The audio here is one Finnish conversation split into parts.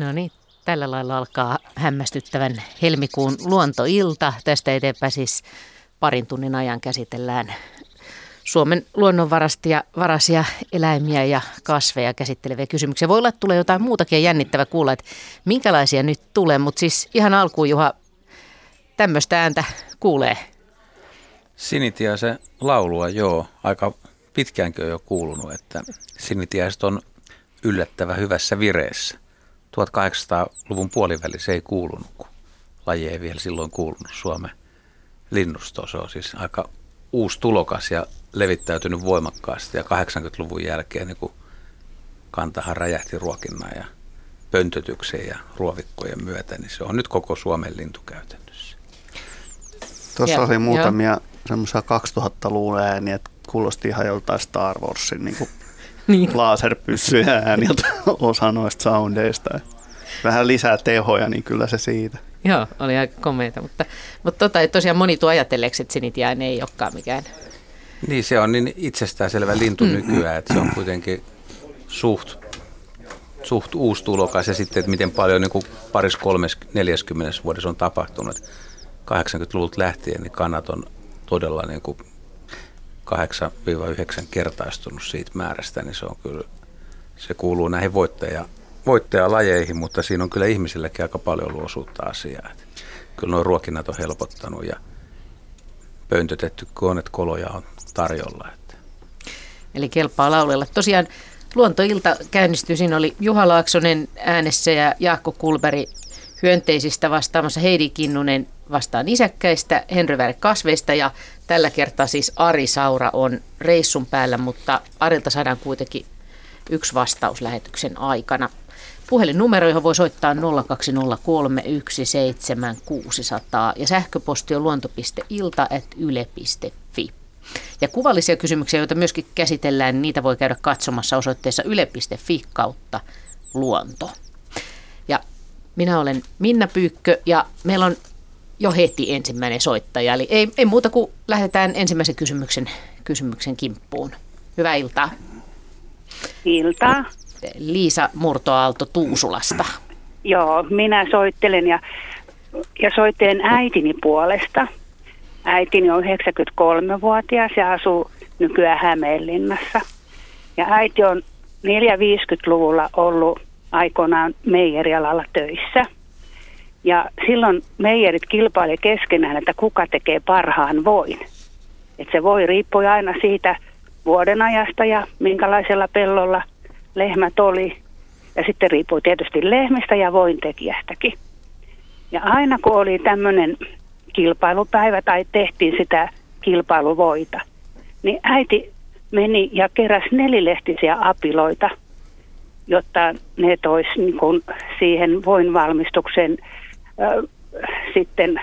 No niin, tällä lailla alkaa hämmästyttävän helmikuun luontoilta. Tästä eteenpäin siis parin tunnin ajan käsitellään Suomen luonnonvarastia, varasia eläimiä ja kasveja käsitteleviä kysymyksiä. Voi olla, että tulee jotain muutakin jännittävää kuulla, että minkälaisia nyt tulee, mutta siis ihan alkuun Juha, tämmöistä ääntä kuulee. Sinitiaisen laulua, joo, aika pitkäänkin jo kuulunut, että sinitiaiset on yllättävän hyvässä vireessä. 1800-luvun puolivälissä ei kuulunut, kun laji ei vielä silloin kuulunut Suomen linnustoon. Se on siis aika uusi tulokas ja levittäytynyt voimakkaasti ja 80-luvun jälkeen niin kun kantahan räjähti ruokinnan ja pöntötyksen ja ruovikkojen myötä, niin se on nyt koko Suomen lintu käytännössä. Tuossa oli muutamia semmoisia 2000-luvun ääniä, että kuulosti ihan joltain Star Warsin niin niin. laserpyssyjä ääniltä osa noista soundeista. Vähän lisää tehoja, niin kyllä se siitä. Joo, oli aika komeita, mutta, mutta tota, tosiaan moni tuo ajatelleeksi, että sinitiainen ei olekaan mikään. Niin, se on niin itsestäänselvä lintu mm. nykyään, että se on kuitenkin suht, suht uusi tulokas ja sitten, että miten paljon niin kuin paris kolmes, neljäskymmenes vuodessa on tapahtunut. 80-luvulta lähtien niin kannat on todella niin kuin 8-9 kertaistunut siitä määrästä, niin se on kyllä, se kuuluu näihin voittaja, voittajalajeihin, mutta siinä on kyllä ihmisillekin aika paljon ollut osuutta asiaa. Että kyllä nuo ruokinnat on helpottanut ja pöntötetty koneet koloja on tarjolla. Että. Eli kelpaa laulella. Tosiaan Luontoilta käynnistyi, siinä oli Juha Laaksonen äänessä ja Jaakko Kulberi hyönteisistä vastaamassa Heidi Kinnunen vastaan isäkkäistä, Henry Vääre kasveista ja tällä kertaa siis Ari Saura on reissun päällä, mutta Arilta saadaan kuitenkin yksi vastaus lähetyksen aikana. Puhelinnumero, johon voi soittaa 020317600 ja sähköposti on luonto.ilta.yle.fi. Ja kuvallisia kysymyksiä, joita myöskin käsitellään, niitä voi käydä katsomassa osoitteessa yle.fi kautta luonto. Ja minä olen Minna Pyykkö ja meillä on jo heti ensimmäinen soittaja. Eli ei, ei muuta kuin lähdetään ensimmäisen kysymyksen, kysymyksen kimppuun. Hyvää iltaa. Iltaa. Liisa Murtoaalto Tuusulasta. Joo, minä soittelen ja, ja soittelen äitini puolesta. Äitini on 93-vuotias ja asuu nykyään Hämeenlinnassa. Ja äiti on 450-luvulla ollut aikoinaan meijerialalla töissä – ja silloin meijerit kilpaili keskenään, että kuka tekee parhaan voin. Että se voi riippui aina siitä vuodenajasta ja minkälaisella pellolla lehmät oli. Ja sitten riippui tietysti lehmistä ja vointekijästäkin. Ja aina kun oli tämmöinen kilpailupäivä tai tehtiin sitä kilpailuvoita, niin äiti meni ja keräsi nelilehtisiä apiloita, jotta ne tois niin siihen voin sitten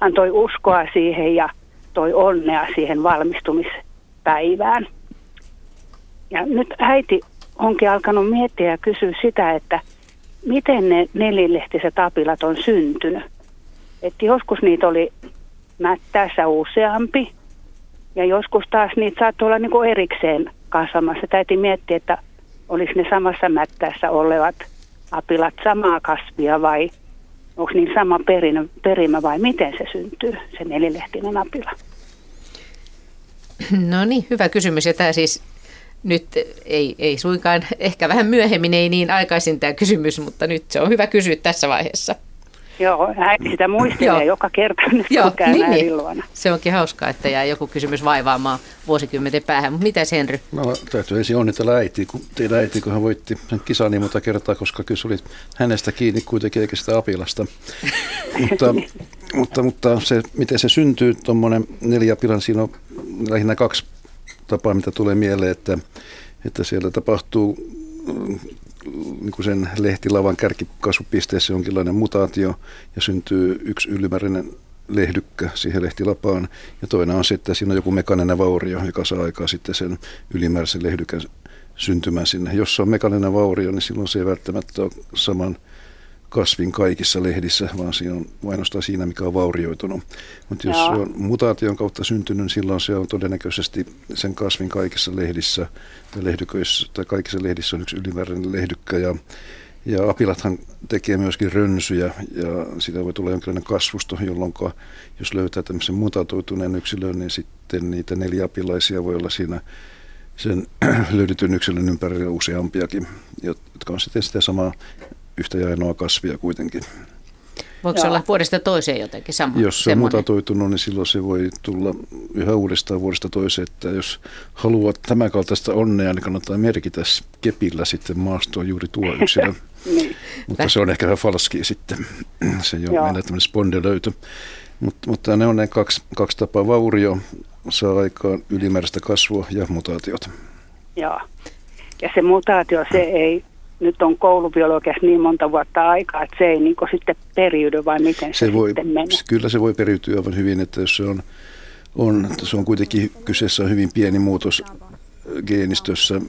antoi uskoa siihen ja toi onnea siihen valmistumispäivään. Ja nyt äiti onkin alkanut miettiä ja kysyä sitä, että miten ne nelilehtiset apilat on syntynyt. Että joskus niitä oli mättäessä useampi ja joskus taas niitä saattoi olla niin kuin erikseen kasvamassa. Täytyy miettiä, että olisi ne samassa mättäessä olevat apilat samaa kasvia vai onko niin sama perinä, perimä vai miten se syntyy, se nelilehtinen apila? No niin, hyvä kysymys. Ja tämä siis nyt ei, ei suinkaan, ehkä vähän myöhemmin ei niin aikaisin tämä kysymys, mutta nyt se on hyvä kysyä tässä vaiheessa. Joo, äiti sitä muistelee joka kerta, nyt Joo, kun niin, niin. Se onkin hauskaa, että jää joku kysymys vaivaamaan vuosikymmenten päähän. Mutta mitä Henry? No, täytyy ensin onnitella äiti, kun teidän äiti, kun hän voitti sen kisan niin monta kertaa, koska kyllä oli hänestä kiinni kuitenkin, eikä sitä apilasta. mutta, mutta, mutta se, miten se syntyy, tuommoinen neljä pilan, siinä on lähinnä kaksi tapaa, mitä tulee mieleen, että, että siellä tapahtuu niin sen lehtilavan kärkikasvupisteessä jonkinlainen mutaatio ja syntyy yksi ylimääräinen lehdykkä siihen lehtilapaan. Ja toinen on sitten, siinä on joku mekaninen vaurio, joka saa aikaa sitten sen ylimääräisen lehdykän syntymään sinne. Jos se on mekaninen vaurio, niin silloin se ei välttämättä ole saman kasvin kaikissa lehdissä, vaan siinä on ainoastaan siinä, mikä on vaurioitunut. Mutta jos Joo. se on mutaation kautta syntynyt, niin silloin se on todennäköisesti sen kasvin kaikissa lehdissä tai lehdyköissä, tai kaikissa lehdissä on yksi ylimääräinen lehdykkä. Ja, Ja apilathan tekee myöskin rönsyjä ja siitä voi tulla jonkinlainen kasvusto, jolloin jos löytää tämmöisen mutatoituneen yksilön, niin sitten niitä neljä apilaisia voi olla siinä sen löydetyn yksilön ympärillä useampiakin, jotka on sitten sitä samaa yhtä ja ainoa kasvia kuitenkin. Voiko se olla vuodesta toiseen jotenkin sama? Jos se on mutatoitunut, niin silloin se voi tulla yhä uudestaan vuodesta toiseen. Että jos haluat tämän kaltaista onnea, niin kannattaa merkitä kepillä sitten maastoon juuri tuo yksilö. niin. Mutta se on ehkä vähän falski sitten. Se ei ole meillä tämmöinen spondelöytö. Mut, mutta ne on ne kaksi, kaksi tapaa. Vaurio saa aikaan ylimääräistä kasvua ja mutaatiot. Joo. Ja se mutaatio, se ei nyt on koulubiologiassa niin monta vuotta aikaa, että se ei niin sitten periydy vai miten se, se voi, sitten menee? Kyllä se voi periytyä aivan hyvin, että jos se on, on, se on kuitenkin kyseessä on hyvin pieni muutos geenistössä,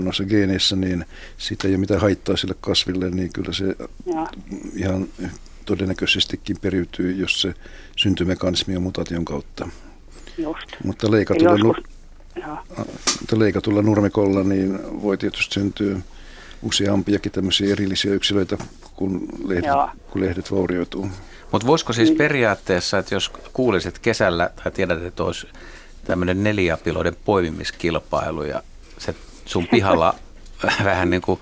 noissa geeneissä, niin siitä ei ole mitään haittaa sille kasville, niin kyllä se ja. ihan todennäköisestikin periytyy, jos se syntymekanismi on mutaation kautta. Just. Mutta leikatulla, Joskus, mutta leikatulla nurmikolla niin voi tietysti syntyä useampiakin tämmöisiä erillisiä yksilöitä, kun lehdet, kun lehdet vaurioituu. Mutta voisiko siis niin. periaatteessa, että jos kuulisit kesällä tai tiedät, että olisi tämmöinen neliapiloiden poimimiskilpailu ja se sun pihalla vähän niin kuin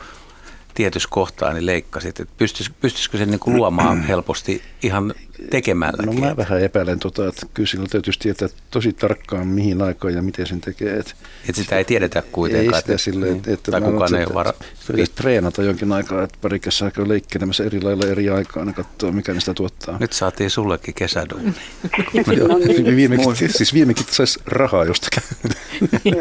tietyssä kohtaa niin leikkasit. Että pystyis, pystyisikö se niin kuin luomaan helposti ihan tekemällä? No mä vähän epäilen, tota, että kyllä silloin täytyisi tietää tosi tarkkaan mihin aikaan ja miten sen tekee. Että et sitä ei tiedetä kuitenkaan. Ei sitä sille, niin. että, että tai kukaan ei ole vara... Pitäisi treenata jonkin aikaa, että pari kesää käy leikkelemässä eri lailla eri aikaa ja katsoa, mikä niistä tuottaa. Nyt saatiin sullekin kesäduuni. no, no niin. viimekin, siis viimekin saisi rahaa jostakin.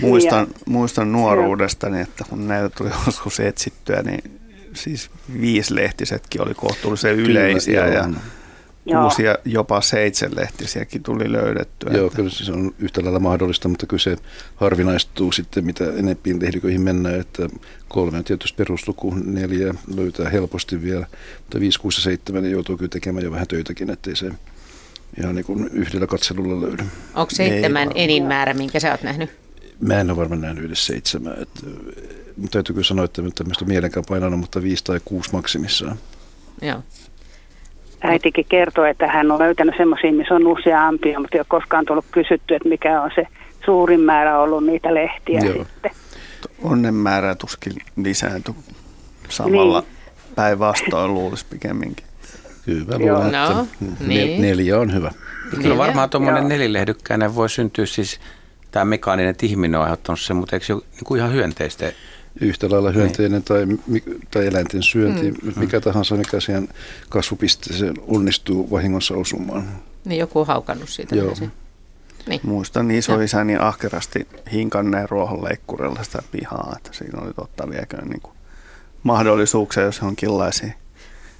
muistan, muistan nuoruudestani, että kun näitä tuli joskus etsittyä, niin siis viislehtisetkin oli kohtuullisen yleisiä Kyllä, ja kuusi ja jopa seitsemänlehtisiäkin tuli löydettyä. Joo, kyllä se on yhtä lailla mahdollista, mutta kyllä se harvinaistuu sitten, mitä enempiin lehdiköihin mennään, että kolme on tietysti perusluku, neljä löytää helposti vielä, mutta viisi, kuusi ja seitsemän niin joutuu kyllä tekemään jo vähän töitäkin, ettei se ihan niin kuin yhdellä katselulla löydy. Onko seitsemän enin määrä, minkä sä oot nähnyt? Mä en ole varmaan nähnyt edes seitsemän. Että, mutta täytyy kyllä sanoa, että tämmöistä mielenkään painanut, mutta viisi tai kuusi maksimissaan. Joo. Äitikin kertoo, että hän on löytänyt semmoisia, missä on useampia, mutta ei ole koskaan tullut kysytty, että mikä on se suurin määrä ollut niitä lehtiä Joo. sitten. Onnen määrä tuskin lisääntyi samalla niin. päinvastoin luulisi pikemminkin. Kyllä, luulen, no, että niin. neljä on hyvä. Kyllä varmaan tuommoinen nelilehdykkäinen voi syntyä siis tämä mekaaninen, että ihminen on aiheuttanut sen, mutta eikö se ole niin kuin ihan hyönteistä? Yhtä lailla niin. hyönteinen niin. tai, tai eläinten syönti, mm. mikä tahansa, mikä siihen kasvupisteeseen onnistuu vahingossa osumaan. Niin joku on haukannut siitä. Joo. Niin. Muistan isoisäni niin ahkerasti hinkanneen ruohonleikkurilla sitä pihaa, että siinä oli totta viekö niin kuin mahdollisuuksia, jos jonkinlaisia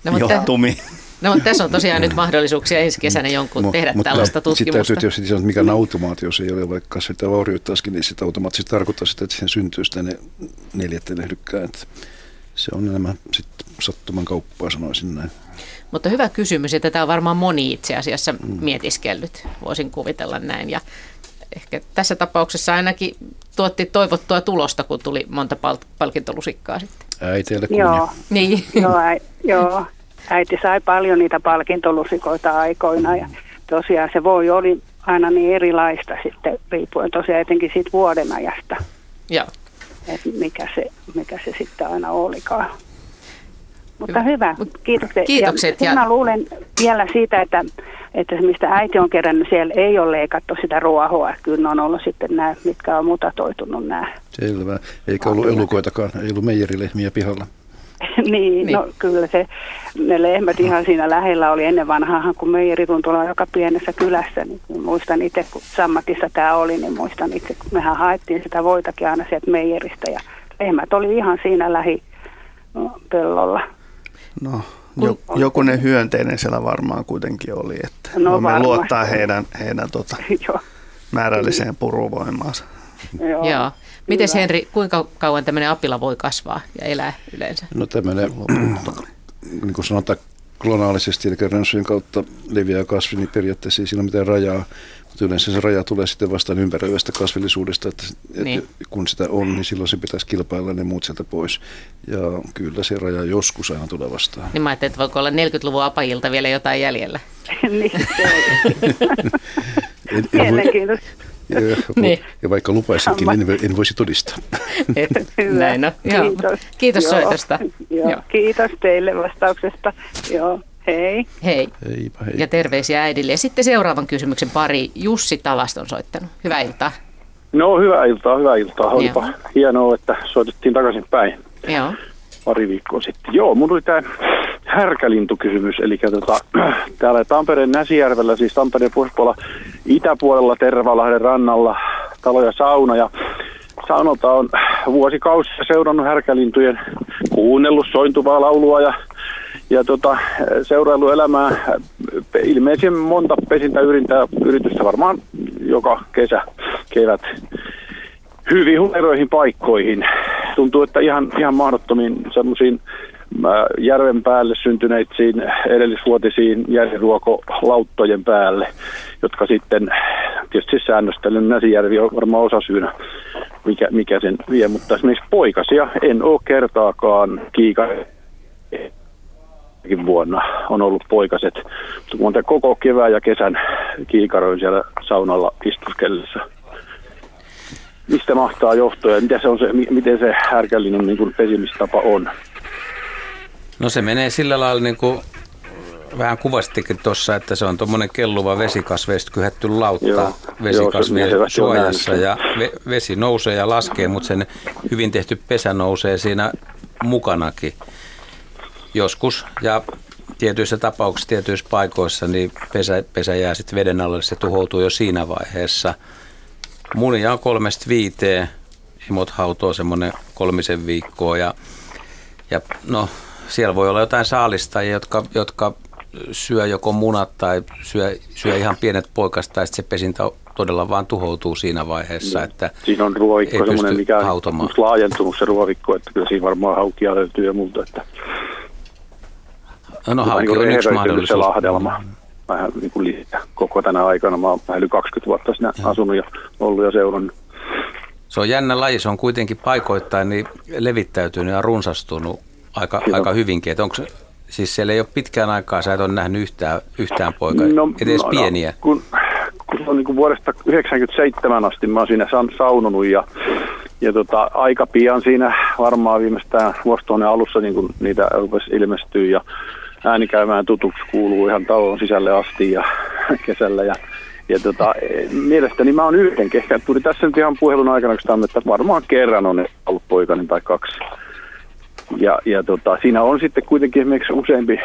no, johtumia. No mutta tässä on tosiaan nyt mahdollisuuksia ensi kesänä jonkun no, tehdä mutta tällaista tutkimusta. Sitten täytyy tietysti sanoa, että mikä automaatio se ei ole, vaikka sitä vaurioittaisikin, niin sitä automaattisesti tarkoittaa sitä, että siihen syntyy sitä ne neljättä lehdykkää. Se on enemmän sitten sattuman kauppaa, sanoisin näin. Mutta hyvä kysymys, ja tätä on varmaan moni itse asiassa mm. mietiskellyt, voisin kuvitella näin. Ja ehkä tässä tapauksessa ainakin tuotti toivottua tulosta, kun tuli monta pal- palkintolusikkaa sitten. Äiteille kunnia. Joo, niin. joo, ä, joo äiti sai paljon niitä palkintolusikoita aikoina ja tosiaan se voi oli aina niin erilaista sitten riippuen tosiaan etenkin siitä vuodenajasta. Joo. Että mikä se, mikä se sitten aina olikaan. Mutta hyvä, hyvä. kiitokset. Kiitokset. Ja, ja... Mä luulen vielä siitä, että, että mistä äiti on kerännyt, siellä ei ole leikattu sitä ruohoa. Kyllä on ollut sitten nämä, mitkä on mutatoitunut nämä. Selvä. Eikä ollut elukoitakaan, ei ollut meijerilehmiä pihalla. Niin, niin, no kyllä se, ne lehmät ihan siinä lähellä oli ennen vanhaahan, kun meijeri tuntui joka pienessä kylässä. Niin muistan itse, kun Sammatissa tämä oli, niin muistan itse, kun mehän haettiin sitä voitakin aina sieltä meijeristä ja lehmät oli ihan siinä lähi no, pellolla. No, jo, jokunen hyönteinen siellä varmaan kuitenkin oli, että no, voimme varmasti. luottaa heidän, heidän tota, määrälliseen puruvoimaansa. Joo. Joo. Miten Henri, kuinka kauan tämmöinen apila voi kasvaa ja elää yleensä? No tämmöinen, niin kuin sanotaan klonaalisesti, eli rönsyjen kautta leviää kasvi, niin periaatteessa ei siinä ole mitään rajaa. Mutta yleensä se raja tulee sitten vastaan ympäröivästä kasvillisuudesta, että, niin. että kun sitä on, niin silloin se pitäisi kilpailla ne muut sieltä pois. Ja kyllä se raja joskus aina tulee vastaan. Niin mä ajattelin, että voiko olla 40-luvun apajilta vielä jotain jäljellä. niin, en, en voi, ja, niin. ja vaikka lupaisinkin, niin en, en voisi todistaa. Hyvä. Näin no. Kiitos, kiitos soitosta. Joo. Joo. Kiitos teille vastauksesta. Joo. Hei. Hei. Heipä, hei. Ja terveisiä äidille. Ja sitten seuraavan kysymyksen pari. Jussi Tavast on soittanut. Hyvää iltaa. No hyvää iltaa, hyvää iltaa. Olipa Joo. hienoa, että soitettiin takaisin päin. Joo. Pari viikkoa sitten. Joo, mun oli tämä härkälintukysymys. Eli tota, täällä Tampereen Näsijärvellä, siis Tampereen pohjoispuolella itäpuolella Tervalahden rannalla talo ja sauna. Ja saunalta on vuosikausia seurannut härkälintujen kuunnellut sointuvaa laulua ja ja tota, seurailu elämää ilmeisesti monta yritystä varmaan joka kesä, kevät hyvin huneroihin paikkoihin. Tuntuu, että ihan, ihan mahdottomiin semmoisiin järven päälle syntyneisiin edellisvuotisiin järjeruokolauttojen päälle, jotka sitten tietysti säännöstelyn Näsijärvi on varmaan osasyynä, mikä, mikä sen vie, mutta esimerkiksi poikasia en ole kertaakaan kiika vuonna on ollut poikaset. Mutta koko kevään ja kesän kiikaroin siellä saunalla istuskellessa. Mistä mahtaa johtua ja mitä se on se, miten se härkällinen niin kuin pesimistapa on? No se menee sillä lailla niin kuin vähän kuvastikin tuossa, että se on tuommoinen kelluva vesikasveista kyhätty lautta vesikasvien suojassa ja vesi nousee ja laskee, mutta sen hyvin tehty pesä nousee siinä mukanakin joskus ja tietyissä tapauksissa, tietyissä paikoissa, niin pesä, pesä jää sitten veden alle, se tuhoutuu jo siinä vaiheessa. Munia on kolmesta viiteen, imot hautoo semmoinen kolmisen viikkoa ja, ja no, siellä voi olla jotain saalistajia, jotka, jotka syö joko munat tai syö, syö ihan pienet poikasta tai sitten se pesintä todella vaan tuhoutuu siinä vaiheessa, niin. että Siinä on ruovikko semmoinen, mikä on laajentunut se ruovikko, että kyllä siinä varmaan haukia löytyy ja muuta, että No, hauki niin on yksi mahdollisuus. Se lahdelma vähän niin kuin lisää koko tänä aikana. Mä oon yli 20 vuotta siinä ja. asunut ja ollut ja seurannut. Se on jännä laji, se on kuitenkin paikoittain niin levittäytynyt ja runsastunut aika, aika hyvinkin. Että onko, siis siellä ei ole pitkään aikaa, sä et ole nähnyt yhtään, yhtään poikaa, no, edes no, pieniä. No, kun, kun on niin kuin vuodesta 1997 asti, mä oon siinä saunonut ja, ja tota, aika pian siinä varmaan viimeistään vuosituhannen alussa niin kuin niitä rupesi ilmestyä ja ääni käymään tutuksi kuuluu ihan talon sisälle asti ja kesällä. Ja, ja tota, mielestäni mä oon yhden, ehkä tuli tässä nyt ihan puhelun aikana, kun että varmaan kerran on ollut poikani tai kaksi. Ja, ja tota, siinä on sitten kuitenkin esimerkiksi useampi,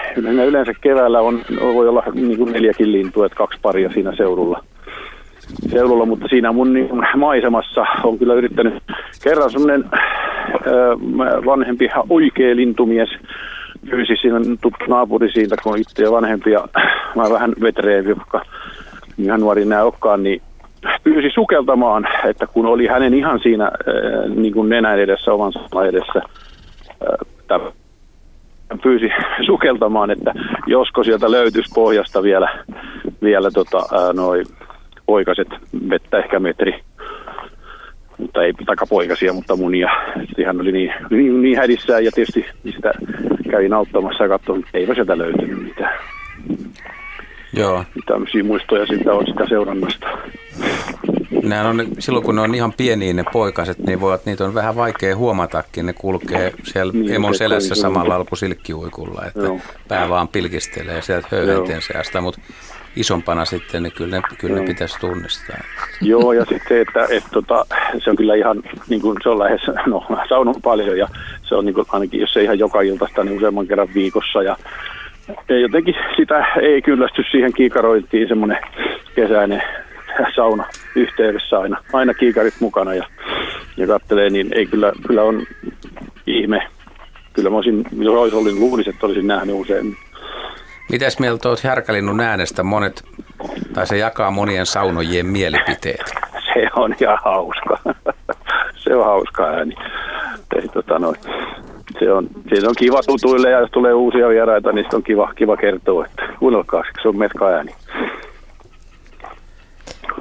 yleensä keväällä on, voi olla niin kuin neljäkin lintua, että kaksi paria siinä seudulla. seudulla mutta siinä mun niin maisemassa on kyllä yrittänyt kerran semmoinen vanhempi oikea lintumies, pyysi siinä tuttu naapuri siitä, kun itse vanhempi ja mä vähän vetreempi, vaikka ihan nuori enää olekaan, niin pyysi sukeltamaan, että kun oli hänen ihan siinä äh, niin kuin nenän edessä, oman edessä, äh, pyysi sukeltamaan, että josko sieltä löytyisi pohjasta vielä, vielä tota, äh, noin poikaset vettä ehkä metri mutta ei takapoikasia, mutta munia. Sitten hän oli niin, niin, niin hädissään ja tietysti sitä kävin auttamassa ja katsoin, että eipä sieltä löytynyt mitään. Joo. Tämmöisiä muistoja sitä on sitä seurannasta. Nehän on, silloin kun ne on ihan pieniä ne poikaset, niin voivat, niitä on vähän vaikea huomatakin. Ne kulkee siellä niin, emon selässä samalla lailla kuin silkkiuikulla, että Joo. pää vaan pilkistelee sieltä höyhenten seasta, mutta isompana sitten, niin kyllä ne, kyllä ne pitäisi tunnistaa. Joo, ja sitten se, että et, tota, se on kyllä ihan, niin kuin se on lähes, no saunon paljon ja se on niin kuin, ainakin, jos ei ihan joka iltaista, niin useamman kerran viikossa ja ja jotenkin sitä ei kyllästy siihen kiikarointiin semmoinen kesäinen sauna yhteydessä aina, aina kiikarit mukana ja, ja kattelee, niin ei kyllä, kyllä on ihme. Kyllä mä olisin, jos olisi ollut, niin luulisin, että olisin nähnyt usein. Mitäs mieltä olet Härkälinnun äänestä? Monet, tai se jakaa monien saunojien mielipiteet. Se on ihan hauska. se on hauska ääni. Ei, tota noin. se on, siinä on kiva tutuille ja jos tulee uusia vieraita, niin on kiva, kiva kertoa, että kuunnelkaa, se on metka ääni.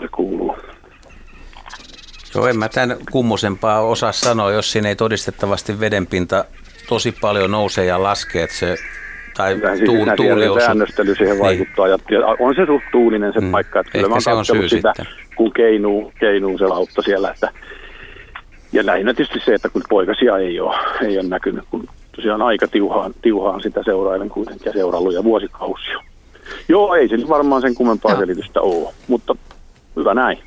Se kuuluu. Joo, en mä tämän kummosempaa osaa sanoa, jos siinä ei todistettavasti vedenpinta tosi paljon nousee ja laskee, että se tai siis tuuli, tuuli osu... säännöstely siihen niin. vaikuttaa. Ja on se suht tuulinen se mm. paikka. Että Ehkä se on syy sitä, sitten. kun keinuu, keinuu se lautta siellä. Että, ja lähinnä tietysti se, että kun poikasia ei ole, ei ole näkynyt, kun tosiaan aika tiuhaan, tiuhaan sitä seurailen kuitenkin ja seurallut ja vuosikausia. Joo, ei se varmaan sen kummempaa no. selitystä ole, mutta hyvä näin.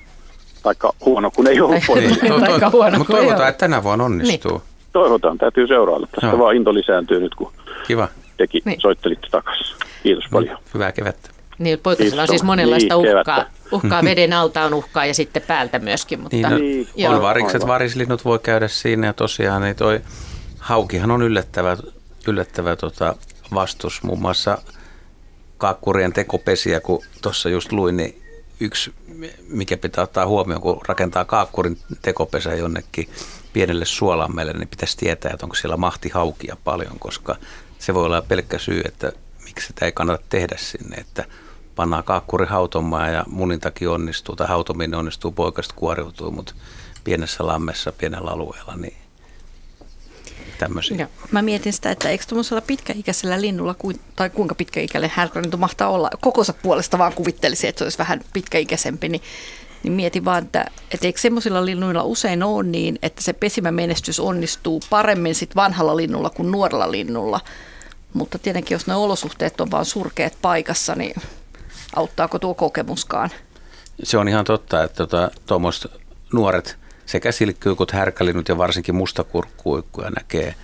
Taikka huono, kun ei ole poikasia. Taikka huono, mutta toivotaan, että tänä vuonna onnistuu. Niin. Toivotaan, täytyy seurailla. Tästä Joo. vaan into lisääntyy nyt, kun Kiva teki, niin. soittelitte takaisin. Kiitos no, paljon. Hyvää kevättä. Niin, poikasilla on siis monenlaista niin, uhkaa. Uhkaa veden alta on uhkaa ja sitten päältä myöskin. Mutta, niin, no, niin, on varikset, varislinnut voi käydä siinä ja tosiaan niin toi haukihan on yllättävä, yllättävä tota vastus. Muun muassa kaakkurien tekopesiä, kun tuossa just luin, niin yksi, mikä pitää ottaa huomioon, kun rakentaa kaakkurin tekopesä jonnekin pienelle suolammelle, niin pitäisi tietää, että onko siellä mahti haukia paljon, koska se voi olla pelkkä syy, että miksi sitä ei kannata tehdä sinne, että pannaan kaakkuri hautomaan ja takia onnistuu tai hautominen onnistuu, poikasta kuoriutuu, mutta pienessä lammessa, pienellä alueella, niin. Ja, mä mietin sitä, että eikö tuollaisella pitkäikäisellä linnulla, tai kuinka pitkäikäinen härkälintu mahtaa olla, kokosa puolesta vaan kuvittelisi, että se olisi vähän pitkäikäisempi, niin, niin mietin vaan, että, että eikö semmoisilla linnuilla usein ole niin, että se pesimämenestys onnistuu paremmin sit vanhalla linnulla kuin nuorella linnulla – mutta tietenkin, jos ne olosuhteet on vain surkeat paikassa, niin auttaako tuo kokemuskaan? Se on ihan totta, että tuommoiset tota, nuoret sekä silkkyykut, härkälinnut ja varsinkin mustakurkkuikkuja näkee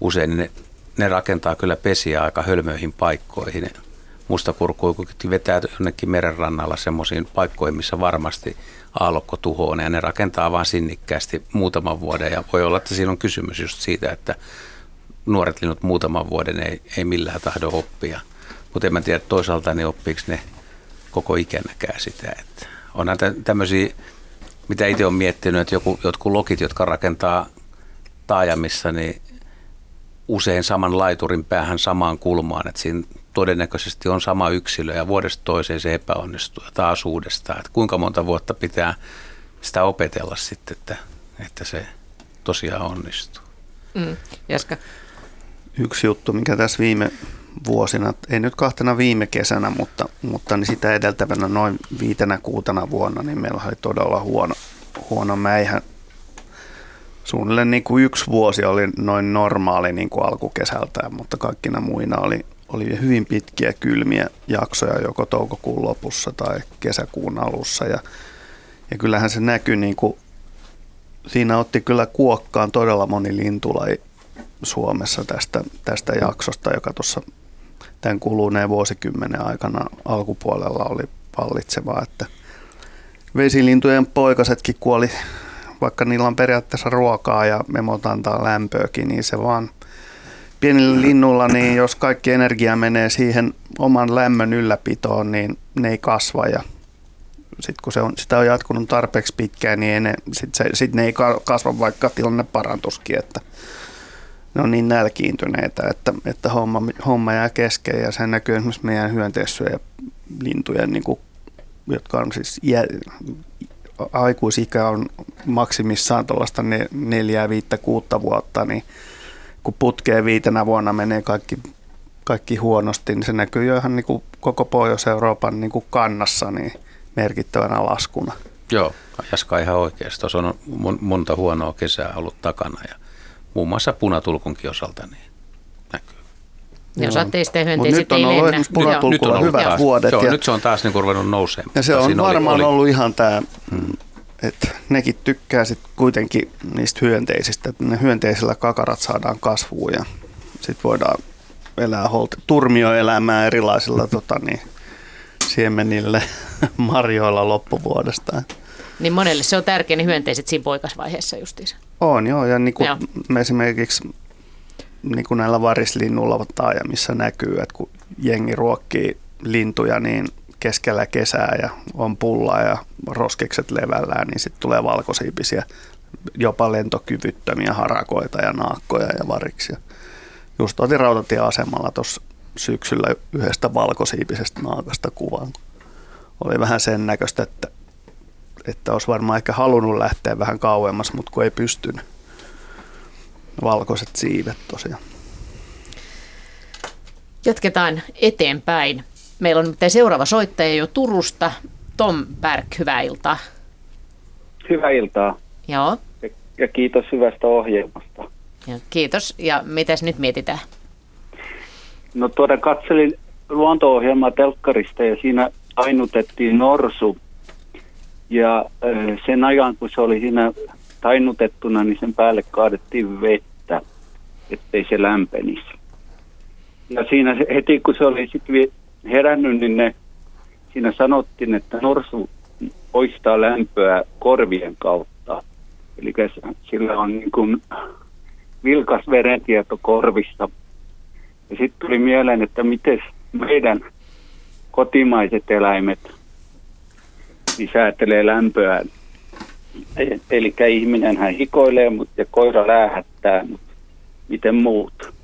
usein, niin ne, ne rakentaa kyllä pesiä aika hölmöihin paikkoihin. Mustakurkkuikut vetää jonnekin merenrannalla semmoisiin paikkoihin, missä varmasti aallokko tuhoaa ja ne rakentaa vain sinnikkäästi muutaman vuoden ja voi olla, että siinä on kysymys just siitä, että nuoret linnut muutaman vuoden ei, ei millään tahdo oppia. Mutta en mä tiedä toisaalta, niin oppiiko ne koko ikänäkään sitä. Että onhan tämmöisiä, mitä itse olen miettinyt, että joku, jotkut lokit, jotka rakentaa taajamissa, niin usein saman laiturin päähän samaan kulmaan, että siinä todennäköisesti on sama yksilö ja vuodesta toiseen se epäonnistuu ja taas uudestaan. Että kuinka monta vuotta pitää sitä opetella sitten, että, että se tosiaan onnistuu. Mm. Jaska, yksi juttu, mikä tässä viime vuosina, ei nyt kahtena viime kesänä, mutta, mutta niin sitä edeltävänä noin viitenä kuutena vuonna, niin meillä oli todella huono, huono mäihän. Suunnilleen niin kuin yksi vuosi oli noin normaali niin kuin alkukesältä, mutta kaikkina muina oli, oli hyvin pitkiä kylmiä jaksoja joko toukokuun lopussa tai kesäkuun alussa. Ja, ja kyllähän se näkyi, niin kuin, siinä otti kyllä kuokkaan todella moni lintulaji Suomessa tästä, tästä jaksosta, joka tuossa tämän kuluneen vuosikymmenen aikana alkupuolella oli vallitseva, että vesilintujen poikasetkin kuoli, vaikka niillä on periaatteessa ruokaa ja memot antaa lämpöäkin, niin se vaan pienillä linnulla, niin jos kaikki energia menee siihen oman lämmön ylläpitoon, niin ne ei kasva ja sitten kun se on, sitä on jatkunut tarpeeksi pitkään, niin ne, sit se, sit ne ei kasva, vaikka tilanne parantuskin, että ne on niin nälkiintyneitä, että, että homma, homma jää kesken ja se näkyy esimerkiksi meidän hyönteissyöjä lintujen, niin kuin, jotka on siis jä, aikuisikä on maksimissaan tuollaista neljää, viittä, kuutta vuotta, niin kun putkeen viitenä vuonna menee kaikki, kaikki huonosti, niin se näkyy jo ihan niin kuin koko Pohjois-Euroopan niin kuin kannassa niin merkittävänä laskuna. Joo, Jaska ihan oikeasti. Tuossa on monta huonoa kesää ollut takana ja muun muassa punatulkunkin osalta niin näkyy. Ja sateista hyönteiset nyt on ollut hyvät taas, vuodet. Joo, ja, nyt se on taas niin ruvennut nousemaan. Ja se on varmaan oli, oli. ollut ihan tämä, hmm. että nekin tykkää sit kuitenkin niistä hyönteisistä, että ne hyönteisillä kakarat saadaan kasvuun ja sitten voidaan elää holti, turmioelämää erilaisilla tota, niin, siemenille marjoilla loppuvuodesta. Niin monelle se on tärkeä, ne hyönteiset siinä poikasvaiheessa justiinsa. On joo, ja niin kuin joo. me esimerkiksi niin kuin näillä varislinnulla taajamissa näkyy, että kun jengi ruokkii lintuja niin keskellä kesää ja on pulla ja roskikset levällään, niin sitten tulee valkosiipisiä, jopa lentokyvyttömiä harakoita ja naakkoja ja variksia. just otin rautatieasemalla tuossa syksyllä yhdestä valkosiipisestä naakasta kuvan. Oli vähän sen näköistä, että, että olisi varmaan ehkä halunnut lähteä vähän kauemmas, mutta kun ei pystynyt. Valkoiset siivet tosiaan. Jatketaan eteenpäin. Meillä on seuraava soittaja jo Turusta. Tom Berg, hyvää iltaa. Hyvää iltaa. Joo. Ja, ja kiitos hyvästä ohjelmasta. Ja kiitos. Ja mitäs nyt mietitään? No tuoda katselin luonto-ohjelmaa telkkarista ja siinä ainutettiin norsu. Ja sen ajan, kun se oli siinä tainutettuna, niin sen päälle kaadettiin vettä, ettei se lämpenisi. Ja siinä heti, kun se oli sitten herännyt, niin ne, siinä sanottiin, että norsu poistaa lämpöä korvien kautta. Eli sillä on niin kuin vilkas verentieto korvissa. Ja sitten tuli mieleen, että miten meidän kotimaiset eläimet niin säätelee lämpöä. Eli ihminen hän hikoilee mutta, ja koira läähättää, mutta miten muut?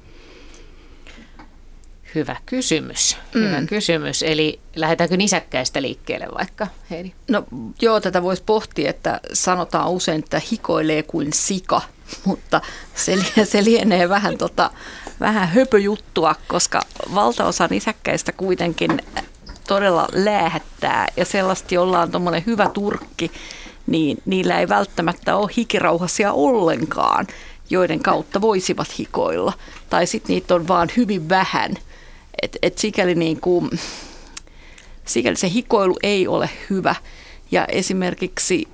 Hyvä kysymys. Hyvä mm. kysymys. Eli lähdetäänkö nisäkkäistä liikkeelle vaikka, Heidi? No joo, tätä voisi pohtia, että sanotaan usein, että hikoilee kuin sika, mutta se, se lienee vähän, tota, vähän höpöjuttua, koska valtaosa nisäkkäistä kuitenkin todella lähettää ja sellaisesti ollaan tuommoinen hyvä turkki, niin niillä ei välttämättä ole hikirauhasia ollenkaan, joiden kautta voisivat hikoilla. Tai sitten niitä on vaan hyvin vähän – et, et sikäli, niin kuin, sikäli se hikoilu ei ole hyvä. Ja esimerkiksi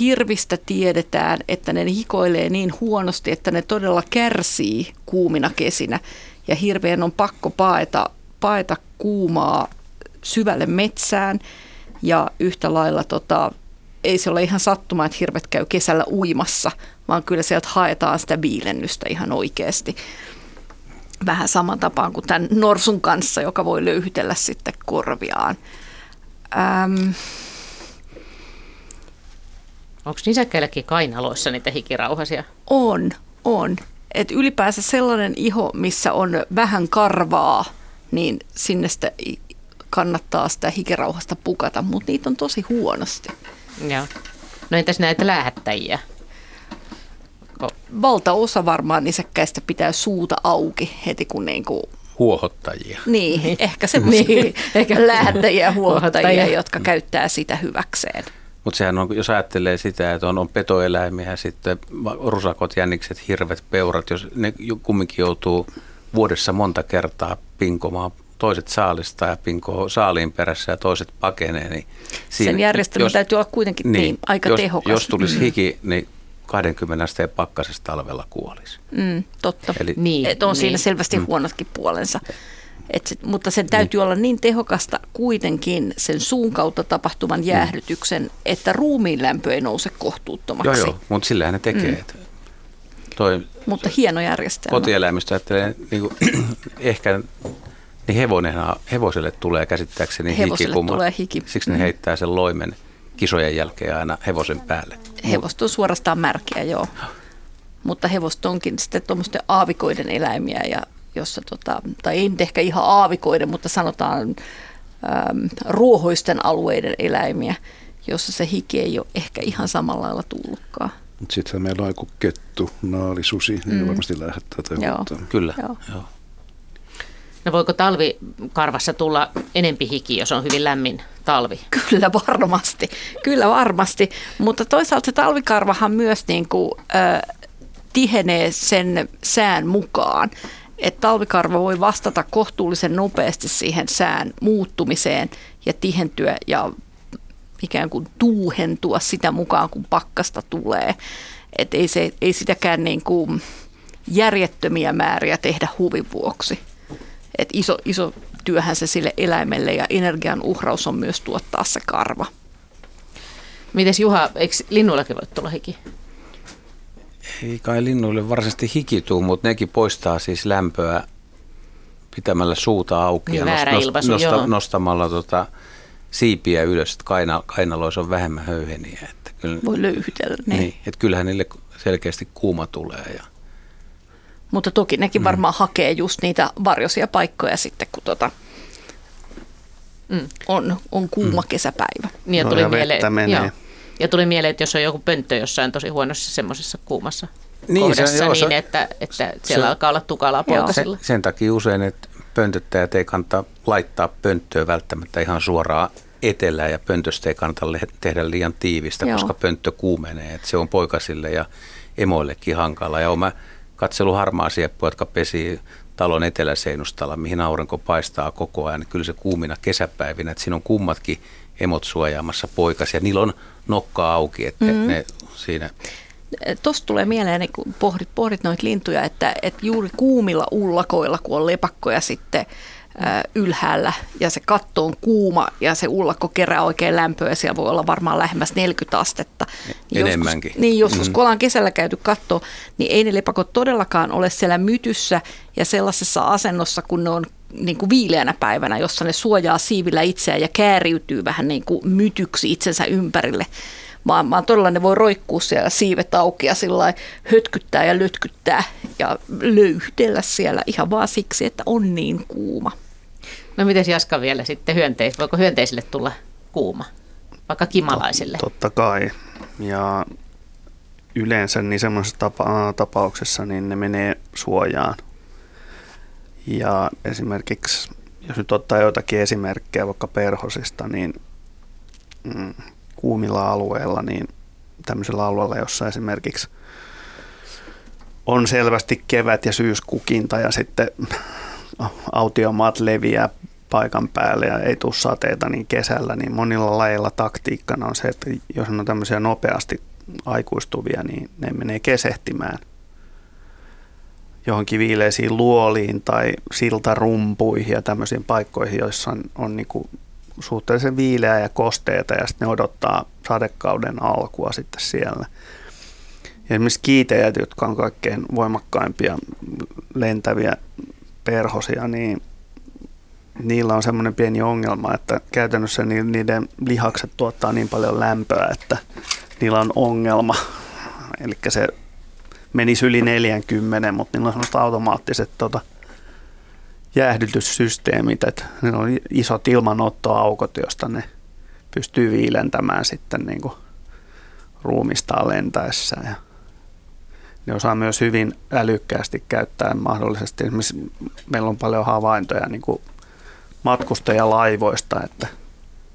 hirvistä tiedetään, että ne hikoilee niin huonosti, että ne todella kärsii kuumina kesinä. Ja hirveän on pakko paeta, paeta kuumaa syvälle metsään. Ja yhtä lailla tota, ei se ole ihan sattuma, että hirvet käy kesällä uimassa, vaan kyllä sieltä haetaan sitä viilennystä ihan oikeasti vähän saman tapaan kuin tämän norsun kanssa, joka voi löyhytellä sitten korviaan. Ähm. Onko nisäkkäilläkin kainaloissa niitä hikirauhasia? On, on. Et ylipäänsä sellainen iho, missä on vähän karvaa, niin sinne sitä kannattaa sitä hikirauhasta pukata, mutta niitä on tosi huonosti. Joo. No entäs näitä lähettäjiä? valtaosa varmaan nisäkkäistä pitää suuta auki heti kun niin kuin Huohottajia. Niin, niin. ehkä semmoisia niin. ehkä lähettäjiä huohottajia, jotka käyttää sitä hyväkseen. Mutta sehän on, jos ajattelee sitä, että on, on petoeläimiä, sitten rusakot, jänikset, hirvet, peurat, jos ne kumminkin joutuu vuodessa monta kertaa pinkomaan toiset saalista ja pinkoo saaliin perässä ja toiset pakenee. Niin siinä, Sen järjestelmä jos, täytyy olla kuitenkin niin, niin aika jos, tehokas. Jos tulisi mm. hiki, niin 20 asteen pakkasesta talvella kuolisi. Mm, totta. Eli, niin, Et on niin. siinä selvästi mm. huonotkin puolensa. Et se, mutta sen täytyy niin. olla niin tehokasta kuitenkin sen suun kautta tapahtuvan mm. jäähdytyksen, mm. että ruumiin lämpö ei nouse kohtuuttomaksi. Joo, joo, mutta sillähän ne tekee. Mm. Toi, mutta hieno järjestelmä. Kotieläimistä ajattelee, niin kuin, ehkä niin hevonen, hevoselle tulee käsittääkseni hevoselle hiki, tulee hiki. Siksi ne mm. heittää sen loimen kisojen jälkeen aina hevosen päälle. Hevost on suorastaan märkiä, joo. Mutta hevosto onkin sitten tuommoisten aavikoiden eläimiä, ja jossa tota, tai ei nyt ehkä ihan aavikoiden, mutta sanotaan äm, ruohoisten alueiden eläimiä, jossa se hiki ei ole ehkä ihan samalla lailla tullutkaan. Sitten meillä on joku kettu, naalisusi, niin mm. varmasti lähettää Joo. Kyllä, joo. joo. No voiko talvikarvassa tulla enempi hiki, jos on hyvin lämmin talvi? Kyllä varmasti, kyllä varmasti. Mutta toisaalta se talvikarvahan myös niin kuin, äh, tihenee sen sään mukaan. Että talvikarva voi vastata kohtuullisen nopeasti siihen sään muuttumiseen ja tihentyä ja ikään kuin tuuhentua sitä mukaan, kun pakkasta tulee. Että ei, se, ei sitäkään niin kuin järjettömiä määriä tehdä huvin vuoksi. Et iso, iso työhän se sille eläimelle ja energian uhraus on myös tuottaa se karva. Mites Juha, eikö linnuillakin voi tulla hiki? Ei kai linnuille varsinaisesti hiki tuu, mutta nekin poistaa siis lämpöä pitämällä suuta auki niin, ja nost, ilmaisu, nosta, nostamalla tota, siipiä ylös, että kaina, kainaloissa on vähemmän höyheniä. Että kyllä, voi löyhytellä. Niin. niin, että kyllähän niille selkeästi kuuma tulee ja Mutta toki nekin mm. varmaan hakee just niitä varjoisia paikkoja sitten, kun tota, mm. on, on kuuma mm. kesäpäivä. Niin ja, tuli no, ja mieleen, joo. ja tuli mieleen, että jos on joku pönttö jossain tosi huonossa semmoisessa kuumassa niin, kohdassa, se, joo, niin se, että, että siellä se, alkaa olla tukalaa poikasilla. Sen, sen takia usein, että pöntöttäjät ei kannata laittaa pönttöä välttämättä ihan suoraan etelään ja pöntöstä ei kannata tehdä liian tiivistä, Joo. koska pönttö kuumenee. Että se on poikasille ja emoillekin hankala. Ja mä katselu harmaa sieppua, jotka pesii talon eteläseinustalla, mihin aurinko paistaa koko ajan. Niin kyllä se kuumina kesäpäivinä, että siinä on kummatkin emot suojaamassa poikasia. Niillä on nokka auki, että mm-hmm. ne siinä Tuosta tulee mieleen, kun pohdit, pohdit noita lintuja, että, että juuri kuumilla ullakoilla, kun on lepakkoja sitten ylhäällä ja se katto on kuuma ja se ullakko kerää oikein lämpöä ja siellä voi olla varmaan lähemmäs 40 astetta. Niin Enemmänkin. Joskus, niin joskus, mm. kun ollaan kesällä käyty katto, niin ei ne lepakot todellakaan ole siellä mytyssä ja sellaisessa asennossa, kun ne on niin kuin viileänä päivänä, jossa ne suojaa siivillä itseään ja kääriytyy vähän niin kuin mytyksi itsensä ympärille vaan, vaan todella ne voi roikkua siellä siivet auki ja sillä hötkyttää ja lötkyttää ja löyhdellä siellä ihan vaan siksi, että on niin kuuma. No miten Jaska vielä sitten hyönteis, voiko hyönteisille tulla kuuma, vaikka kimalaisille? Totta kai. Ja yleensä niin semmoisessa tapa- tapauksessa niin ne menee suojaan. Ja esimerkiksi, jos nyt ottaa jotakin esimerkkejä vaikka perhosista, niin mm, kuumilla alueilla, niin tämmöisellä alueella, jossa esimerkiksi on selvästi kevät- ja syyskukinta ja sitten autiomaat leviää paikan päälle ja ei tule sateita niin kesällä, niin monilla lajeilla taktiikkana on se, että jos on tämmöisiä nopeasti aikuistuvia, niin ne menee kesehtimään johonkin viileisiin luoliin tai siltarumpuihin ja tämmöisiin paikkoihin, joissa on, on niin kuin suhteellisen viileää ja kosteita ja sitten ne odottaa sadekauden alkua sitten siellä. Ja esimerkiksi kiitejät, jotka on kaikkein voimakkaimpia lentäviä perhosia, niin niillä on semmoinen pieni ongelma, että käytännössä niiden lihakset tuottaa niin paljon lämpöä, että niillä on ongelma. Eli se menisi yli 40, mutta niillä on semmoista automaattiset tota, jäähdytyssysteemit, että ne on isot ilmanottoaukot, josta ne pystyy viilentämään sitten niin kuin ruumistaan lentäessä. Ja ne osaa myös hyvin älykkäästi käyttää mahdollisesti. Esimerkiksi meillä on paljon havaintoja niin kuin matkustajalaivoista, että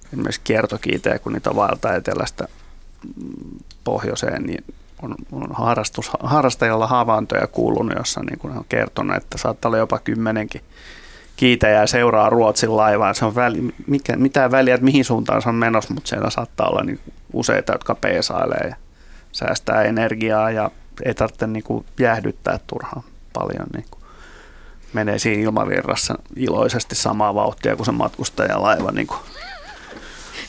esimerkiksi kiertokiitejä, kun niitä vaeltaa etelästä pohjoiseen, niin on, on harrastus, harrastajalla havaintoja kuulunut, jossa niin kuin on kertonut, että saattaa olla jopa kymmenenkin kiitäjää seuraa Ruotsin laivaa. Se on väli, mikä, mitään väliä, että mihin suuntaan se on menossa, mutta siellä saattaa olla niin useita, jotka peesailee ja säästää energiaa ja tarvitse niin kuin jäähdyttää turhaan paljon. Niin kuin menee siinä ilmavirrassa iloisesti samaa vauhtia kuin se matkustajalaiva. Niin kuin.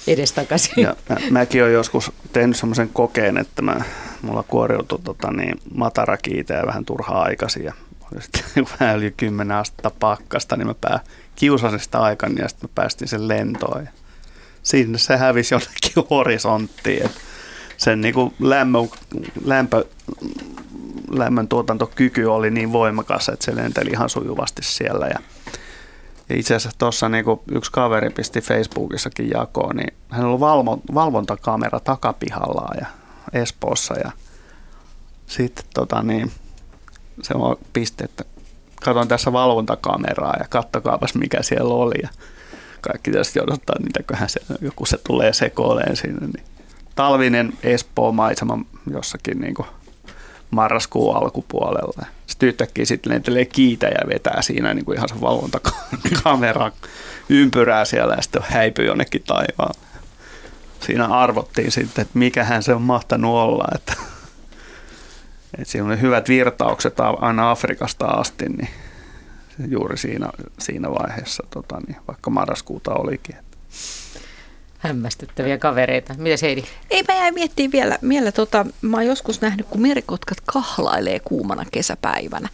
Edestakaisin. Ja mä, mäkin olen joskus tehnyt semmoisen kokeen, että mä, mulla kuoriutui tota, niin, matarakiitä vähän turhaa aikaisin ja sitten vähän yli 10 astetta pakkasta, niin mä pää, kiusasin sitä aikaa ja sitten mä päästin sen lentoon. Ja siinä se hävisi jonnekin horisonttiin. Et sen niin kuin lämmö, lämpö, lämmön tuotantokyky oli niin voimakas, että se lenteli ihan sujuvasti siellä. Ja, ja itse asiassa tuossa niin yksi kaveri pisti Facebookissakin jakoon, niin hän oli valvo, valvontakamera takapihalla ja Espoossa ja sitten tota niin, se on piste, että katson tässä valvontakameraa ja kattokaapas mikä siellä oli. Ja kaikki tietysti odottaa, se, joku se tulee sekoileen sinne. Niin talvinen Espoo-maisema jossakin niin kuin marraskuun alkupuolella. Sitten yhtäkkiä sitten lentelee kiitä ja vetää siinä niin kuin ihan se valvontakamera ympyrää siellä ja sitten häipyy jonnekin taivaan. Siinä arvottiin sitten, että mikähän se on mahtanut olla, että et siinä oli hyvät virtaukset aina Afrikasta asti, niin juuri siinä, siinä vaiheessa, tota, niin vaikka marraskuuta olikin. Hämmästyttäviä kavereita. Mitä Heidi? Ei, mä jäin miettimään vielä, vielä tota, mä oon joskus nähnyt, kun merikotkat kahlailee kuumana kesäpäivänä.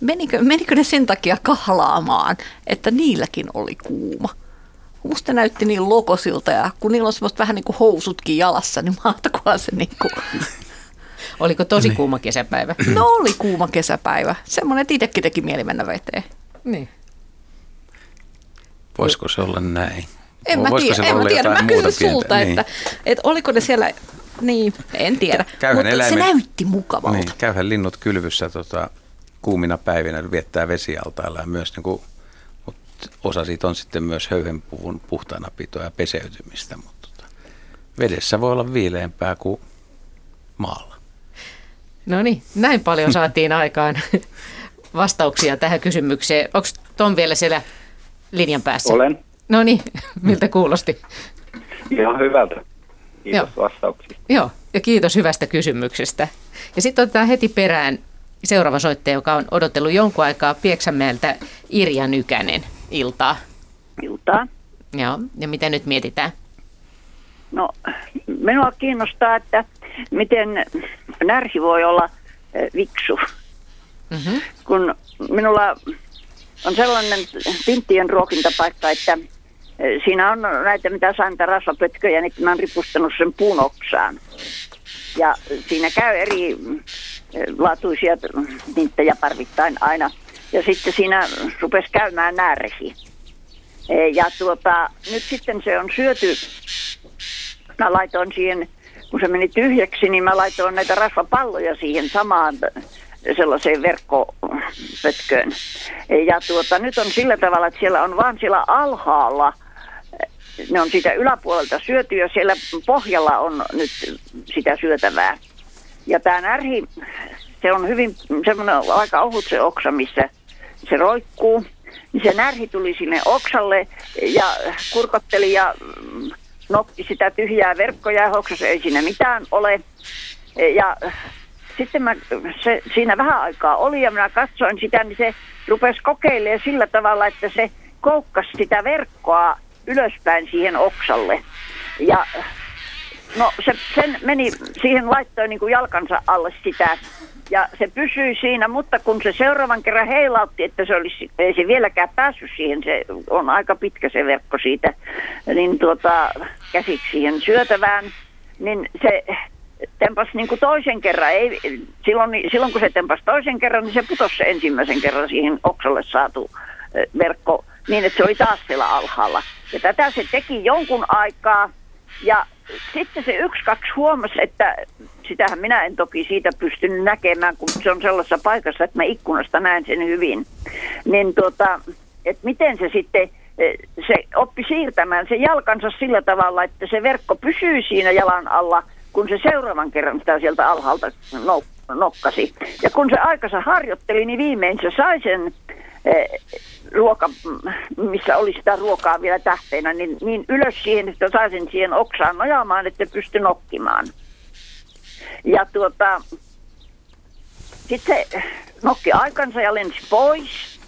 Menikö, menikö ne sen takia kahlaamaan, että niilläkin oli kuuma? Musta näytti niin lokosilta ja kun niillä on semmoista vähän niin kuin housutkin jalassa, niin mahtakohan se niin kuin Oliko tosi niin. kuuma kesäpäivä? No oli kuuma kesäpäivä. Semmoinen, että itsekin teki mieli mennä veteen. Niin. Voisiko se olla näin? En mä tiedä, en mä, tiedä. mä kysyn sulta, niin. että, että oliko ne siellä, niin, en tiedä. Käyhän Mutta eläimet, se näytti mukavalta. Niin, käyhän linnut kylvyssä tota, kuumina päivinä, viettää vesialtailla ja myös niin kuin, mutta osa siitä on sitten myös höyhenpuvun puhtaanapitoa ja peseytymistä, mutta tota, vedessä voi olla viileämpää kuin maalla. No niin, näin paljon saatiin aikaan vastauksia tähän kysymykseen. Onko Tom vielä siellä linjan päässä? Olen. No niin, miltä kuulosti? Ihan hyvältä. Kiitos Joo. vastauksista. Joo, ja kiitos hyvästä kysymyksestä. Ja sitten otetaan heti perään seuraava soittaja, joka on odotellut jonkun aikaa Pieksämäeltä Irja Nykänen. Iltaa. Iltaa. Joo, ja mitä nyt mietitään? No, minua kiinnostaa, että miten närhi voi olla eh, viksu. Mm-hmm. Kun minulla on sellainen pinttien ruokintapaikka, että siinä on näitä, mitä niitä rasvapötköjä, niin mä oon ripustanut sen puun oksaan. Ja siinä käy eri eh, laatuisia niittejä parvittain aina. Ja sitten siinä rupesi käymään närhi. Ja tuota, nyt sitten se on syöty. Mä laitoin siihen kun se meni tyhjäksi, niin mä laitoin näitä rasvapalloja siihen samaan sellaiseen verkkopötköön. Ja tuota, nyt on sillä tavalla, että siellä on vaan siellä alhaalla, ne on siitä yläpuolelta syöty ja siellä pohjalla on nyt sitä syötävää. Ja tämä närhi, se on hyvin semmoinen aika ohut se oksa, missä se roikkuu. Niin se närhi tuli sinne oksalle ja kurkotteli ja nokki sitä tyhjää verkkoja ja hoksas ei siinä mitään ole. Ja sitten mä, se, siinä vähän aikaa oli ja minä katsoin sitä, niin se rupesi kokeilemaan sillä tavalla, että se koukkasi sitä verkkoa ylöspäin siihen oksalle. Ja no se, sen meni, siihen laittoi niin kuin jalkansa alle sitä ja se pysyi siinä, mutta kun se seuraavan kerran heilautti, että se olisi, ei se vieläkään päässyt siihen, se on aika pitkä se verkko siitä, niin tuota, käsiksi siihen syötävään, niin se tempas niin kuin toisen kerran. Ei, silloin, silloin kun se tempas toisen kerran, niin se putosi se ensimmäisen kerran siihen oksalle saatu verkko niin, että se oli taas siellä alhaalla. Ja tätä se teki jonkun aikaa ja sitten se yksi, kaksi huomasi, että sitähän minä en toki siitä pystynyt näkemään, kun se on sellaisessa paikassa, että mä ikkunasta näen sen hyvin. Niin tuota, että miten se sitten, e, se oppi siirtämään se jalkansa sillä tavalla, että se verkko pysyy siinä jalan alla, kun se seuraavan kerran sitä sieltä alhaalta nokkasi. Ja kun se aikansa harjoitteli, niin viimein se sai sen Eh, ruoka, missä oli sitä ruokaa vielä tähteenä, niin, niin ylös siihen, että saisin siihen oksaan nojaamaan, että pystyn nokkimaan. Ja tuota, sitten se nokki aikansa ja lensi pois.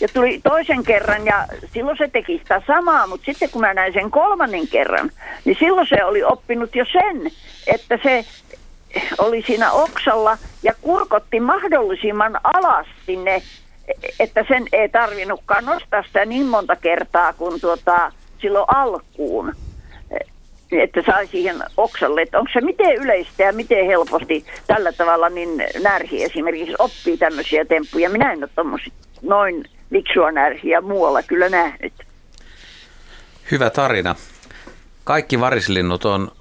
Ja tuli toisen kerran ja silloin se teki sitä samaa, mutta sitten kun mä näin sen kolmannen kerran, niin silloin se oli oppinut jo sen, että se oli siinä oksalla ja kurkotti mahdollisimman alas sinne että sen ei tarvinnutkaan nostaa sitä niin monta kertaa kuin tuota, silloin alkuun että sai siihen oksalle, että onko se miten yleistä ja miten helposti tällä tavalla niin närhi esimerkiksi oppii tämmöisiä temppuja. Minä en ole tommosia, noin viksua närhiä muualla kyllä nähnyt. Hyvä tarina. Kaikki varislinnut on,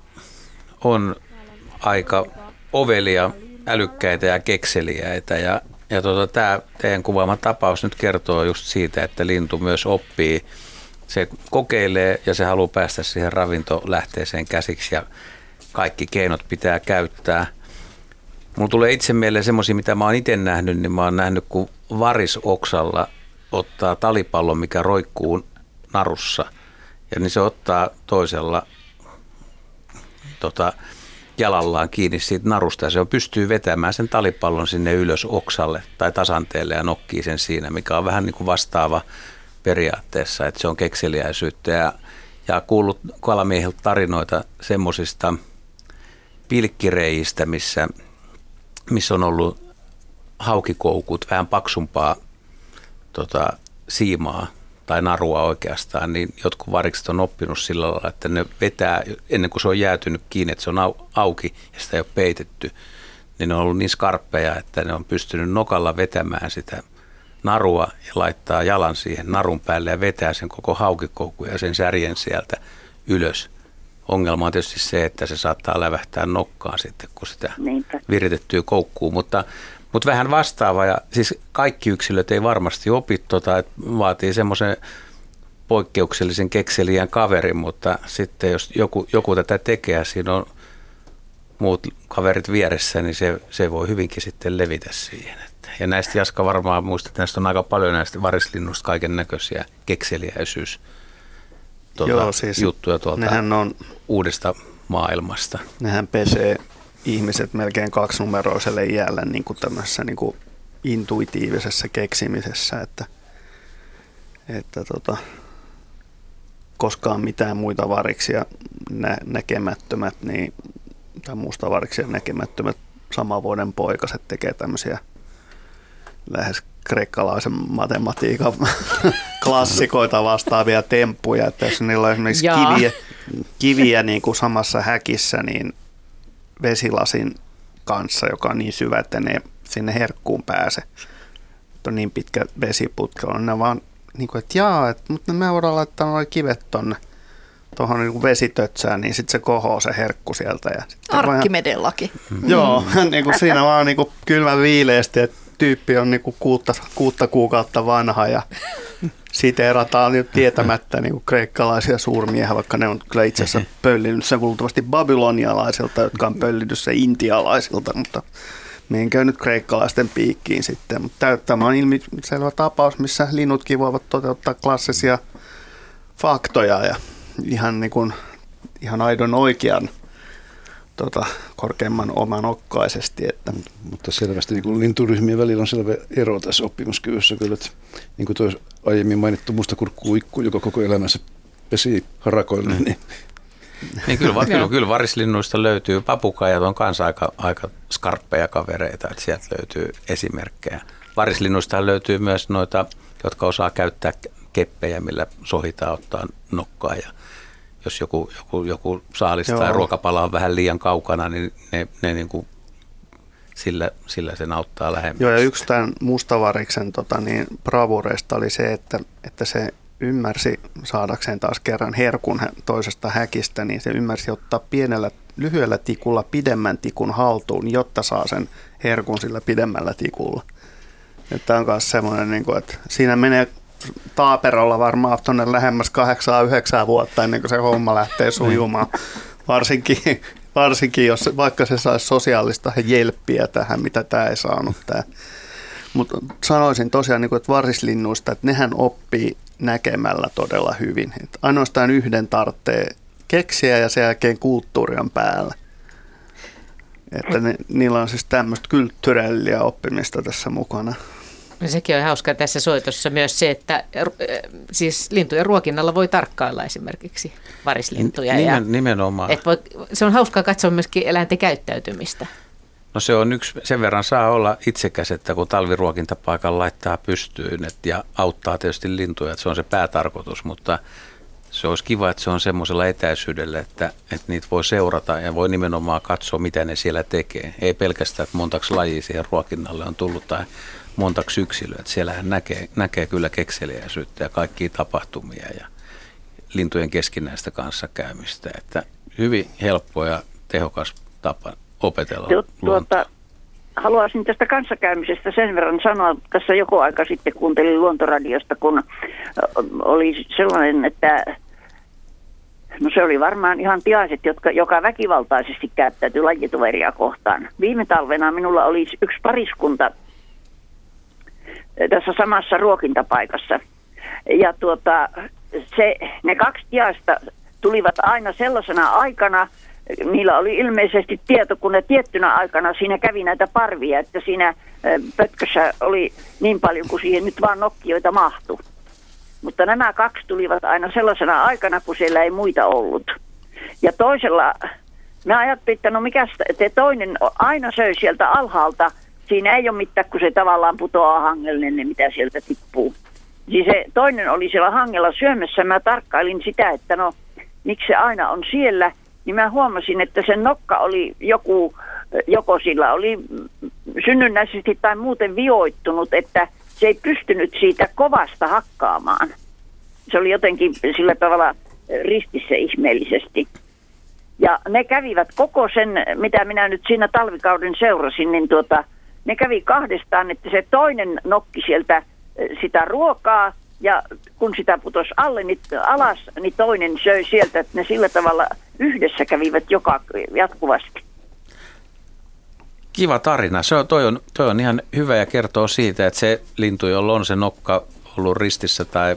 on aika ovelia, älykkäitä ja kekseliäitä ja ja tuota, tämä teidän kuvaama tapaus nyt kertoo just siitä, että lintu myös oppii. Se kokeilee ja se haluaa päästä siihen ravintolähteeseen käsiksi ja kaikki keinot pitää käyttää. Mulla tulee itse mieleen semmoisia, mitä mä oon itse nähnyt, niin mä oon nähnyt, kun varisoksalla ottaa talipallon, mikä roikkuu narussa. Ja niin se ottaa toisella tota, jalallaan kiinni siitä narusta ja se on pystyy vetämään sen talipallon sinne ylös oksalle tai tasanteelle ja nokkii sen siinä, mikä on vähän niin kuin vastaava periaatteessa, että se on kekseliäisyyttä. Ja, ja kuullut kalamiehiltä tarinoita semmoisista pilkkireistä, missä, missä on ollut haukikoukut, vähän paksumpaa tota, siimaa tai narua oikeastaan, niin jotkut varikset on oppinut sillä lailla, että ne vetää ennen kuin se on jäätynyt kiinni, että se on auki ja sitä ei ole peitetty, niin ne on ollut niin skarppeja, että ne on pystynyt nokalla vetämään sitä narua ja laittaa jalan siihen narun päälle ja vetää sen koko haukikoukku ja sen särjen sieltä ylös. Ongelma on tietysti se, että se saattaa lävähtää nokkaan sitten, kun sitä Niinpä. viritettyä koukkuu, mutta, mutta vähän vastaava. Ja siis kaikki yksilöt ei varmasti opi tota, että vaatii semmoisen poikkeuksellisen kekseliän kaverin, mutta sitten jos joku, joku tätä tekee, siinä on muut kaverit vieressä, niin se, se voi hyvinkin sitten levitä siihen. Ja näistä Jaska varmaan muistat, että näistä on aika paljon näistä varislinnusta kaiken näköisiä kekseliäisyys tuota, Joo, siis juttuja tuolta nehän on, uudesta maailmasta. Nehän pesee ihmiset melkein kaksinumeroiselle iällä niin kuin tämmöisessä niin kuin intuitiivisessa keksimisessä, että, että tota, koskaan mitään muita variksia nä- näkemättömät, niin, tai muusta variksia näkemättömät saman vuoden poikaset tekee tämmöisiä lähes kreikkalaisen matematiikan klassikoita vastaavia temppuja, että jos niillä on esimerkiksi kiviä, kiviä niin kuin samassa häkissä, niin vesilasin kanssa, joka on niin syvä, että ne sinne herkkuun pääse. Että on niin pitkä vesiputki, on ne vaan niin kuin, että jaa, että, mutta me voidaan laittaa noin kivet tonne tuohon niin vesitötsään, niin sitten se kohoo se herkku sieltä. Ja Arkkimeden laki. Mm. Joo, niin kuin siinä vaan niin kuin kylmä viileesti, että tyyppi on niin kuin kuutta, kuutta kuukautta vanha ja siteerataan nyt tietämättä niin kuin kreikkalaisia suurmiehiä, vaikka ne on kyllä itse asiassa pöllinyt sen luultavasti babylonialaisilta, jotka on pöllinyt se intialaisilta, mutta menkö nyt kreikkalaisten piikkiin sitten. Mutta tämä on ilmiselvä tapaus, missä linnutkin voivat toteuttaa klassisia faktoja ja ihan, niin kuin, ihan aidon oikean tota, korkeamman oman okkaisesti. Että. Mutta selvästi niin kuin linturyhmien välillä on selvä ero tässä oppimuskyvyssä kyllä, että niin kuin tuo aiemmin mainittu mustakurkkuikku, joka koko elämänsä pesi harakoille, mm. niin niin kyllä, kyllä, kyllä varislinnuista löytyy, papukajat on kanssa aika, aika skarppeja kavereita, että sieltä löytyy esimerkkejä. Varislinnuista löytyy myös noita, jotka osaa käyttää keppejä, millä sohitaan ottaa nokkaa ja jos joku, joku, joku saalis tai ruokapala on vähän liian kaukana, niin ne, ne niin kuin sillä, sillä sen auttaa lähemmäs. Joo, ja yksi tämän mustavariksen tota, niin, bravureista oli se, että, että se ymmärsi saadakseen taas kerran herkun toisesta häkistä, niin se ymmärsi ottaa pienellä lyhyellä tikulla pidemmän tikun haltuun, jotta saa sen herkun sillä pidemmällä tikulla. Tämä on myös semmoinen, niin kuin, että siinä menee taaperolla varmaan tuonne lähemmäs 8-9 vuotta ennen kuin se homma lähtee sujumaan. Varsinkin, varsinkin jos vaikka se saisi sosiaalista jelppiä tähän, mitä tämä ei saanut. Tämä. Mutta sanoisin tosiaan, niin kuin, että varislinnuista, että nehän oppii näkemällä todella hyvin. Että ainoastaan yhden tarvitsee keksiä ja sen jälkeen kulttuuri on päällä. Että ne, niillä on siis tämmöistä kulttuurellia oppimista tässä mukana. No sekin on hauska tässä soitossa myös se, että äh, siis lintujen ruokinnalla voi tarkkailla esimerkiksi varislintuja. Nimen, ja, nimenomaan. Et voi, se on hauskaa katsoa myöskin eläinten käyttäytymistä. No se on yksi, sen verran saa olla itsekäs, että kun talviruokintapaikan laittaa pystyyn et, ja auttaa tietysti lintuja, että se on se päätarkoitus, mutta se olisi kiva, että se on semmoisella etäisyydellä, että, että niitä voi seurata ja voi nimenomaan katsoa, mitä ne siellä tekee. Ei pelkästään, että montaksi lajia siihen ruokinnalle on tullut tai montaksi yksilöä. Että siellähän näkee, näkee kyllä kekseliäisyyttä ja kaikkia tapahtumia ja lintujen keskinäistä kanssakäymistä. Että hyvin helppo ja tehokas tapa opetella tu- tuota, Haluaisin tästä kanssakäymisestä sen verran sanoa, tässä joku aika sitten kuuntelin luontoradiosta, kun oli sellainen, että No se oli varmaan ihan tiaiset, jotka, joka väkivaltaisesti käyttäytyi lajituveria kohtaan. Viime talvena minulla oli yksi pariskunta tässä samassa ruokintapaikassa. Ja tuota, se, ne kaksi tiaista tulivat aina sellaisena aikana, niillä oli ilmeisesti tieto, kun ne tiettynä aikana siinä kävi näitä parvia, että siinä pötkössä oli niin paljon kuin siihen nyt vaan nokkioita mahtui. Mutta nämä kaksi tulivat aina sellaisena aikana, kun siellä ei muita ollut. Ja toisella, me ajattelin, että no mikä te toinen aina söi sieltä alhaalta, siinä ei ole mitään, kun se tavallaan putoaa hangelle, ne mitä sieltä tippuu. Siis se toinen oli siellä hangella syömässä, mä tarkkailin sitä, että no miksi se aina on siellä – niin mä huomasin, että sen nokka oli joku joko sillä oli synnynnäisesti tai muuten vioittunut, että se ei pystynyt siitä kovasta hakkaamaan. Se oli jotenkin sillä tavalla ristissä ihmeellisesti. Ja ne kävivät koko sen, mitä minä nyt siinä talvikauden seurasin, niin tuota, ne kävi kahdestaan, että se toinen nokki sieltä sitä ruokaa ja kun sitä putosi alle, niin alas, niin toinen söi sieltä, että ne sillä tavalla yhdessä kävivät joka, jatkuvasti. Kiva tarina. Se on, toi, on, toi on ihan hyvä ja kertoo siitä, että se lintu, jolla on se nokka ollut ristissä tai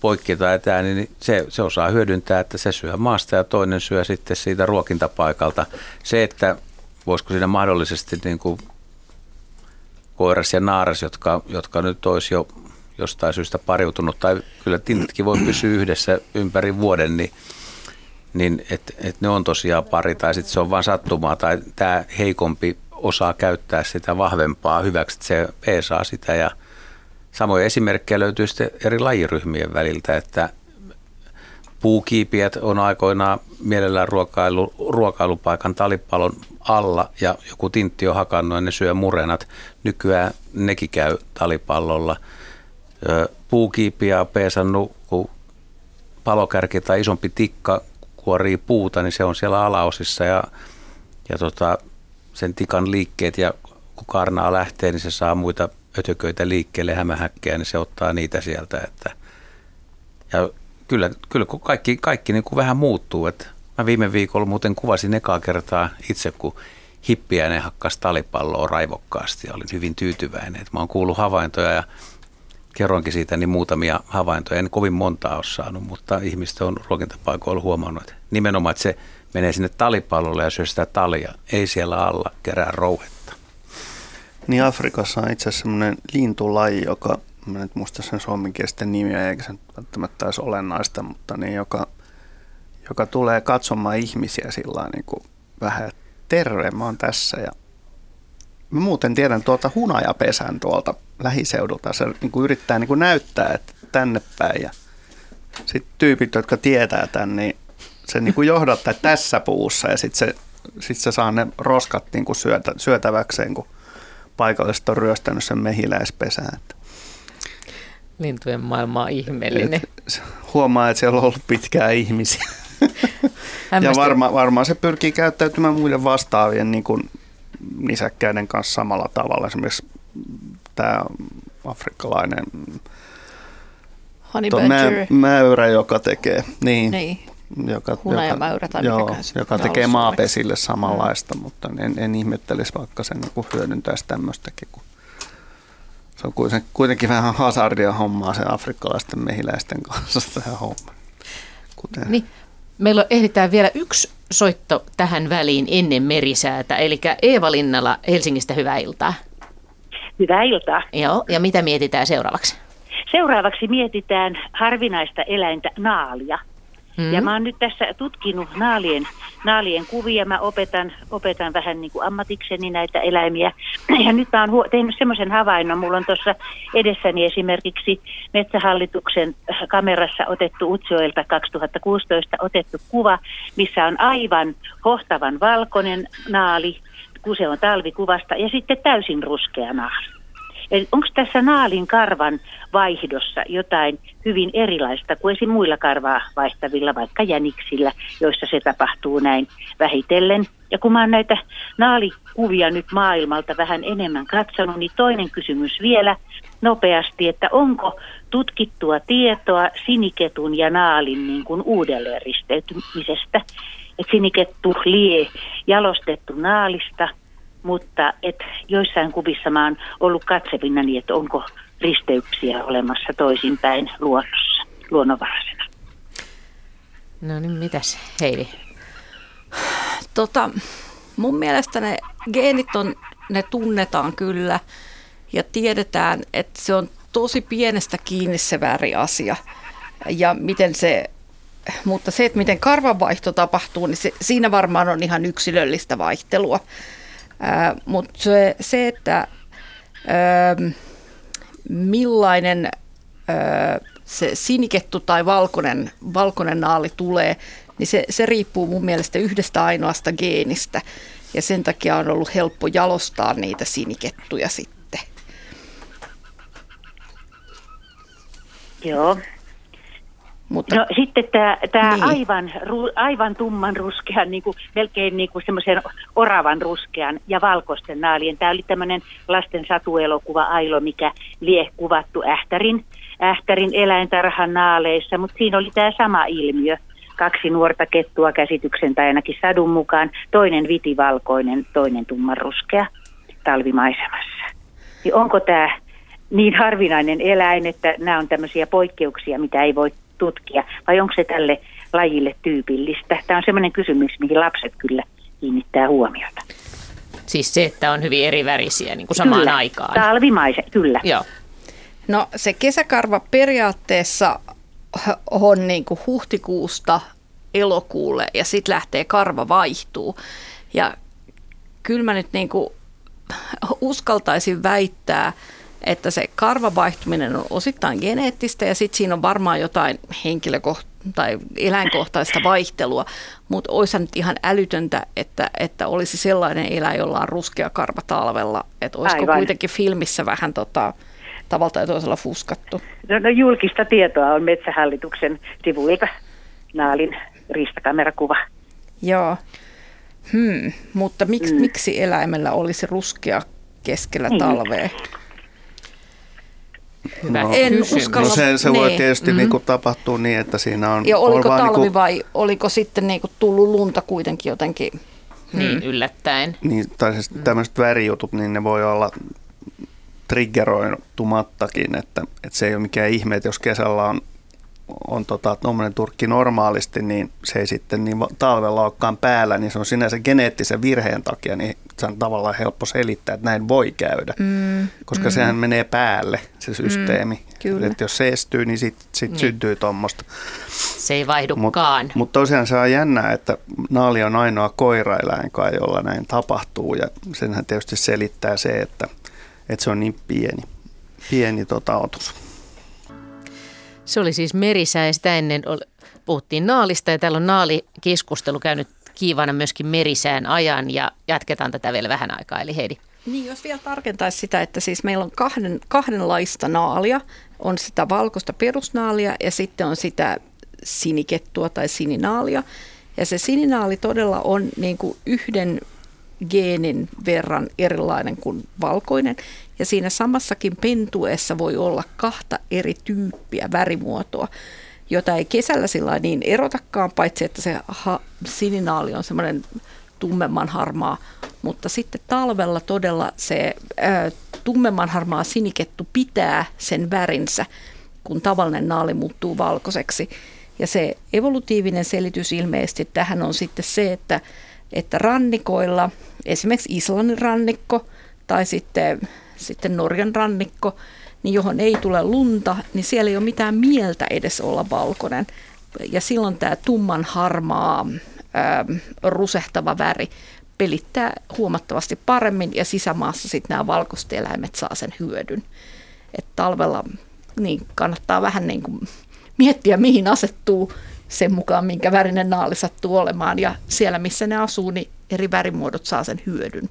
poikki tai tämä, niin se, se osaa hyödyntää, että se syö maasta ja toinen syö sitten siitä ruokintapaikalta. Se, että voisiko siinä mahdollisesti niin kuin koiras ja naaras, jotka, jotka nyt olisi jo jostain syystä pariutunut, tai kyllä tintitkin voi pysyä yhdessä ympäri vuoden, niin, niin että et ne on tosiaan pari, tai sitten se on vain sattumaa, tai tämä heikompi osaa käyttää sitä vahvempaa hyväksi, että se peesaa sitä, ja samoja esimerkkejä löytyy sitten eri lajiryhmien väliltä, että puukiipijät on aikoinaan mielellään ruokailu, ruokailupaikan talipalon alla ja joku tintti on hakannut ja ne syö murenat. Nykyään nekin käy talipallolla – puukiipiä on peesannut, kun palokärki tai isompi tikka kuorii puuta, niin se on siellä alaosissa ja, ja tota, sen tikan liikkeet ja kun karnaa lähtee, niin se saa muita ötököitä liikkeelle, hämähäkkejä, niin se ottaa niitä sieltä. Että, ja kyllä, kyllä kaikki, kaikki niin kuin vähän muuttuu. Että mä viime viikolla muuten kuvasin ekaa kertaa itse, kun hippiäinen hakkasi talipalloa raivokkaasti ja olin hyvin tyytyväinen. Että mä oon kuullut havaintoja ja kerroinkin siitä niin muutamia havaintoja. En kovin montaa ole saanut, mutta ihmiset on ruokintapaikoilla huomannut, että nimenomaan, että se menee sinne talipallolle ja syö sitä talia, ei siellä alla kerää rouhetta. Niin Afrikassa on itse asiassa semmoinen lintulaji, joka, mä nyt muista sen suomenkielisten nimiä, eikä se välttämättä olisi olennaista, mutta niin joka, joka tulee katsomaan ihmisiä sillä niin kuin vähän, terve, mä oon tässä ja Mä muuten tiedän tuolta hunajapesän tuolta lähiseudulta. Se niin kuin yrittää niin kuin näyttää, että tänne päin. Ja sitten tyypit, jotka tietää tämän, niin se niin kuin johdattaa tässä puussa ja sitten se, sit se saa ne roskat niin kuin syötä, syötäväkseen, kun paikalliset on ryöstänyt sen mehiläispesään. Lintujen maailma on ihmeellinen. Et huomaa, että siellä on ollut pitkää ihmisiä. Ja varma, varmaan se pyrkii käyttäytymään muiden vastaavien niin kuin nisäkkäiden kanssa samalla tavalla. Esimerkiksi tämä afrikkalainen Honey mä, mäyrä, joka tekee, niin, niin. joka, Hunajamäyrä tai joo, joka tekee maapesille samanlaista, mm. mutta en, en ihmettelisi vaikka sen niin hyödyntäisi tämmöistäkin, kun se on kuitenkin vähän hazardia hommaa sen afrikkalaisten mehiläisten kanssa tämä homma. Kuten. Niin, meillä ehditään vielä yksi soitto tähän väliin ennen merisäätä. Eli Eeva Linnala Helsingistä, hyvää iltaa. Hyvää iltaa. Joo, ja mitä mietitään seuraavaksi? Seuraavaksi mietitään harvinaista eläintä naalia. Mm. Ja mä oon nyt tässä tutkinut naalien, naalien kuvia. Mä opetan, opetan vähän niin kuin ammatikseni näitä eläimiä. Ja nyt mä oon huo- tehnyt semmoisen havainnon. Mulla on tuossa edessäni esimerkiksi Metsähallituksen kamerassa otettu Utsjoelta 2016 otettu kuva, missä on aivan hohtavan valkoinen naali. Kuse on talvikuvasta ja sitten täysin ruskea naali. Eli onko tässä naalin karvan vaihdossa jotain hyvin erilaista kuin esim. muilla karvaa vaihtavilla, vaikka jäniksillä, joissa se tapahtuu näin vähitellen. Ja kun mä oon näitä naalikuvia nyt maailmalta vähän enemmän katsonut, niin toinen kysymys vielä nopeasti, että onko tutkittua tietoa siniketun ja naalin niin kuin uudelleen risteytymisestä. Että sinikettu lie jalostettu naalista – mutta et joissain kuvissa mä oon ollut katsevina niin, että onko risteyksiä olemassa toisinpäin luonnossa, luonnonvaraisena. No niin, mitäs Heidi? Tota, mun mielestä ne geenit on, ne tunnetaan kyllä ja tiedetään, että se on tosi pienestä kiinni se väriasia. Ja miten se, mutta se, että miten karvanvaihto tapahtuu, niin se, siinä varmaan on ihan yksilöllistä vaihtelua. Mutta se, se, että ää, millainen ää, se sinikettu tai valkoinen, valkoinen naali tulee, niin se, se riippuu mun mielestä yhdestä ainoasta geenistä. Ja sen takia on ollut helppo jalostaa niitä sinikettuja sitten. Joo. Mutta, no sitten tämä, tämä niin. aivan, ru, aivan tumman ruskean, niin kuin, melkein niin kuin semmoisen oravan ruskean ja valkoisten naalien. Tämä oli tämmöinen lasten satuelokuva Ailo, mikä lie kuvattu Ähtärin, Ähtärin eläintarhan naaleissa, mutta siinä oli tämä sama ilmiö. Kaksi nuorta kettua käsityksen tai ainakin sadun mukaan, toinen vitivalkoinen, toinen tummanruskea talvimaisemassa. Niin onko tämä niin harvinainen eläin, että nämä on tämmöisiä poikkeuksia, mitä ei voi tutkia, vai onko se tälle lajille tyypillistä? Tämä on sellainen kysymys, mihin lapset kyllä kiinnittää huomiota. Siis se, että on hyvin eri värisiä niin kuin samaan kyllä. aikaan. Talvimaisen, kyllä. Joo. No se kesäkarva periaatteessa on niin kuin huhtikuusta elokuulle ja sitten lähtee karva vaihtuu. Ja kyllä mä nyt niin kuin uskaltaisin väittää, että se karvavaihtuminen on osittain geneettistä ja sitten siinä on varmaan jotain henkilökohtaista tai eläinkohtaista vaihtelua, mutta olisi nyt ihan älytöntä, että, että olisi sellainen eläin, jolla on ruskea karva talvella, että olisiko Aivan. kuitenkin filmissä vähän tota, tavalla tai toisella fuskattu? No, no julkista tietoa on Metsähallituksen sivuilta Naalin ristakamerkuva. Joo, hmm. mutta miksi, mm. miksi eläimellä olisi ruskea keskellä niin. talvea? Hyvä no, en uskalla. No se, se voi niin. tietysti mm-hmm. niin kuin tapahtua niin, että siinä on... Ja oliko on talvi niin kuin, vai oliko sitten niin kuin tullut lunta kuitenkin jotenkin? Niin, mm. yllättäen. Niin, tai siis tämmöiset värijutut, niin ne voi olla triggeroitumattakin, että, että se ei ole mikään ihme, että jos kesällä on on tota, turkki normaalisti, niin se ei sitten niin talvella olekaan päällä, niin se on sinänsä geneettisen virheen takia, niin se on tavallaan helppo selittää, että näin voi käydä, mm, koska mm. sehän menee päälle se systeemi. Mm, kyllä. Että jos se estyy, niin sitten sit niin. syntyy tuommoista. Se ei vaihdukaan. Mutta mut tosiaan se on jännää, että naali on ainoa koiraeläin, jolla näin tapahtuu, ja senhän tietysti selittää se, että, että se on niin pieni, pieni tota, otus. Se oli siis merisää ja sitä ennen puhuttiin naalista ja täällä on naalikeskustelu käynyt kiivana myöskin merisään ajan ja jatketaan tätä vielä vähän aikaa. Eli Heidi. Niin, jos vielä tarkentaisi sitä, että siis meillä on kahden, kahdenlaista naalia. On sitä valkoista perusnaalia ja sitten on sitä sinikettua tai sininaalia. Ja se sininaali todella on niin kuin yhden geenin verran erilainen kuin valkoinen. Ja siinä samassakin pentueessa voi olla kahta eri tyyppiä värimuotoa, jota ei kesällä sillä niin erotakaan, paitsi että se ha- sininaali on semmoinen tummemman harmaa, mutta sitten talvella todella se ää, tummemman harmaa sinikettu pitää sen värinsä, kun tavallinen naali muuttuu valkoiseksi. Ja se evolutiivinen selitys ilmeisesti tähän on sitten se, että, että rannikoilla, esimerkiksi Islannin rannikko tai sitten sitten Norjan rannikko, niin johon ei tule lunta, niin siellä ei ole mitään mieltä edes olla valkoinen. Ja silloin tämä tumman harmaa, ää, rusehtava väri pelittää huomattavasti paremmin ja sisämaassa sitten nämä valkoiset eläimet saa sen hyödyn. Et talvella niin kannattaa vähän niin kuin miettiä, mihin asettuu sen mukaan, minkä värinen naali sattuu olemaan. Ja siellä, missä ne asuu, niin eri värimuodot saa sen hyödyn.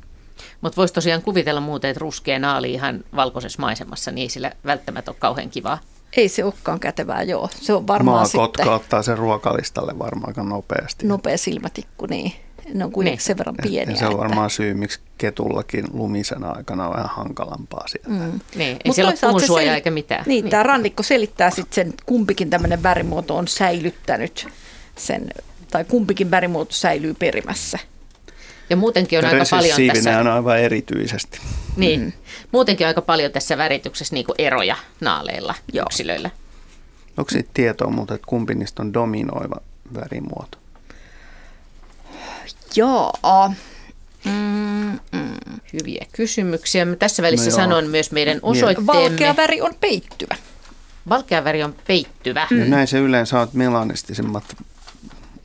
Mutta voisi tosiaan kuvitella muuten, että ruskea naali ihan valkoisessa maisemassa, niin ei sillä välttämättä ole kauhean kivaa. Ei se olekaan kätevää, joo. Se on varmaan Maakotka sitten... ottaa sen ruokalistalle varmaan aika nopeasti. Nopea silmätikku, niin. Ne on kuitenkin niin. sen verran pieniä. Ja se on varmaan että... syy, miksi ketullakin lumisena aikana on vähän hankalampaa sieltä. Mm. Niin, ei siellä ole puunsuoja sel... eikä mitään. Niin, niin. tämä rannikko selittää sitten sen, kumpikin tämmöinen värimuoto on säilyttänyt sen, tai kumpikin värimuoto säilyy perimässä. Ja muutenkin on aika paljon tässä... on aivan erityisesti. Niin, mm. muutenkin on aika paljon tässä värityksessä niin kuin eroja naaleilla Joo. yksilöillä. Onko siitä tietoa muuten, että kumpi niistä on dominoiva värimuoto? Joo. Mm, mm. Hyviä kysymyksiä. Mä tässä välissä no sanon myös meidän osoitteemme. Valkea väri on peittyvä. Valkea väri on peittyvä. Mm. Ja näin se yleensä on, että melanistisemmat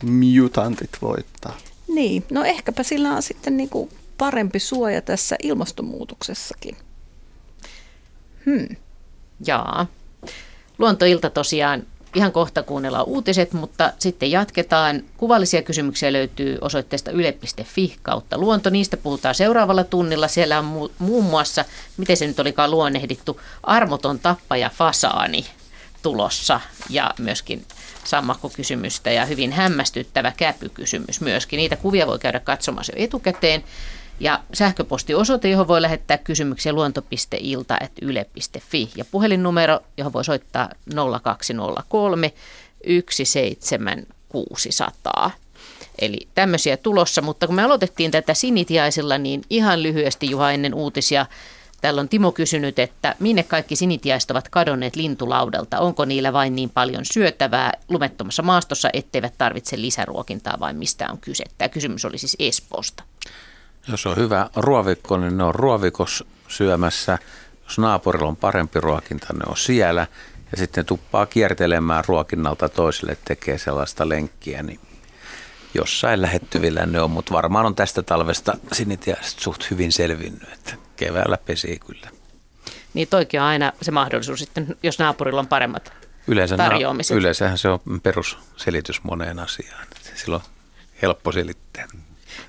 mutantit voittaa. Niin, no ehkäpä sillä on sitten niin kuin parempi suoja tässä ilmastonmuutoksessakin. Hmm. Jaa. Luontoilta tosiaan ihan kohta kuunnellaan uutiset, mutta sitten jatketaan. Kuvallisia kysymyksiä löytyy osoitteesta yle.fi kautta luonto. Niistä puhutaan seuraavalla tunnilla. Siellä on muun muassa, miten se nyt olikaan luonnehdittu, armoton tappaja fasaani tulossa ja myöskin sammakkokysymystä ja hyvin hämmästyttävä käpykysymys myöskin. Niitä kuvia voi käydä katsomassa jo etukäteen. Ja sähköpostiosoite, johon voi lähettää kysymyksiä luonto.ilta.yle.fi ja puhelinnumero, johon voi soittaa 0203 17600. Eli tämmöisiä tulossa, mutta kun me aloitettiin tätä sinitiaisilla, niin ihan lyhyesti Juha ennen uutisia Täällä on Timo kysynyt, että minne kaikki sinitiaiset ovat kadonneet lintulaudelta? Onko niillä vain niin paljon syötävää lumettomassa maastossa, etteivät tarvitse lisäruokintaa vai mistä on kyse? Tämä kysymys oli siis Espoosta. Jos on hyvä ruovikko, niin ne on ruovikos syömässä. Jos naapurilla on parempi ruokinta, ne on siellä. Ja sitten tuppaa kiertelemään ruokinnalta toiselle, tekee sellaista lenkkiä, niin jossain lähettyvillä ne on, mutta varmaan on tästä talvesta sinitiaiset suht hyvin selvinnyt, että keväällä pesii kyllä. Niin toikin on aina se mahdollisuus sitten, jos naapurilla on paremmat Yleensä tarjoamiset. Na- yleensähän se on perusselitys moneen asiaan. Silloin helppo selittää.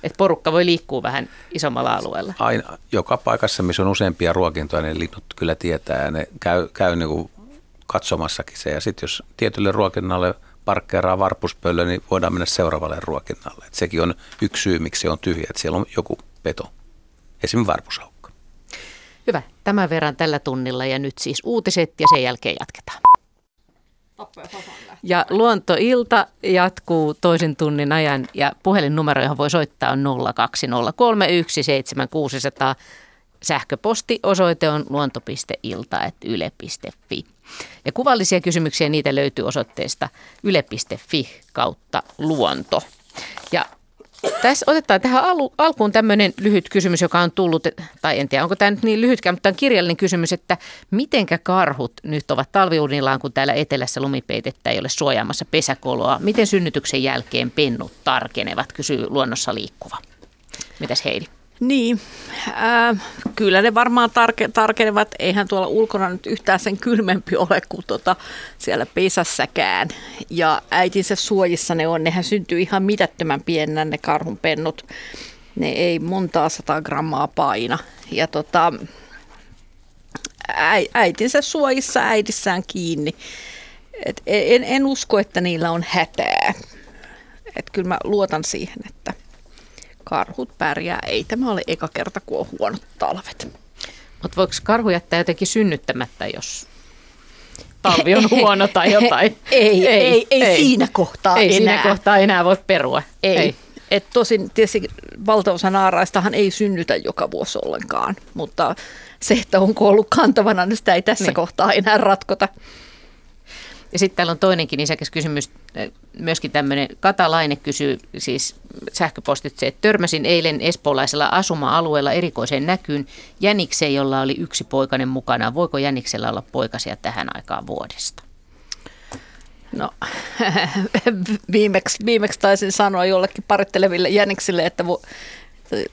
Et porukka voi liikkua vähän isommalla alueella. Aina, joka paikassa, missä on useampia ruokintoja, niin linnut kyllä tietää ja ne käy, käy niin kuin katsomassakin se. Ja sitten jos tietylle ruokinnalle parkkeeraa varpuspöllö, niin voidaan mennä seuraavalle ruokinnalle. Et sekin on yksi syy, miksi se on tyhjä, että siellä on joku peto, esimerkiksi varpusaukka. Hyvä, tämän verran tällä tunnilla ja nyt siis uutiset ja sen jälkeen jatketaan. Ja luontoilta jatkuu toisen tunnin ajan ja puhelinnumero, johon voi soittaa on 020317600. Sähköpostiosoite on luonto.ilta.yle.fi. Ja kuvallisia kysymyksiä niitä löytyy osoitteesta yle.fi kautta luonto. Ja tässä otetaan tähän alu, alkuun tämmöinen lyhyt kysymys, joka on tullut, tai en tiedä onko tämä nyt niin lyhytkään, mutta tämä on kirjallinen kysymys, että mitenkä karhut nyt ovat talviunillaan, kun täällä etelässä lumipeitettä ei ole suojaamassa pesäkoloa. Miten synnytyksen jälkeen pennut tarkenevat, kysyy luonnossa liikkuva. Mitäs Heidi? Niin, äh, kyllä ne varmaan tarke, tarkenevat. Eihän tuolla ulkona nyt yhtään sen kylmempi ole kuin tota siellä pesässäkään. Ja äitinsä suojissa ne on. Nehän syntyy ihan mitättömän pienenä ne karhunpennut. Ne ei montaa sata grammaa paina. Ja tota, äitinsä suojissa äidissään kiinni. Et en, en usko, että niillä on hätää. Et kyllä mä luotan siihen, että karhut pärjää. Ei tämä ole eka kerta, kun on huonot talvet. Mutta voiko karhu jättää jotenkin synnyttämättä, jos talvi on huono tai jotain? ei, ei, ei, ei, ei siinä kohtaa ei enää. siinä kohtaa enää voi perua. Ei. ei. Et tosin tietysti valtaosa naaraistahan ei synnytä joka vuosi ollenkaan, mutta se, että onko ollut kantavana, niin sitä ei tässä niin. kohtaa enää ratkota. Ja sitten täällä on toinenkin isäkäs kysymys, äh, myöskin tämmöinen Katalainen kysyy siis sähköpostitse, että törmäsin eilen espoolaisella asuma-alueella erikoiseen näkyyn jänikseen, jolla oli yksi poikainen mukana. Voiko jäniksellä olla poikasia tähän aikaan vuodesta? No, viimeksi, viimeksi taisin sanoa jollekin paritteleville jäniksille, että vo,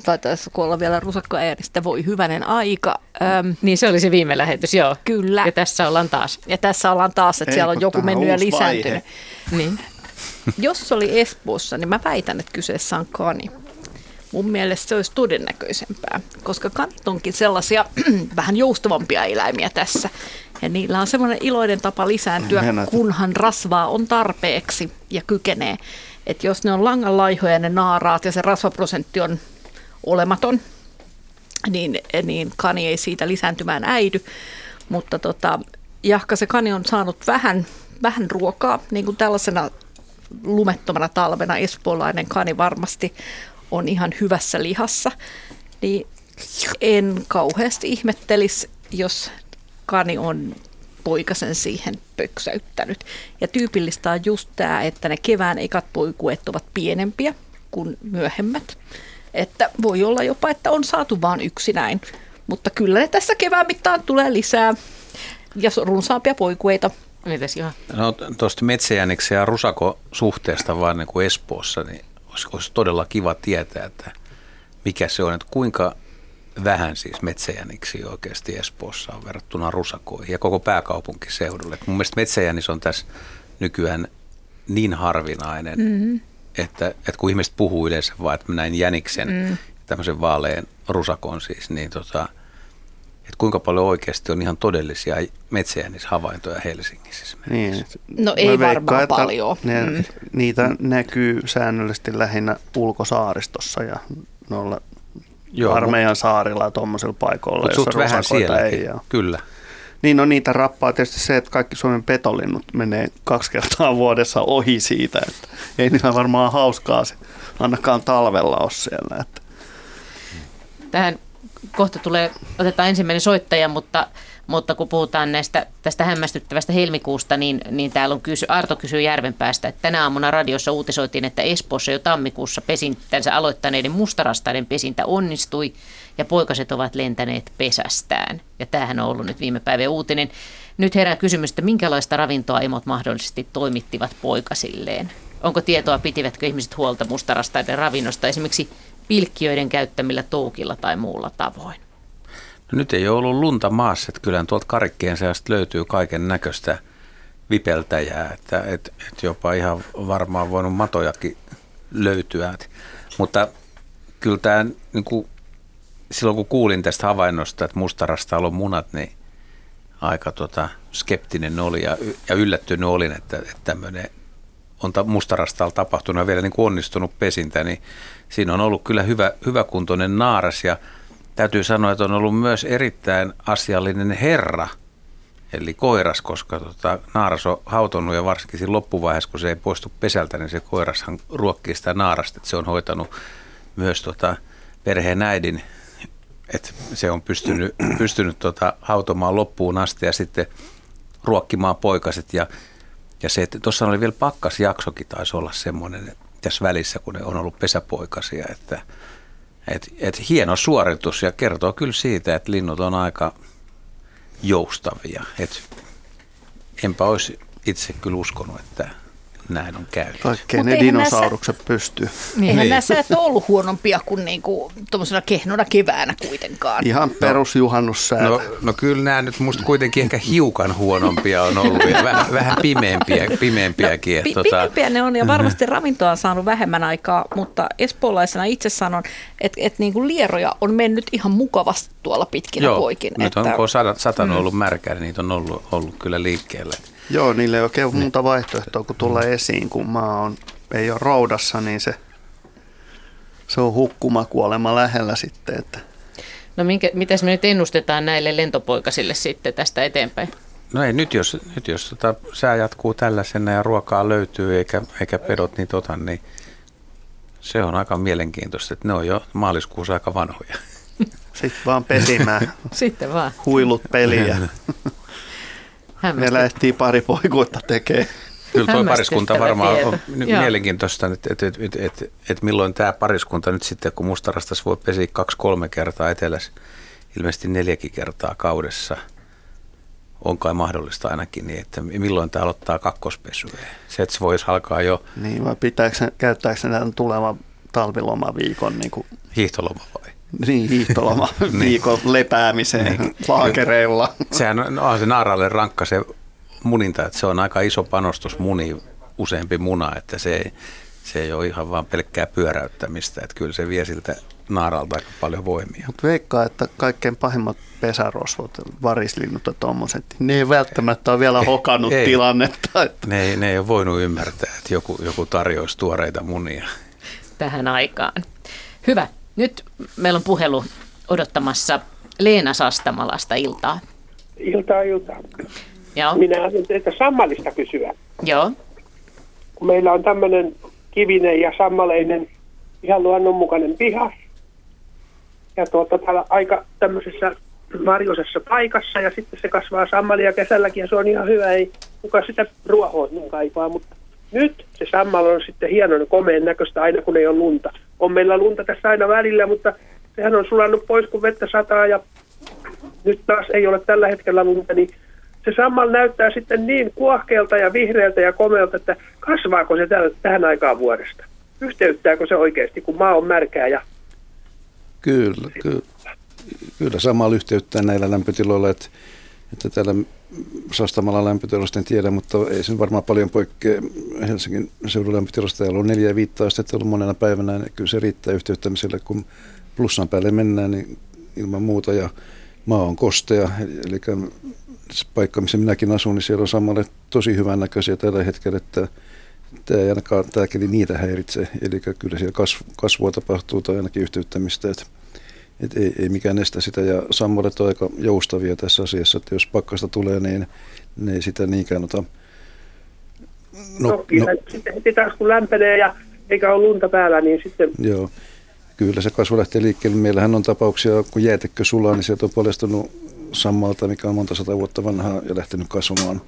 taitaisi olla vielä rusakkoääristä, voi hyvänen aika. Öm, niin se oli se viime lähetys, joo. Kyllä. Ja tässä ollaan taas. Ja tässä ollaan taas, että Ei, siellä on joku mennyt ja lisääntynyt. Niin. Jos oli Espoossa, niin mä väitän, että kyseessä on kani. Mun mielestä se olisi todennäköisempää, koska kanit onkin sellaisia vähän joustavampia eläimiä tässä. Ja niillä on semmoinen iloinen tapa lisääntyä, kunhan rasvaa on tarpeeksi ja kykenee. Että jos ne on langanlaihoja ne naaraat ja se rasvaprosentti on olematon, niin, niin kani ei siitä lisääntymään äidy. Mutta tota, jahka se kani on saanut vähän, vähän ruokaa, niin kuin tällaisena lumettomana talvena espoolainen kani varmasti on ihan hyvässä lihassa, niin en kauheasti ihmettelisi, jos kani on poikasen siihen pöksäyttänyt. Ja tyypillistä on just tämä, että ne kevään ekat poikuet ovat pienempiä kuin myöhemmät. Että voi olla jopa, että on saatu vain yksi näin. Mutta kyllä ne tässä kevään mittaan tulee lisää ja runsaampia poikueita. Mites ihan? No tuosta metsäjäniksen ja rusako suhteesta vaan niin kuin Espoossa, niin olisi, olisi todella kiva tietää, että mikä se on, että kuinka vähän siis metsäjäniksi oikeasti Espoossa on verrattuna rusakoihin ja koko pääkaupunkiseudulle. mun mielestä metsäjänis on tässä nykyään niin harvinainen, mm-hmm. Että, että kun ihmiset puhuu yleensä vaan, että mä näin jäniksen, mm. tämmöisen vaalean rusakon siis, niin tota, että kuinka paljon oikeasti on ihan todellisia metsäjänishavaintoja Helsingissä. Niin. No ei veikkaan, varmaan paljon. Ne, mm. Niitä näkyy säännöllisesti lähinnä ulkosaaristossa ja noilla Joo, armeijan saarilla ja tuommoisilla paikoilla, joissa vähän sielläkin, ei. Ja... kyllä. Niin, no niitä rappaa tietysti se, että kaikki Suomen petolinnut menee kaksi kertaa vuodessa ohi siitä, että ei niillä varmaan hauskaa se, ainakaan talvella ole siellä. Että. Tähän kohta tulee, otetaan ensimmäinen soittaja, mutta, mutta kun puhutaan näistä, tästä hämmästyttävästä helmikuusta, niin, niin täällä on kysy, Arto kysyy Järvenpäästä, että tänä aamuna radiossa uutisoitiin, että Espoossa jo tammikuussa pesintänsä aloittaneiden mustarastaiden pesintä onnistui ja poikaset ovat lentäneet pesästään. Ja tämähän on ollut nyt viime päivän uutinen. Nyt herää kysymys, että minkälaista ravintoa emot mahdollisesti toimittivat poikasilleen? Onko tietoa, pitivätkö ihmiset huolta mustarastaiden ravinnosta esimerkiksi pilkkiöiden käyttämillä toukilla tai muulla tavoin? No nyt ei ole ollut lunta maassa, että kyllä tuolta karikkeen seasta löytyy kaiken näköistä vipeltäjää, että et, et jopa ihan varmaan voinut matojakin löytyä. Et, mutta kyllä tämä, niin kuin, silloin kun kuulin tästä havainnosta, että mustarasta on munat, niin aika tota, skeptinen oli ja, ja yllättynyt olin, että, että tämmöinen on mustarastalla tapahtunut ja vielä niin kuin onnistunut pesintä, niin siinä on ollut kyllä hyvä, hyväkuntoinen naaras. Ja täytyy sanoa, että on ollut myös erittäin asiallinen herra, eli koiras, koska tota, naaras on hautonut ja varsinkin siinä loppuvaiheessa, kun se ei poistu pesältä, niin se koirashan ruokkii sitä naarasta, että se on hoitanut myös tota, perheen äidin, että se on pystynyt, pystynyt tota, hautomaan loppuun asti ja sitten ruokkimaan poikaset ja ja se, että tuossa oli vielä pakkasjaksokin taisi olla semmoinen tässä välissä, kun ne on ollut pesäpoikasia, että et, et hieno suoritus ja kertoo kyllä siitä, että linnut on aika joustavia. Et enpä olisi itse kyllä uskonut, että näin on käynyt. Kaikkeen ne dinosaurukset pystyy. Niin. Eihän niin. näissä et ollut huonompia kuin niinku, tuommoisena kehnona keväänä kuitenkaan. Ihan perusjuhannussäätä. No, no kyllä nämä nyt musta kuitenkin ehkä hiukan huonompia on ollut ja vähän, vähän pimeämpiä, pimeämpiäkin. No, pi- tota... Pimeämpiä ne on ja varmasti mm-hmm. ravintoa on saanut vähemmän aikaa, mutta espoolaisena itse sanon, että et niinku lieroja on mennyt ihan mukavasti tuolla pitkinä Joo, poikin. nyt että... on, kun on satanut mm. ollut märkää, niin niitä on ollut, ollut kyllä liikkeellä. Joo, niille ei oikein niin. muuta vaihtoehtoa kuin tulla esiin, kun maa on, ei ole roudassa, niin se, se on hukkuma kuolema lähellä sitten. Että. No minkä, mitäs me nyt ennustetaan näille lentopoikasille sitten tästä eteenpäin? No ei, nyt jos, nyt jos tota, sää jatkuu tällaisena ja ruokaa löytyy eikä, eikä pedot niin tota, niin se on aika mielenkiintoista, että ne on jo maaliskuussa aika vanhoja. Sitten vaan pesimään. Sitten vaan. Huilut peliä. Meillä ehtii pari poikuutta tekee. Kyllä tuo pariskunta varmaan tieto. on mielenkiintoista, että, että, että, että, että, että milloin tämä pariskunta nyt sitten, kun mustarastas voi pesiä kaksi-kolme kertaa etelässä, ilmeisesti neljäkin kertaa kaudessa, on kai mahdollista ainakin, niin että milloin tämä aloittaa kakkospesu. Se, että se voisi alkaa jo... Niin, vai pitääkö, käyttääkö se tämän tulevan talvilomaviikon? Niin kuin... Hiihtoloma vai? Niin, hiihtoloma niin. viikon lepäämiseen niin. laakereilla. Sehän on, on se naaralle rankka se muninta, että se on aika iso panostus muni, useampi muna, että se ei, se ei ole ihan vaan pelkkää pyöräyttämistä, että kyllä se vie siltä naaralta aika paljon voimia. Mutta veikkaa, että kaikkein pahimmat pesärosvot, varislinnut ja tuommoiset, ne ei välttämättä ole vielä hokannut ei, tilannetta. Että. Ne, ei, ne ei ole voinut ymmärtää, että joku, joku tarjoisi tuoreita munia. Tähän aikaan. Hyvä. Nyt meillä on puhelu odottamassa Leena Sastamalasta iltaa. Iltaa, iltaa. Joo. Minä haluan teitä sammalista kysyä. Joo. Kun meillä on tämmöinen kivinen ja sammaleinen ihan luonnonmukainen piha. Ja tuota, täällä aika tämmöisessä marjoisessa paikassa ja sitten se kasvaa sammalia kesälläkin ja se on ihan hyvä. Ei kuka sitä ruohoa niin kaipaa, mutta nyt se sammal on sitten hienon komeen näköistä aina kun ei ole lunta. On meillä lunta tässä aina välillä, mutta sehän on sulannut pois kun vettä sataa ja nyt taas ei ole tällä hetkellä lunta, niin se sammal näyttää sitten niin kuohkeelta ja vihreältä ja komealta, että kasvaako se täl, tähän aikaan vuodesta? Yhteyttääkö se oikeasti, kun maa on märkää ja... Kyllä, kyllä. Kyllä samalla yhteyttää näillä lämpötiloilla, että että täällä Sastamalla lämpötilasta en tiedä, mutta ei se varmaan paljon poikkea Helsingin seudun lämpötilasta. Täällä on neljä viittä astetta ollut monena päivänä, niin kyllä se riittää yhteyttämiselle, kun plussan päälle mennään, niin ilman muuta. Ja maa on kostea, eli se paikka, missä minäkin asun, niin siellä on samalle tosi hyvän näköisiä tällä hetkellä, että tämä ei ainakaan tämä keli niitä häiritse. Eli kyllä siellä kasvua tapahtuu tai ainakin yhteyttämistä. Että et ei, ei mikään estä sitä ja sammudet on aika joustavia tässä asiassa, että jos pakkasta tulee, niin ne ei sitä niinkään ota. No, no, no. sitten heti taas kun lämpenee ja eikä ole lunta päällä, niin sitten... Joo, kyllä se kasvu lähtee liikkeelle. Meillähän on tapauksia, kun jäätekkö sulaa, niin sieltä on paljastunut sammalta, mikä on monta sata vuotta vanhaa ja lähtenyt kasvamaan.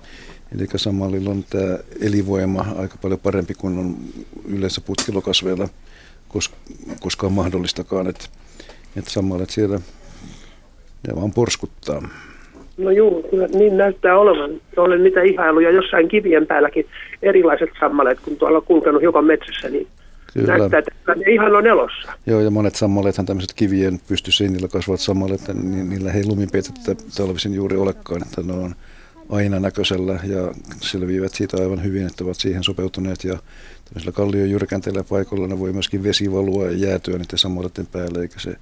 Eli sammallilla on tämä elinvoima aika paljon parempi kuin on yleensä putkilokasveilla koskaan mahdollistakaan. Että että samalla että siellä ne vaan porskuttaa. No juu, kyllä niin näyttää olevan. Olen niitä ihailuja jossain kivien päälläkin erilaiset sammaleet, kun tuolla on kulkenut hiukan metsässä, niin Kyllä. näyttää, että ne ihan on elossa. Joo, ja monet sammaleethan tämmöiset kivien pystyssä, kasvavat sammaleet, niin niillä ei lumipeitettä talvisin juuri olekaan, että ne on aina näköisellä ja selviävät siitä aivan hyvin, että ovat siihen sopeutuneet ja tämmöisellä kallion jyrkänteillä paikoilla ne voi myöskin vesi valua ja jäätyä niiden sammaleiden päälle, eikä se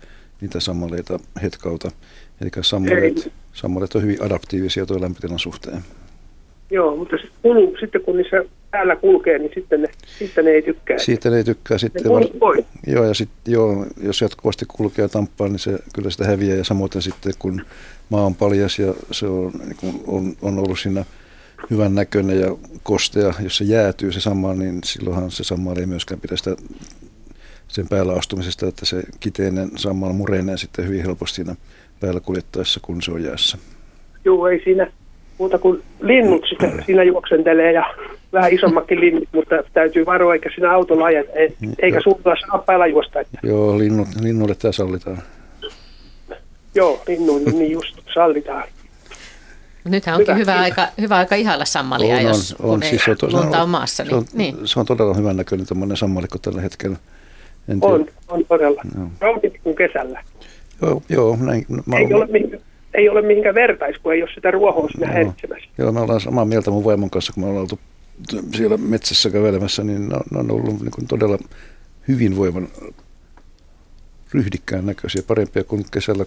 niitä sammaleita hetkauta. Eli sammaleet, sammaleet on hyvin adaptiivisia tuon lämpötilan suhteen. Joo, mutta sitten, kun, sitten kun niissä päällä kulkee, niin sitten ne, sitten ne ei tykkää. Siitä ne ei tykkää. Sitten ne var... joo, ja sit, joo, jos jatkuvasti kulkee ja tamppaa, niin se kyllä sitä häviää. Ja samoin sitten, kun maa on paljas ja se on, niin on, on ollut siinä hyvän näköinen ja kostea, jos se jäätyy se sama, niin silloinhan se sama ei myöskään pidä sitä sen päällä astumisesta, että se kiteinen sammal murenee sitten hyvin helposti siinä päällä kuljettaessa, kun se on jäässä. Joo, ei siinä muuta kuin linnut sitten siinä juoksentelee ja vähän isommakin linnut, mutta täytyy varoa, eikä siinä autolla aja, eikä suunnilla saa päällä juosta. Että. Joo, linnut, linnulle tämä sallitaan. Joo, linnun niin just sallitaan. Nythän onkin hyvä, hyvä aika, hyvä aika ihailla sammalia, on, jos on, on, siis se on, lunta on maassa. Niin, se, on, niin. se on todella hyvän näköinen sammalikko tällä hetkellä. En on, on todella. No. Kuin kesällä. Joo, joo näin. Mä ei, ole mihinkään, ei ole mihinkään vertais, kun ei ole sitä ruohoa siinä häiritsemässä. Joo, me ollaan samaa mieltä mun vaimon kanssa, kun me ollaan oltu siellä metsässä kävelemässä, niin ne on, ne on ollut niin kuin todella hyvinvoivan ryhdikkään näköisiä, parempia kuin kesällä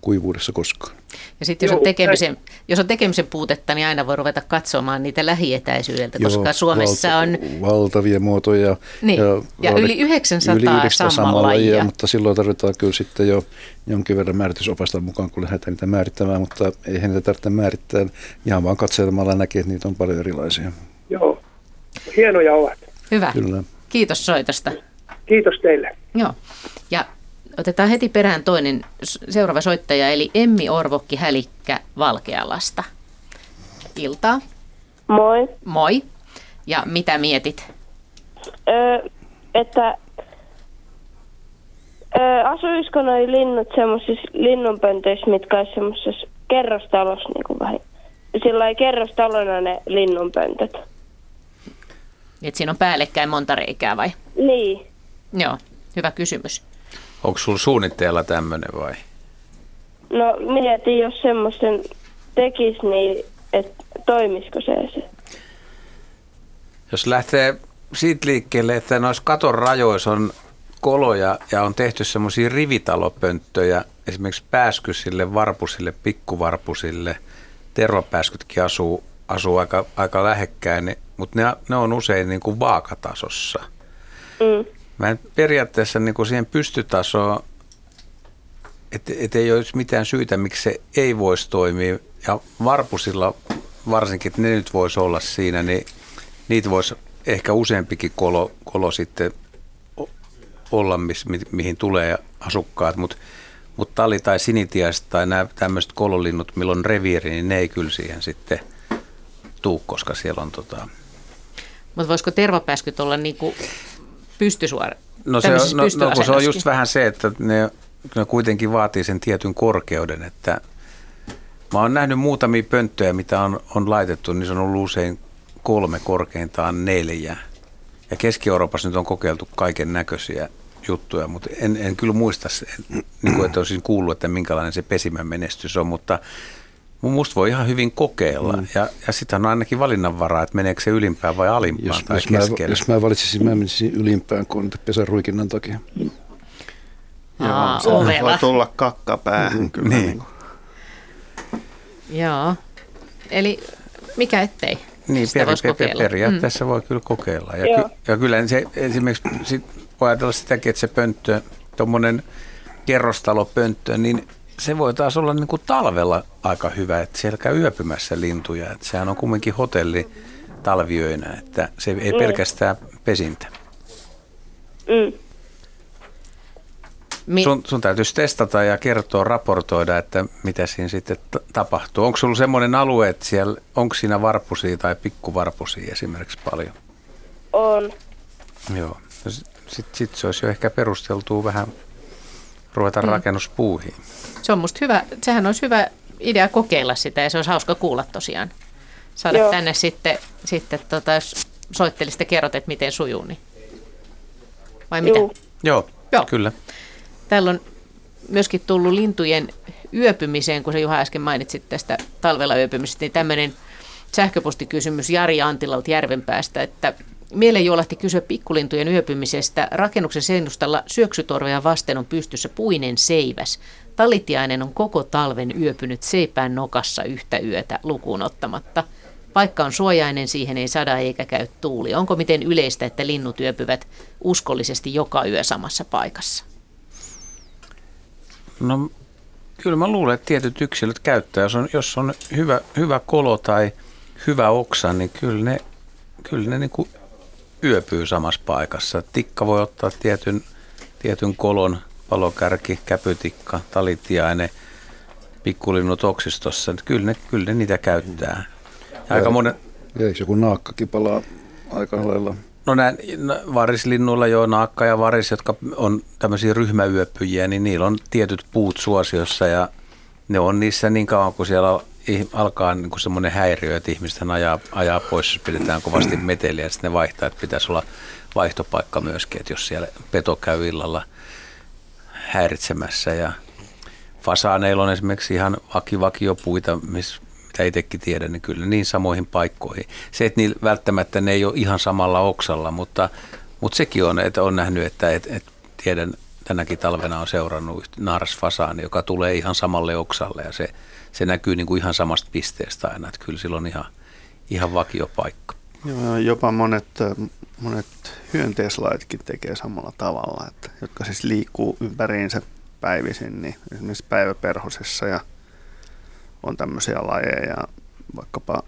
kuivuudessa koskaan. Ja sitten jos, on tekemisen, jos on tekemisen puutetta, niin aina voi ruveta katsomaan niitä lähietäisyydeltä, Joo, koska Suomessa valta, on... Valtavia muotoja. Niin, ja, ja yli 900, yli 900 samanlajia. Mutta silloin tarvitaan kyllä sitten jo jonkin verran määritysopasta mukaan, kun lähdetään niitä määrittämään, mutta ei niitä tarvitse määrittää. Ihan vaan katselemalla näkee, että niitä on paljon erilaisia. Joo, hienoja ovat. Hyvä. Kyllä. Kiitos soitosta. Kiitos teille. Joo. Ja Otetaan heti perään toinen seuraava soittaja, eli Emmi Orvokki Hälikkä Valkealasta. Iltaa. Moi. Moi. Ja mitä mietit? Öö, että öö, asuisiko noi linnut semmoisissa linnunpöntöissä, mitkä olisi semmoisessa kerrostalossa niin kuin vähän? Sillä ei kerrostalona ne linnunpöntöt. Et siinä on päällekkäin monta reikää vai? Niin. Joo, hyvä kysymys. Onko sulla suunnitteilla tämmöinen vai? No mietin, jos semmoisen tekisi, niin että toimisiko se, se? Jos lähtee siitä liikkeelle, että noissa katon rajoissa on koloja ja on tehty semmoisia rivitalopönttöjä, esimerkiksi pääskysille, varpusille, pikkuvarpusille, tervapääskytkin asuu, asuu aika, aika lähekkäin, niin, mutta ne, ne on usein niin kuin vaakatasossa. Mm. Mä periaatteessa niin kuin siihen pystytasoon, että et ei olisi mitään syytä, miksi se ei voisi toimia. Ja varpusilla varsinkin, että ne nyt voisi olla siinä, niin niitä voisi ehkä useampikin kolo, kolo sitten olla, miss, mi, mihin tulee asukkaat, mutta mut tali- tai sinitiaiset tai nämä tämmöiset kololinnut, milloin on reviiri, niin ne ei kyllä siihen sitten tuu, koska siellä on tota... Mutta voisiko tervapääskyt olla niinku pystysuora? No se, on, no, no, kun se on just vähän se, että ne, ne kuitenkin vaatii sen tietyn korkeuden, että mä oon nähnyt muutamia pönttöjä, mitä on, on laitettu, niin se on ollut usein kolme, korkeintaan neljä. Ja Keski-Euroopassa nyt on kokeiltu kaiken näköisiä juttuja, mutta en, en kyllä muista, niin kuin, että olisin kuullut, että minkälainen se pesimän menestys on, mutta Musta voi ihan hyvin kokeilla. Mm. Ja, ja sitten on ainakin valinnanvaraa, että meneekö se ylimpään vai alimpaan jos, tai jos keskelle. Mä, jos mä valitsisin, mä menisin ylimpään kuin pesäruikinnan takia. Aa, Joo, ovela. voi tulla kakka päähän kyllä. Niin. Niin. Joo. Eli mikä ettei? Niin, Sitä peri, peri, kokeilla. periaatteessa mm. voi kyllä kokeilla. Ja, Joo. ky, ja kyllä se esimerkiksi sit voi ajatella sitäkin, että se pönttö, tuommoinen kerrostalopönttö, niin se voi taas olla niin kuin talvella aika hyvä, että siellä käy yöpymässä lintuja. Että sehän on kumminkin hotelli talviöinä, että se ei Mm. pelkästään pesintä. Mm. Mi- Sun, sun täytyisi testata ja kertoa, raportoida, että mitä siinä sitten t- tapahtuu. Onko sulla semmoinen alue, että siellä, onko siinä varpusia tai pikkuvarpusia esimerkiksi paljon? On. Joo. Sitten sit se olisi jo ehkä perusteltua vähän ruveta Mm. rakennuspuuhiin. Se on musta hyvä, sehän olisi hyvä idea kokeilla sitä ja se olisi hauska kuulla tosiaan. Saada Joo. tänne sitten, sitten tota, jos soittelisit ja kerrot, että miten sujuu, niin. Vai mitä? Juu. Joo, Joo. kyllä. Täällä on myöskin tullut lintujen yöpymiseen, kun se Juha äsken mainitsit tästä talvella yöpymisestä, niin tämmöinen sähköpostikysymys Jari Antilalta Järvenpäästä, että Mieleen juolahti kysyä pikkulintujen yöpymisestä. Rakennuksen seinustalla syöksytorveja vasten on pystyssä puinen seiväs. Talitiainen on koko talven yöpynyt seipään nokassa yhtä yötä lukuun ottamatta. Paikka on suojainen, siihen ei sada eikä käy tuuli. Onko miten yleistä, että linnut yöpyvät uskollisesti joka yö samassa paikassa? No kyllä mä luulen, että tietyt yksilöt käyttää. Jos on, jos on hyvä, hyvä kolo tai hyvä oksa, niin kyllä ne, kyllä ne niin kuin yöpyy samassa paikassa. Tikka voi ottaa tietyn, tietyn kolon, palokärki, käpytikka, talitiainen, pikkulinnut oksistossa. Kyllä ne, kyllä ne niitä käyttää. Ja aika monen, Eikö joku naakkakin palaa aika lailla? No näin varislinnuilla jo naakka ja varis, jotka on tämmöisiä ryhmäyöpyjiä, niin niillä on tietyt puut suosiossa ja ne on niissä niin kauan, kun siellä alkaa niin kuin semmoinen häiriö, että ihmisten ajaa, ajaa pois, jos pidetään kovasti meteliä ja sitten ne vaihtaa, että pitäisi olla vaihtopaikka myöskin, että jos siellä peto käy illalla häiritsemässä ja fasaaneilla on esimerkiksi ihan vakivakiopuita, missä mitä itsekin tiedän, niin kyllä niin samoihin paikkoihin. Se, että niillä välttämättä ne ei ole ihan samalla oksalla, mutta, mutta sekin on, että on nähnyt, että et, et tiedän, tänäkin talvena on seurannut naarasfasaani, joka tulee ihan samalle oksalle ja se, se näkyy niin kuin ihan samasta pisteestä aina, että kyllä sillä on ihan, ihan vakiopaikka. Joo, jopa monet, monet hyönteislaitkin tekee samalla tavalla, että, jotka siis liikkuu ympäriinsä päivisin, niin esimerkiksi päiväperhosessa ja on tämmöisiä lajeja, vaikkapa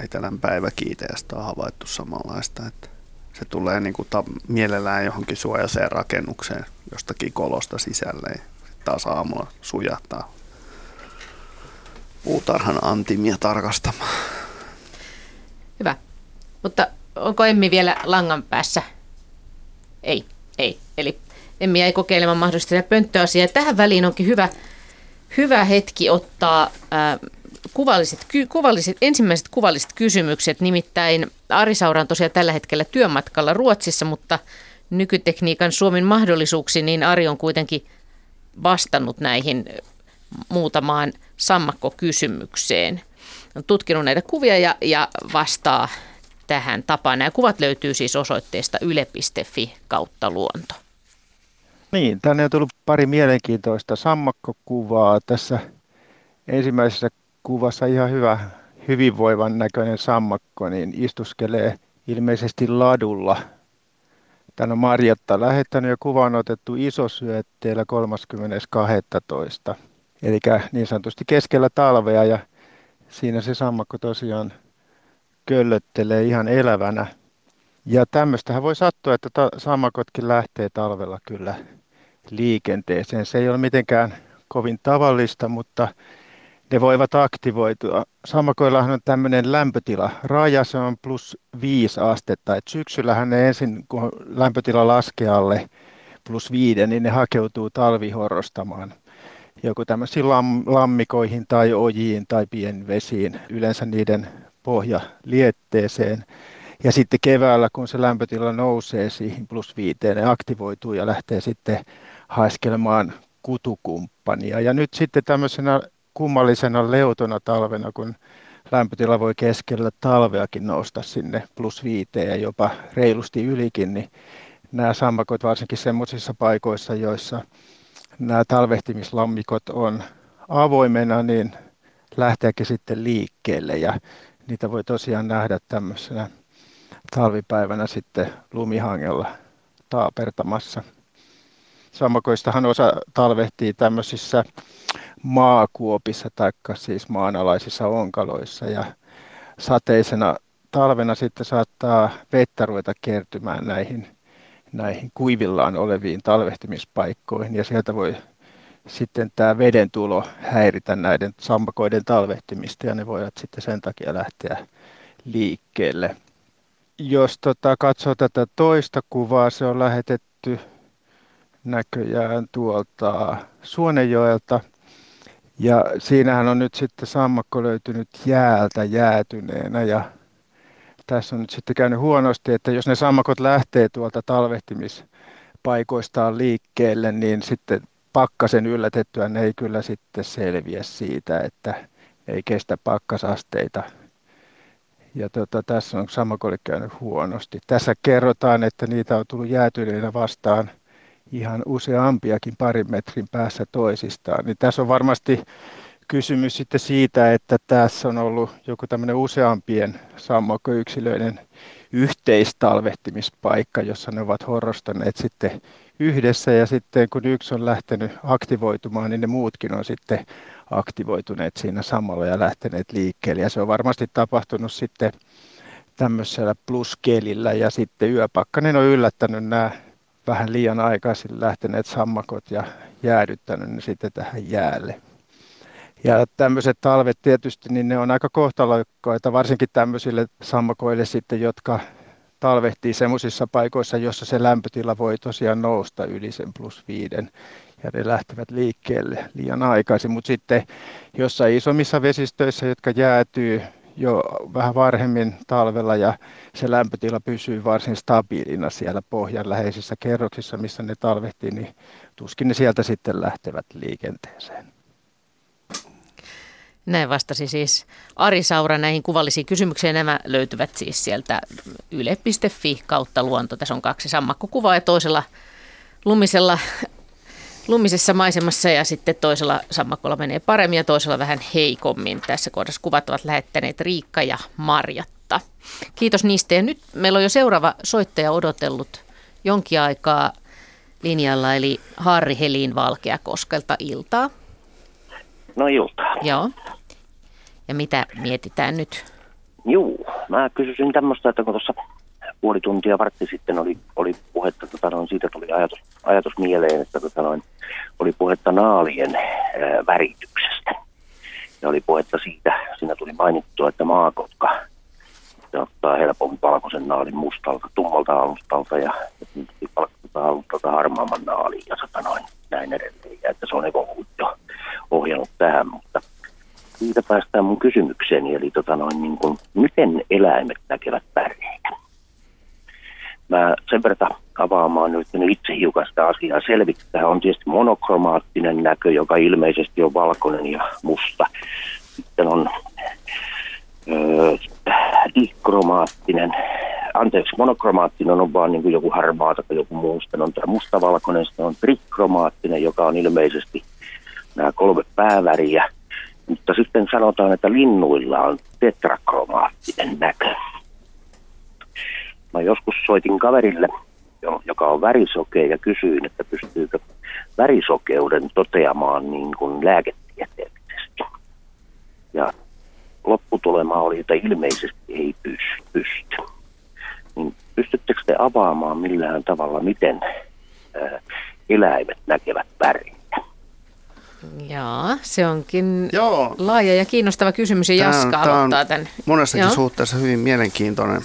etelän päiväkiiteestä on havaittu samanlaista, että se tulee niin kuin ta- mielellään johonkin suojaiseen rakennukseen jostakin kolosta sisälle ja taas aamulla sujahtaa puutarhan antimia tarkastamaan. Hyvä. Mutta onko Emmi vielä langan päässä? Ei, ei. Eli Emmi jäi kokeilemaan mahdollisesti sitä pönttöasiaa. Tähän väliin onkin hyvä, hyvä hetki ottaa ää, kuvalliset, ky, kuvalliset, ensimmäiset kuvalliset kysymykset. Nimittäin Ari Saura on tosiaan tällä hetkellä työmatkalla Ruotsissa, mutta nykytekniikan Suomen mahdollisuuksiin, niin Ari on kuitenkin vastannut näihin muutamaan sammakkokysymykseen. On tutkinut näitä kuvia ja, ja vastaa tähän tapaan. Nämä kuvat löytyy siis osoitteesta yle.fi kautta luonto. Niin, tänne on tullut pari mielenkiintoista sammakkokuvaa. Tässä ensimmäisessä kuvassa ihan hyvä hyvinvoivan näköinen sammakko, niin istuskelee ilmeisesti ladulla. Tänne on Marjatta lähettänyt ja kuva on otettu isosyötteellä 30.12. Eli niin sanotusti keskellä talvea ja siinä se sammakko tosiaan köllöttelee ihan elävänä. Ja tämmöistähän voi sattua, että ta- sammakotkin lähtee talvella kyllä liikenteeseen. Se ei ole mitenkään kovin tavallista, mutta ne voivat aktivoitua. Sammakoillahan on tämmöinen lämpötila. Raja se on plus 5 astetta. Et syksyllähän ne ensin, kun lämpötila laskee alle plus 5, niin ne hakeutuu talvihorrostamaan joku tämmöisiin lam, lammikoihin tai ojiin tai pienvesiin, yleensä niiden pohjalietteeseen. Ja sitten keväällä, kun se lämpötila nousee siihen plus viiteen, ne aktivoituu ja lähtee sitten haiskelemaan kutukumppania. Ja nyt sitten tämmöisenä kummallisena leutona talvena, kun lämpötila voi keskellä talveakin nousta sinne plus viiteen ja jopa reilusti ylikin, niin nämä sammakot varsinkin semmoisissa paikoissa, joissa nämä talvehtimislammikot on avoimena, niin lähteäkin sitten liikkeelle ja niitä voi tosiaan nähdä tämmöisenä talvipäivänä sitten lumihangella taapertamassa. Sammakoistahan osa talvehtii tämmöisissä maakuopissa tai siis maanalaisissa onkaloissa ja sateisena talvena sitten saattaa vettä ruveta kertymään näihin, näihin kuivillaan oleviin talvehtimispaikkoihin ja sieltä voi sitten tämä veden tulo häiritä näiden sammakoiden talvehtimista ja ne voivat sitten sen takia lähteä liikkeelle. Jos tota, katsoo tätä toista kuvaa, se on lähetetty näköjään tuolta Suonenjoelta. Ja siinähän on nyt sitten sammakko löytynyt jäältä jäätyneenä ja tässä on nyt sitten käynyt huonosti, että jos ne sammakot lähtee tuolta talvehtimispaikoistaan liikkeelle, niin sitten pakkasen yllätettyä ne ei kyllä sitten selviä siitä, että ei kestä pakkasasteita. Ja tota, tässä on sammakolle käynyt huonosti. Tässä kerrotaan, että niitä on tullut jäätyneenä vastaan ihan useampiakin parin metrin päässä toisistaan. Niin tässä on varmasti kysymys sitten siitä, että tässä on ollut joku tämmöinen useampien sammakkoyksilöiden yhteistalvehtimispaikka, jossa ne ovat horrostaneet sitten yhdessä ja sitten kun yksi on lähtenyt aktivoitumaan, niin ne muutkin on sitten aktivoituneet siinä samalla ja lähteneet liikkeelle. Ja se on varmasti tapahtunut sitten tämmöisellä pluskelillä ja sitten yöpakkanen on yllättänyt nämä vähän liian aikaisin lähteneet sammakot ja jäädyttänyt ne sitten tähän jäälle. Ja tämmöiset talvet tietysti, niin ne on aika kohtalokkaita, varsinkin tämmöisille sammakoille sitten, jotka talvehtii semmoisissa paikoissa, jossa se lämpötila voi tosiaan nousta yli sen plus viiden ja ne lähtevät liikkeelle liian aikaisin. Mutta sitten jossain isommissa vesistöissä, jotka jäätyy jo vähän varhemmin talvella ja se lämpötila pysyy varsin stabiilina siellä pohjan läheisissä kerroksissa, missä ne talvehtii, niin tuskin ne sieltä sitten lähtevät liikenteeseen. Näin vastasi siis Ari Saura näihin kuvallisiin kysymyksiin. Nämä löytyvät siis sieltä yle.fi kautta luonto. Tässä on kaksi sammakkokuvaa ja toisella lumisella, lumisessa maisemassa ja sitten toisella sammakolla menee paremmin ja toisella vähän heikommin. Tässä kohdassa kuvat ovat lähettäneet Riikka ja Marjatta. Kiitos niistä ja nyt meillä on jo seuraava soittaja odotellut jonkin aikaa linjalla eli Harri Helin Valkeakoskelta iltaa. No iltaa. Joo. Ja mitä mietitään nyt? Juu, mä kysyisin tämmöistä, että kun tuossa puoli tuntia vartti sitten oli, oli puhetta, tota noin, siitä tuli ajatus, ajatus mieleen, että tota noin, oli puhetta naalien ää, värityksestä. Ja oli puhetta siitä, siinä tuli mainittua, että maakotka ottaa helpommin valkoisen naalin mustalta, tummalta alustalta ja valkoiselta alustalta harmaamman naalin ja tota noin, näin edelleen. Ja että se on evoluutio ohjannut tähän, mutta siitä päästään mun kysymykseeni, eli tota noin, niin kuin, miten eläimet näkevät väreitä? Mä sen verran avaamaan nyt itse hiukan sitä asiaa selvittää. On tietysti monokromaattinen näkö, joka ilmeisesti on valkoinen ja musta. Sitten on dikromaattinen, anteeksi, monokromaattinen on vaan niin kuin joku harmaa tai joku muu. Sitten on tämä mustavalkoinen, sitten on trikromaattinen, joka on ilmeisesti nämä kolme pääväriä – mutta sitten sanotaan, että linnuilla on tetrakromaattinen näkö. Mä joskus soitin kaverille, joka on värisokea, ja kysyin, että pystyykö värisokeuden toteamaan niin kuin lääketieteellisesti. Ja lopputulema oli, että ilmeisesti ei pysty. Niin pystyttekö te avaamaan millään tavalla, miten eläimet näkevät väriä? Joo, se onkin Joo. laaja ja kiinnostava kysymys ja Jaska tämä aloittaa tämän. Monessakin Joo. suhteessa hyvin mielenkiintoinen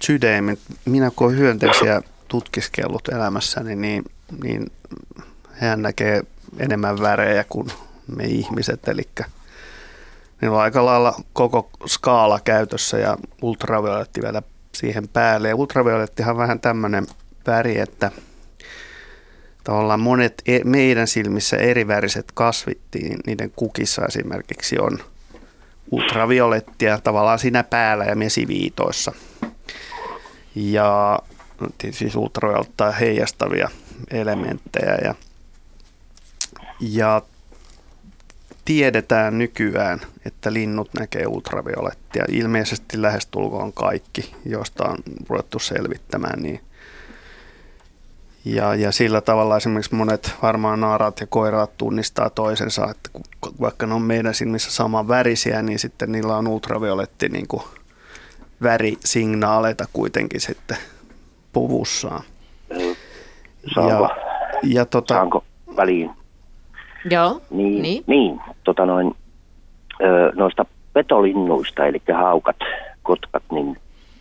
sydämi. Minä kun olen hyönteisiä tutkiskellut elämässäni, niin, niin hän näkee enemmän värejä kuin me ihmiset, eli niillä on aika lailla koko skaala käytössä ja ultravioletti vielä siihen päälle. Ja ultraviolettihan on vähän tämmöinen väri, että tavallaan monet e- meidän silmissä eriväriset kasvit, niin niiden kukissa esimerkiksi on ultraviolettia tavallaan siinä päällä ja mesiviitoissa. Ja siis ultraviolettaa heijastavia elementtejä. Ja, ja tiedetään nykyään, että linnut näkee ultraviolettia. Ilmeisesti lähestulkoon kaikki, joista on ruvettu selvittämään, niin ja, ja sillä tavalla esimerkiksi monet varmaan naarat ja koiraat tunnistaa toisensa, että vaikka ne on meidän silmissä saman värisiä, niin sitten niillä on ultravioletti niin kuin värisignaaleita kuitenkin sitten puvussaan. Saanko, ja, ja tota, saanko väliin? Joo. Niin, niin. niin tota noin, noista petolinnuista, eli haukat, kotkat, niin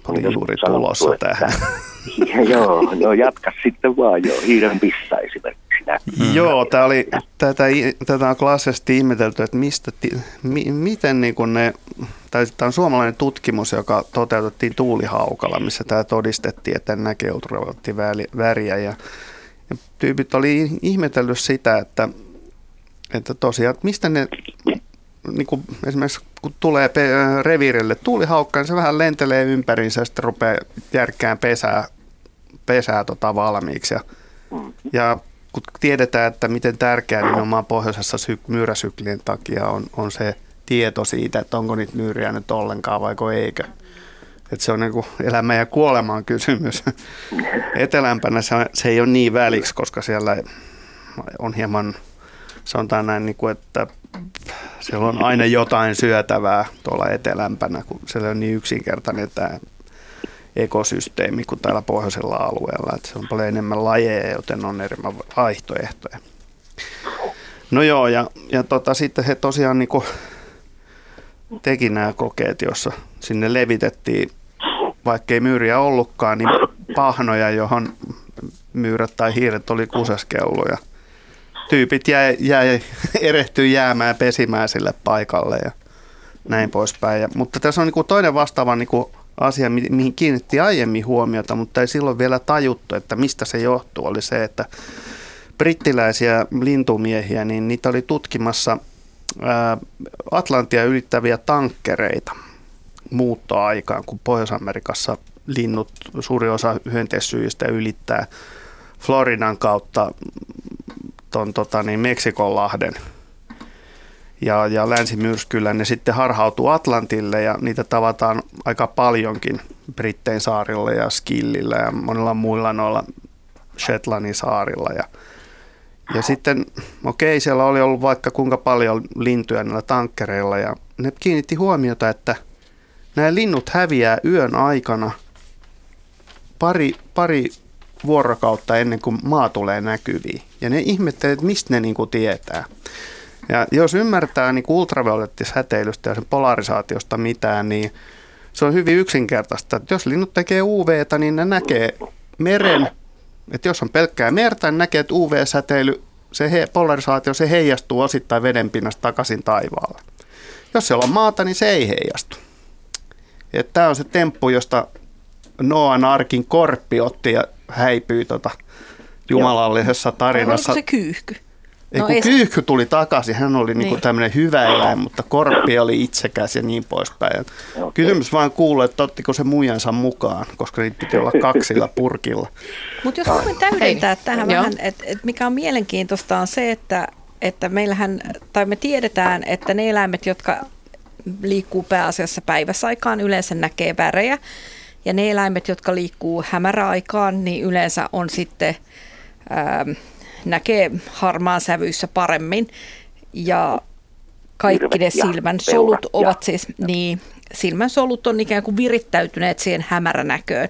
oli juuri tulossa tähän. joo, no jatka sitten vaan jo, hiiren pissa esimerkiksi. Mm. Joo, tämä oli, tätä, tätä on klassisesti ihmetelty, että mistä, mi, miten niin kuin ne, tai tämä on suomalainen tutkimus, joka toteutettiin tuulihaukalla, missä tämä todistettiin, että näkee väriä ja, ja tyypit oli ihmetellyt sitä, että, että tosiaan, että mistä ne niin kuin esimerkiksi kun tulee pe- reviirille tuulihaukka, niin se vähän lentelee ympäriinsä ja sitten rupeaa järkkään pesää, pesää tota valmiiksi. Ja, ja kun tiedetään, että miten tärkeää nimenomaan pohjoisessa syk- myyräsyklien takia on, on se tieto siitä, että onko niitä myyriä nyt ollenkaan vai eikö. Että se on niin kuin elämä ja kuolemaan kysymys. Etelämpänä se, se ei ole niin väliksi, koska siellä on hieman, sanotaan näin, niin kuin, että siellä on aina jotain syötävää tuolla etelämpänä, kun se on niin yksinkertainen tämä ekosysteemi kuin täällä pohjoisella alueella. Että se on paljon enemmän lajeja, joten on enemmän vaihtoehtoja. No joo, ja, ja tota, sitten he tosiaan niin teki nämä kokeet, jossa sinne levitettiin, vaikkei myyriä ollutkaan, niin pahnoja, johon myyrät tai hiiret oli kuseskelluja – tyypit jäi, jäi erehtyi jäämään pesimään sille paikalle ja näin poispäin. Ja, mutta tässä on niin kuin toinen vastaava niin kuin asia, mihin kiinnitti aiemmin huomiota, mutta ei silloin vielä tajuttu, että mistä se johtuu, oli se, että brittiläisiä lintumiehiä, niin niitä oli tutkimassa Atlantia ylittäviä tankkereita muuttoaikaan, kun Pohjois-Amerikassa linnut, suuri osa hyönteissyistä ylittää Floridan kautta tuon tota, niin Meksikonlahden ja, ja länsimyrskyllä, ne sitten harhautuu Atlantille ja niitä tavataan aika paljonkin Brittein saarilla ja Skillillä ja monilla muilla noilla Shetlandin saarilla. Ja, ja sitten, okei, siellä oli ollut vaikka kuinka paljon lintuja näillä tankkereilla ja ne kiinnitti huomiota, että nämä linnut häviää yön aikana pari, pari vuorokautta ennen kuin maa tulee näkyviin. Ja ne ihmettelee, että mistä ne niin kuin tietää. Ja jos ymmärtää niin ultraviolettisäteilystä ja sen polarisaatiosta mitään, niin se on hyvin yksinkertaista. Että jos linnut tekee UVtä, niin ne näkee meren, että jos on pelkkää merta, niin näkee, että UV-säteily, se he, polarisaatio, se heijastuu osittain vedenpinnasta takaisin taivaalle. Jos siellä on maata, niin se ei heijastu. Tämä on se temppu, josta Noan arkin korppi otti ja häipyi tota jumalallisessa tarinassa. Onko se kyyhky? Ei, no kun ei kyyhky tuli takaisin, hän oli niinku niin. tämmöinen hyvä eläin, mutta korppi oli itsekäs ja niin poispäin. Okay. Kysymys vaan kuuluu, että ottiko se muijansa mukaan, koska niitä piti olla kaksilla purkilla. Mutta jos voin täydentää Hei. tähän Joo. vähän, että et mikä on mielenkiintoista on se, että, että meillähän, tai me tiedetään, että ne eläimet, jotka liikkuu pääasiassa päiväsaikaan, yleensä näkee värejä. Ja ne eläimet, jotka liikkuu hämäräaikaan, niin yleensä on sitten, ää, näkee harmaan sävyissä paremmin. Ja kaikki ne silmän solut ovat siis, niin silmän solut on ikään kuin virittäytyneet siihen hämäränäköön.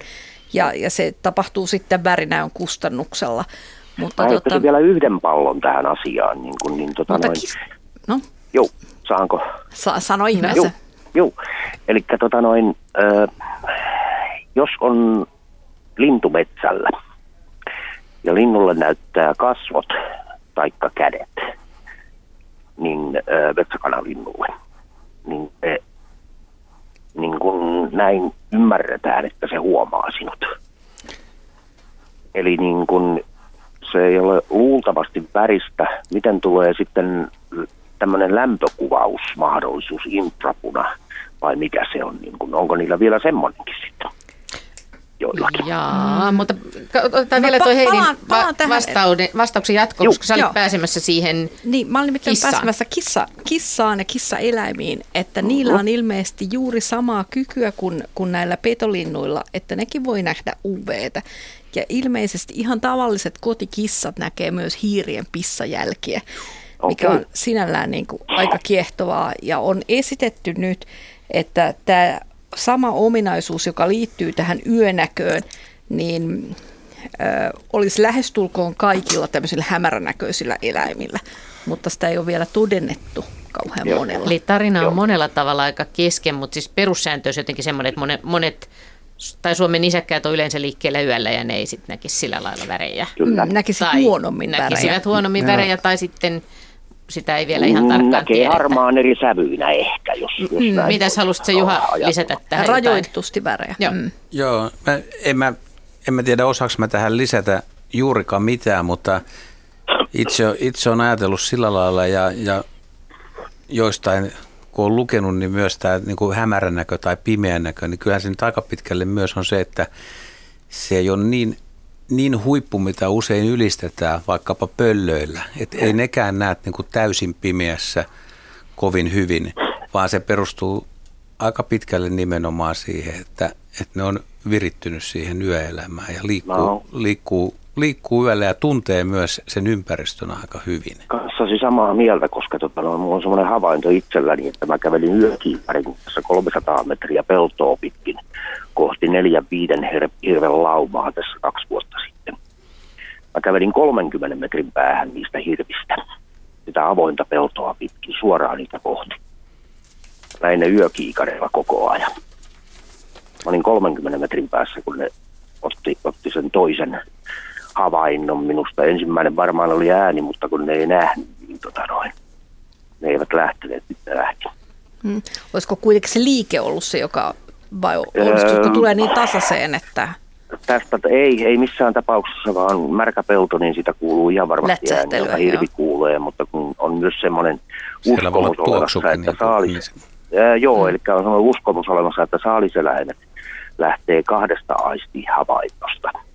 Ja, ja se tapahtuu sitten värinäön kustannuksella. Mutta Mä tota, vielä yhden pallon tähän asiaan. Niin kun, niin tota noin, kis... no? Joo, saanko? Sa- sano ihmeessä. Joo, joo. eli tota noin, äh, jos on lintumetsällä ja linnulle näyttää kasvot taikka kädet, niin äh, metsäkanalinnulle, niin e, niin kun näin ymmärretään, että se huomaa sinut. Eli niin kun se ei ole luultavasti väristä. Miten tulee sitten tämmöinen lämpökuvausmahdollisuus infrapuna vai mikä se on? Niin kun, onko niillä vielä semmoinenkin sitten? Joillakin. Jaa, mm. mutta otetaan no, vielä tuo Heidin va- vastauden, vastauksen jatko, koska sä olit Joo. pääsemässä siihen Niin, mä olin kissaan. pääsemässä kissa, kissaan ja kissaeläimiin, että niillä on ilmeisesti juuri samaa kykyä kuin, kuin näillä petolinnuilla, että nekin voi nähdä UVtä. Ja ilmeisesti ihan tavalliset kotikissat näkee myös hiirien pissajälkiä, mikä on sinällään niin kuin aika kiehtovaa. Ja on esitetty nyt, että tämä sama ominaisuus, joka liittyy tähän yönäköön, niin ö, olisi lähestulkoon kaikilla tämmöisillä hämäränäköisillä eläimillä, mutta sitä ei ole vielä todennettu kauhean Joo. monella. Eli tarina on Joo. monella tavalla aika kesken, mutta siis perussääntö on jotenkin semmoinen, että monet, monet tai Suomen isäkkäät on yleensä liikkeellä yöllä ja ne ei sitten näkisi sillä lailla värejä. Kyllä. Näkisi huonommin värejä. Näkisivät huonommin värejä tai sitten sitä ei vielä ihan tarkkaan Näkee tiedetä. harmaan eri sävyinä ehkä, jos, jos mm. näin Mitäs halusit se Juha lisätä tähän? Rajoitusti värejä. Joo, mm. Joo mä, en, mä, en mä tiedä osaako mä tähän lisätä juurikaan mitään, mutta itse, itse on ajatellut sillä lailla ja, ja joistain kun on lukenut, niin myös tämä niin kuin hämärän näkö tai pimeän näkö, niin kyllähän se nyt aika pitkälle myös on se, että se ei ole niin niin huippu, mitä usein ylistetään vaikkapa pöllöillä. Että ei nekään näe niin kuin täysin pimeässä kovin hyvin, vaan se perustuu aika pitkälle nimenomaan siihen, että, että ne on virittynyt siihen yöelämään ja liikkuu, no. liikkuu, liikkuu yöllä ja tuntee myös sen ympäristön aika hyvin. Kanssasi samaa mieltä, koska tota, no, mulla on semmoinen havainto itselläni, että mä kävelin yökiiparin 300 metriä peltoa pitkin kohti neljän viiden hirven laumaa tässä kaksi vuotta sitten. Mä kävelin 30 metrin päähän niistä hirvistä, sitä avointa peltoa pitkin suoraan niitä kohti. Näin ne yökiikareilla koko ajan. Mä olin 30 metrin päässä, kun ne otti, otti sen toisen havainnon minusta. Ensimmäinen varmaan oli ääni, mutta kun ne ei nähnyt, niin tota noin, ne eivät lähteneet, sitten lähti. Hmm. Olisiko kuitenkin se liike ollut se, joka vai onnistuisiko öö, tulee niin tasaiseen, että... Tästä ei, ei missään tapauksessa, vaan märkä pelto, niin sitä kuuluu ihan varmasti ääni, joka hirvi kuulee, mutta kun on myös semmoinen uskomus olemassa, että niin saalis... Ää, joo, mm. eli on semmoinen uskomus olemassa, että saaliseläimet lähtee kahdesta aistihavainnosta ja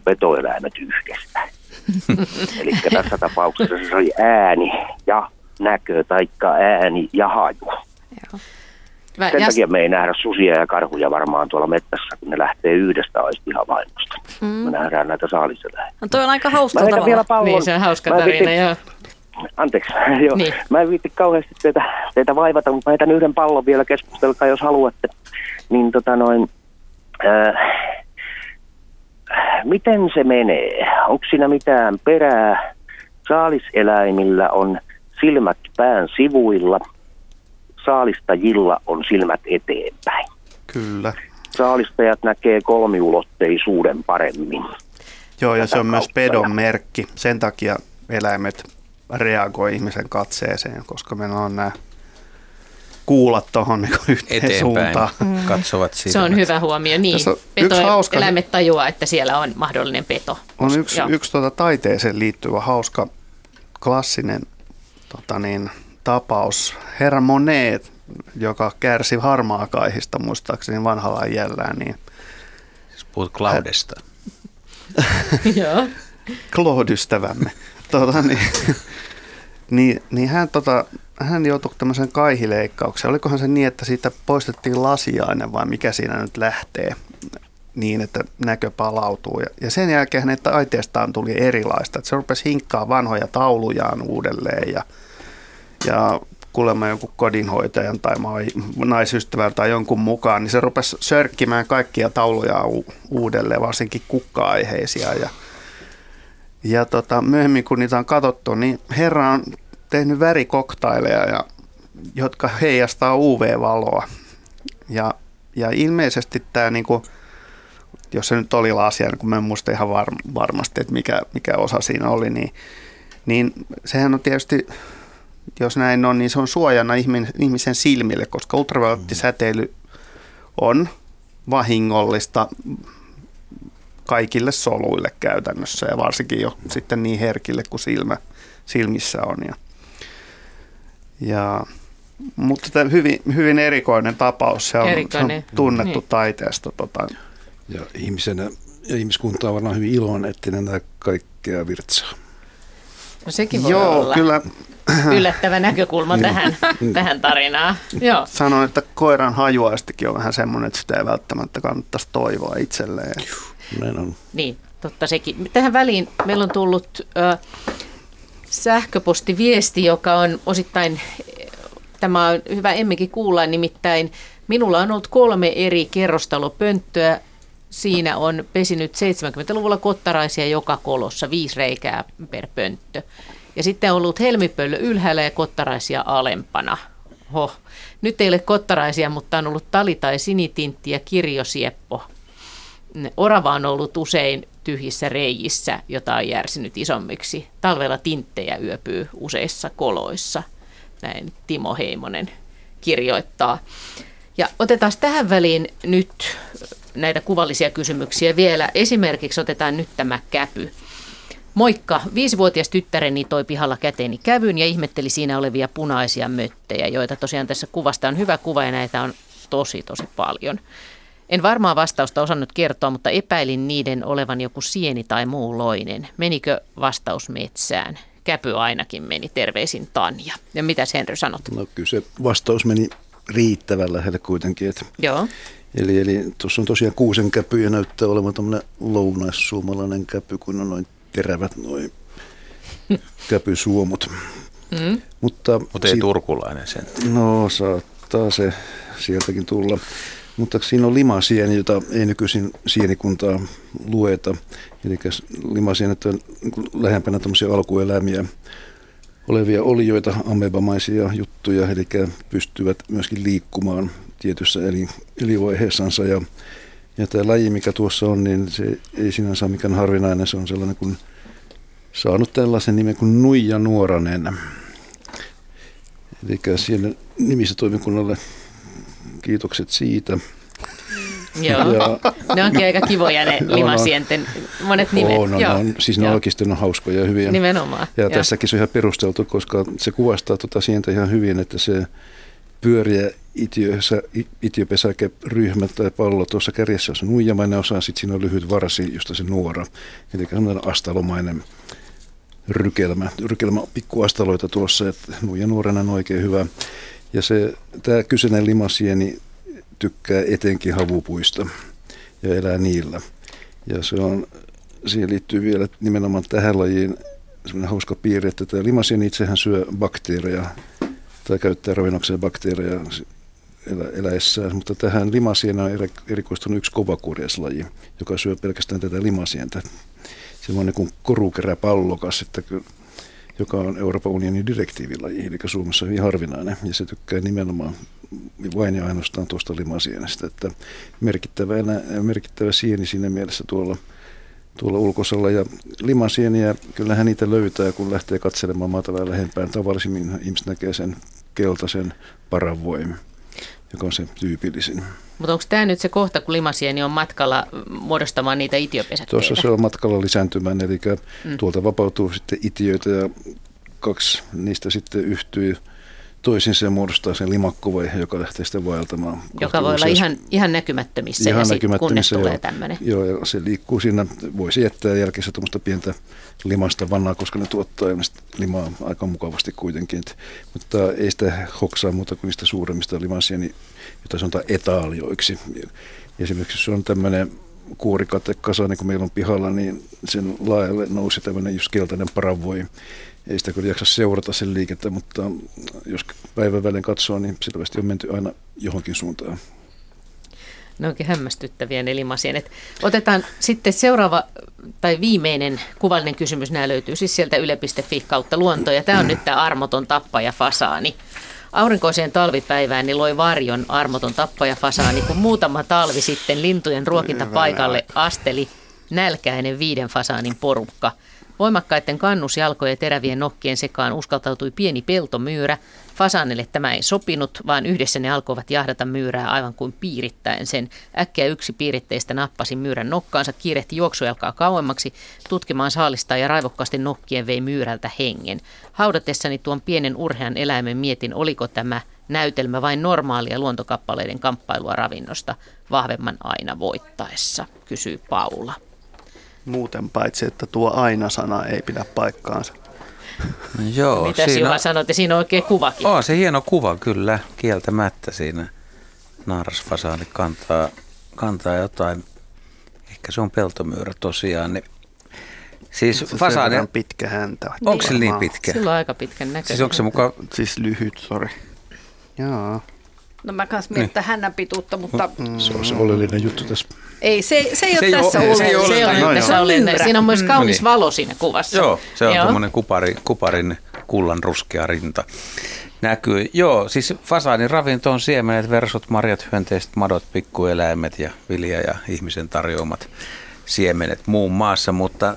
petoeläimet yhdestä. eli tässä tapauksessa se oli ääni ja näkö, taikka ääni ja haju. Joo. Mä, Sen ja... takia me ei nähdä susia ja karhuja varmaan tuolla mettässä, kun ne lähtee yhdestä aistihavainnosta. Mm. Me nähdään näitä saaliseläimiä. No toi on aika hauska Mä tavalla. vielä pallon. Niin, se on hauska mä tarina, viitin... joo. Anteeksi, joo. Niin. Mä en viitti kauheasti teitä, teitä vaivata, mutta mä heitän yhden pallon vielä keskustelkaa, jos haluatte. Niin tota noin, äh, miten se menee? Onko siinä mitään perää? Saaliseläimillä on silmät pään sivuilla – saalistajilla on silmät eteenpäin. Kyllä. Saalistajat näkee kolmiulotteisuuden paremmin. Joo, ja se on myös pedon merkki. Sen takia eläimet reagoi ihmisen katseeseen, koska meillä on nämä kuulat tuohon niin yhteen suuntaan. Mm. katsovat silmät. Se on hyvä huomio. Niin, peto, hauska, eläimet tajuaa, että siellä on mahdollinen peto. On yksi, yksi tuota taiteeseen liittyvä hauska klassinen tota niin, tapaus. Herra Monet, joka kärsi harmaakaihista muistaakseni vanhalla iällään. Niin siis puhut Claudesta. Joo. Claude-ystävämme. Tota, niin, niin, niin hän, tota, hän joutui tämmöisen kaihileikkaukseen. Olikohan se niin, että siitä poistettiin lasiainen vai mikä siinä nyt lähtee niin, että näkö palautuu. Ja, sen jälkeen hänen taiteestaan tuli erilaista. Että se rupesi hinkkaa vanhoja taulujaan uudelleen ja – ja kuulemma jonkun kodinhoitajan tai naisystävän tai jonkun mukaan, niin se rupesi sörkkimään kaikkia tauluja uudelleen, varsinkin kukka-aiheisia. Ja, ja tota, myöhemmin kun niitä on katsottu, niin herra on tehnyt värikoktaileja, ja, jotka heijastaa UV-valoa. Ja, ja ilmeisesti tämä, niin kuin, jos se nyt oli lasia, niin kun mä en muista ihan var, varmasti, että mikä, mikä osa siinä oli, niin, niin sehän on tietysti jos näin on, niin se on suojana ihmisen silmille, koska ultraviolettisäteily on vahingollista kaikille soluille käytännössä ja varsinkin jo sitten niin herkille kuin silmä, silmissä on. Ja, ja, mutta tämä hyvin, hyvin erikoinen tapaus, se on, erikoinen. se on tunnettu niin. taiteesta. Tota. Ja ihmisenä ja ihmiskunta on varmaan hyvin iloinen, että ne kaikkea virtsaa. No sekin voi Joo, olla. kyllä. Yllättävä näkökulma tähän, tähän tarinaan. Joo. Sanoin, että koiran hajuaistikin on vähän semmoinen, että sitä ei välttämättä kannattaisi toivoa itselleen. Näin on. Niin, totta sekin. Tähän väliin meillä on tullut ö, sähköpostiviesti, joka on osittain, tämä on hyvä emmekin kuulla, nimittäin minulla on ollut kolme eri kerrostalopönttöä Siinä on pesinyt 70-luvulla kottaraisia joka kolossa, viisi reikää per pönttö. Ja sitten on ollut helmipöllö ylhäällä ja kottaraisia alempana. Ho. Nyt ei ole kottaraisia, mutta on ollut tali- tai sinitintti ja kirjosieppo. Orava on ollut usein tyhjissä reijissä, jota on järsinyt isommiksi. Talvella tinttejä yöpyy useissa koloissa. Näin Timo Heimonen kirjoittaa. Ja otetaan tähän väliin nyt näitä kuvallisia kysymyksiä vielä. Esimerkiksi otetaan nyt tämä käpy. Moikka, viisivuotias tyttäreni toi pihalla käteeni kävyn ja ihmetteli siinä olevia punaisia möttejä, joita tosiaan tässä kuvasta on hyvä kuva ja näitä on tosi tosi paljon. En varmaan vastausta osannut kertoa, mutta epäilin niiden olevan joku sieni tai muu loinen. Menikö vastaus metsään? Käpy ainakin meni, terveisin Tanja. Ja mitä Henry sanot? No kyllä se vastaus meni riittävän lähelle kuitenkin. Että Joo. Eli, eli tuossa on tosiaan kuusen käpy ja näyttää olevan tämmöinen lounaissuomalainen käpy, kun on noin terävät noin käpysuomut. Mm. Mutta, Mutta ei si- turkulainen sen. No saattaa se sieltäkin tulla. Mutta siinä on limasieni, jota ei nykyisin sienikuntaa lueta. Eli limasienet on lähempänä tämmöisiä alkuelämiä olevia olioita, amebamaisia juttuja, eli pystyvät myöskin liikkumaan tietyssä eli, elivaiheessansa. Ja, ja tämä laji, mikä tuossa on, niin se ei sinänsä ole mikään harvinainen, se on sellainen kuin saanut tällaisen nimen kuin Nuija Nuoranen. Eli siellä nimissä toimikunnalle kiitokset siitä. Joo, ja, ne onkin aika kivoja ne limasienten monet nimet. On, on, on, siis ne oikeasti on hauskoja ja hyviä. Nimenomaan. Ja, ja tässäkin se on ihan perusteltu, koska se kuvastaa tuota sientä ihan hyvin, että se pyöriä itiöpesäkeryhmä tai pallo tuossa kärjessä on se nuijamainen osa, sitten siinä on lyhyt varsi, josta se nuora. Eli semmoinen astalomainen rykelmä, rykelmä pikkuastaloita tuossa, että nuija nuorena on oikein hyvä. Ja se, tämä kyseinen limasieni tykkää etenkin havupuista ja elää niillä. Ja se on, siihen liittyy vielä nimenomaan tähän lajiin semmoinen hauska piirre, että tämä limasieni itsehän syö bakteereja tai käyttää ravinnokseen bakteereja elä, eläessään, mutta tähän limasiena on erikoistunut yksi kovakurjaslaji, joka syö pelkästään tätä limasientä. Semmoinen kuin korukeräpallokas, että joka on Euroopan unionin direktiivilaji, eli Suomessa hyvin harvinainen, ja se tykkää nimenomaan vain ja ainoastaan tuosta limasienestä, että merkittävä, merkittävä sieni siinä mielessä tuolla, tuolla ulkosalla, ja limasieniä, kyllähän niitä löytää, kun lähtee katselemaan maata lähempään. Tavallisimmin ihmiset näkee sen keltaisen paravoimin joka on se tyypillisin. Mutta onko tämä nyt se kohta, kun limasieni on matkalla muodostamaan niitä itiopesäkkeitä? Tuossa se on matkalla lisääntymään, eli mm. tuolta vapautuu sitten itiöitä ja kaksi niistä sitten yhtyy toisinsa ja muodostaa sen limakkuvaihe, joka lähtee sitten vaeltamaan. Joka voi olla ihan, ihan näkymättömissä ihan ja näkymättömissä, kunnes tulee tämmöinen. Joo, ja se liikkuu siinä, voisi jättää jälkeensä tuommoista pientä limasta vannaa, koska ne tuottaa limaa aika mukavasti kuitenkin. Et, mutta ei sitä hoksaa muuta kuin niistä suuremmista limasieni, jota sanotaan etaalioiksi. Esimerkiksi se on tämmöinen kuorikatekasa, niin kun meillä on pihalla, niin sen laajalle nousi tämmöinen just keltainen paravoi ei sitä kyllä jaksa seurata sen liikettä, mutta jos päivän välein katsoo, niin selvästi on menty aina johonkin suuntaan. Ne onkin hämmästyttäviä ne limasienet. Otetaan sitten seuraava tai viimeinen kuvallinen kysymys. Nämä löytyy siis sieltä yle.fi kautta luonto. Ja tämä on nyt tämä armoton tappaja fasaani. Aurinkoiseen talvipäivään niin loi varjon armoton tappaja fasaani, kun muutama talvi sitten lintujen ruokintapaikalle asteli nälkäinen viiden fasaanin porukka – Voimakkaiden kannusjalkojen terävien nokkien sekaan uskaltautui pieni peltomyyrä. Fasanille tämä ei sopinut, vaan yhdessä ne alkoivat jahdata myyrää aivan kuin piirittäen sen. Äkkiä yksi piiritteistä nappasi myyrän nokkaansa, kiirehti juoksujalkaa kauemmaksi, tutkimaan saalistaa ja raivokkaasti nokkien vei myyrältä hengen. Haudatessani tuon pienen urhean eläimen mietin, oliko tämä näytelmä vain normaalia luontokappaleiden kamppailua ravinnosta vahvemman aina voittaessa, kysyy Paula. Muuten paitsi, että tuo aina-sana ei pidä paikkaansa. No joo, Mitä siinä Juha sanoit, siinä on oikein kuvakin. On se hieno kuva kyllä, kieltämättä siinä naarasfasaani kantaa, kantaa jotain, ehkä se on peltomyyrä tosiaan, niin Siis se fasaani... on pitkä häntä. Onko se niin pitkä? Sillä on aika pitkän näköinen. Siis onko se mukaan... Siis lyhyt, sori. Joo. No mä kanssa mietin niin. hännän pituutta, mutta... Mm. Se on se oleellinen juttu tässä. Ei, se, se ei se ole tässä ole, se ei ole, se ei ole no, tässä oleellinen. Siinä on myös kaunis mm. valo siinä kuvassa. Joo, se on tuommoinen kupari, kuparin kullan ruskea rinta näkyy. Joo, siis fasaanin ravinto on siemenet, versot, marjat, hyönteiset, madot, pikkueläimet ja vilja ja ihmisen tarjoamat siemenet muun maassa, mutta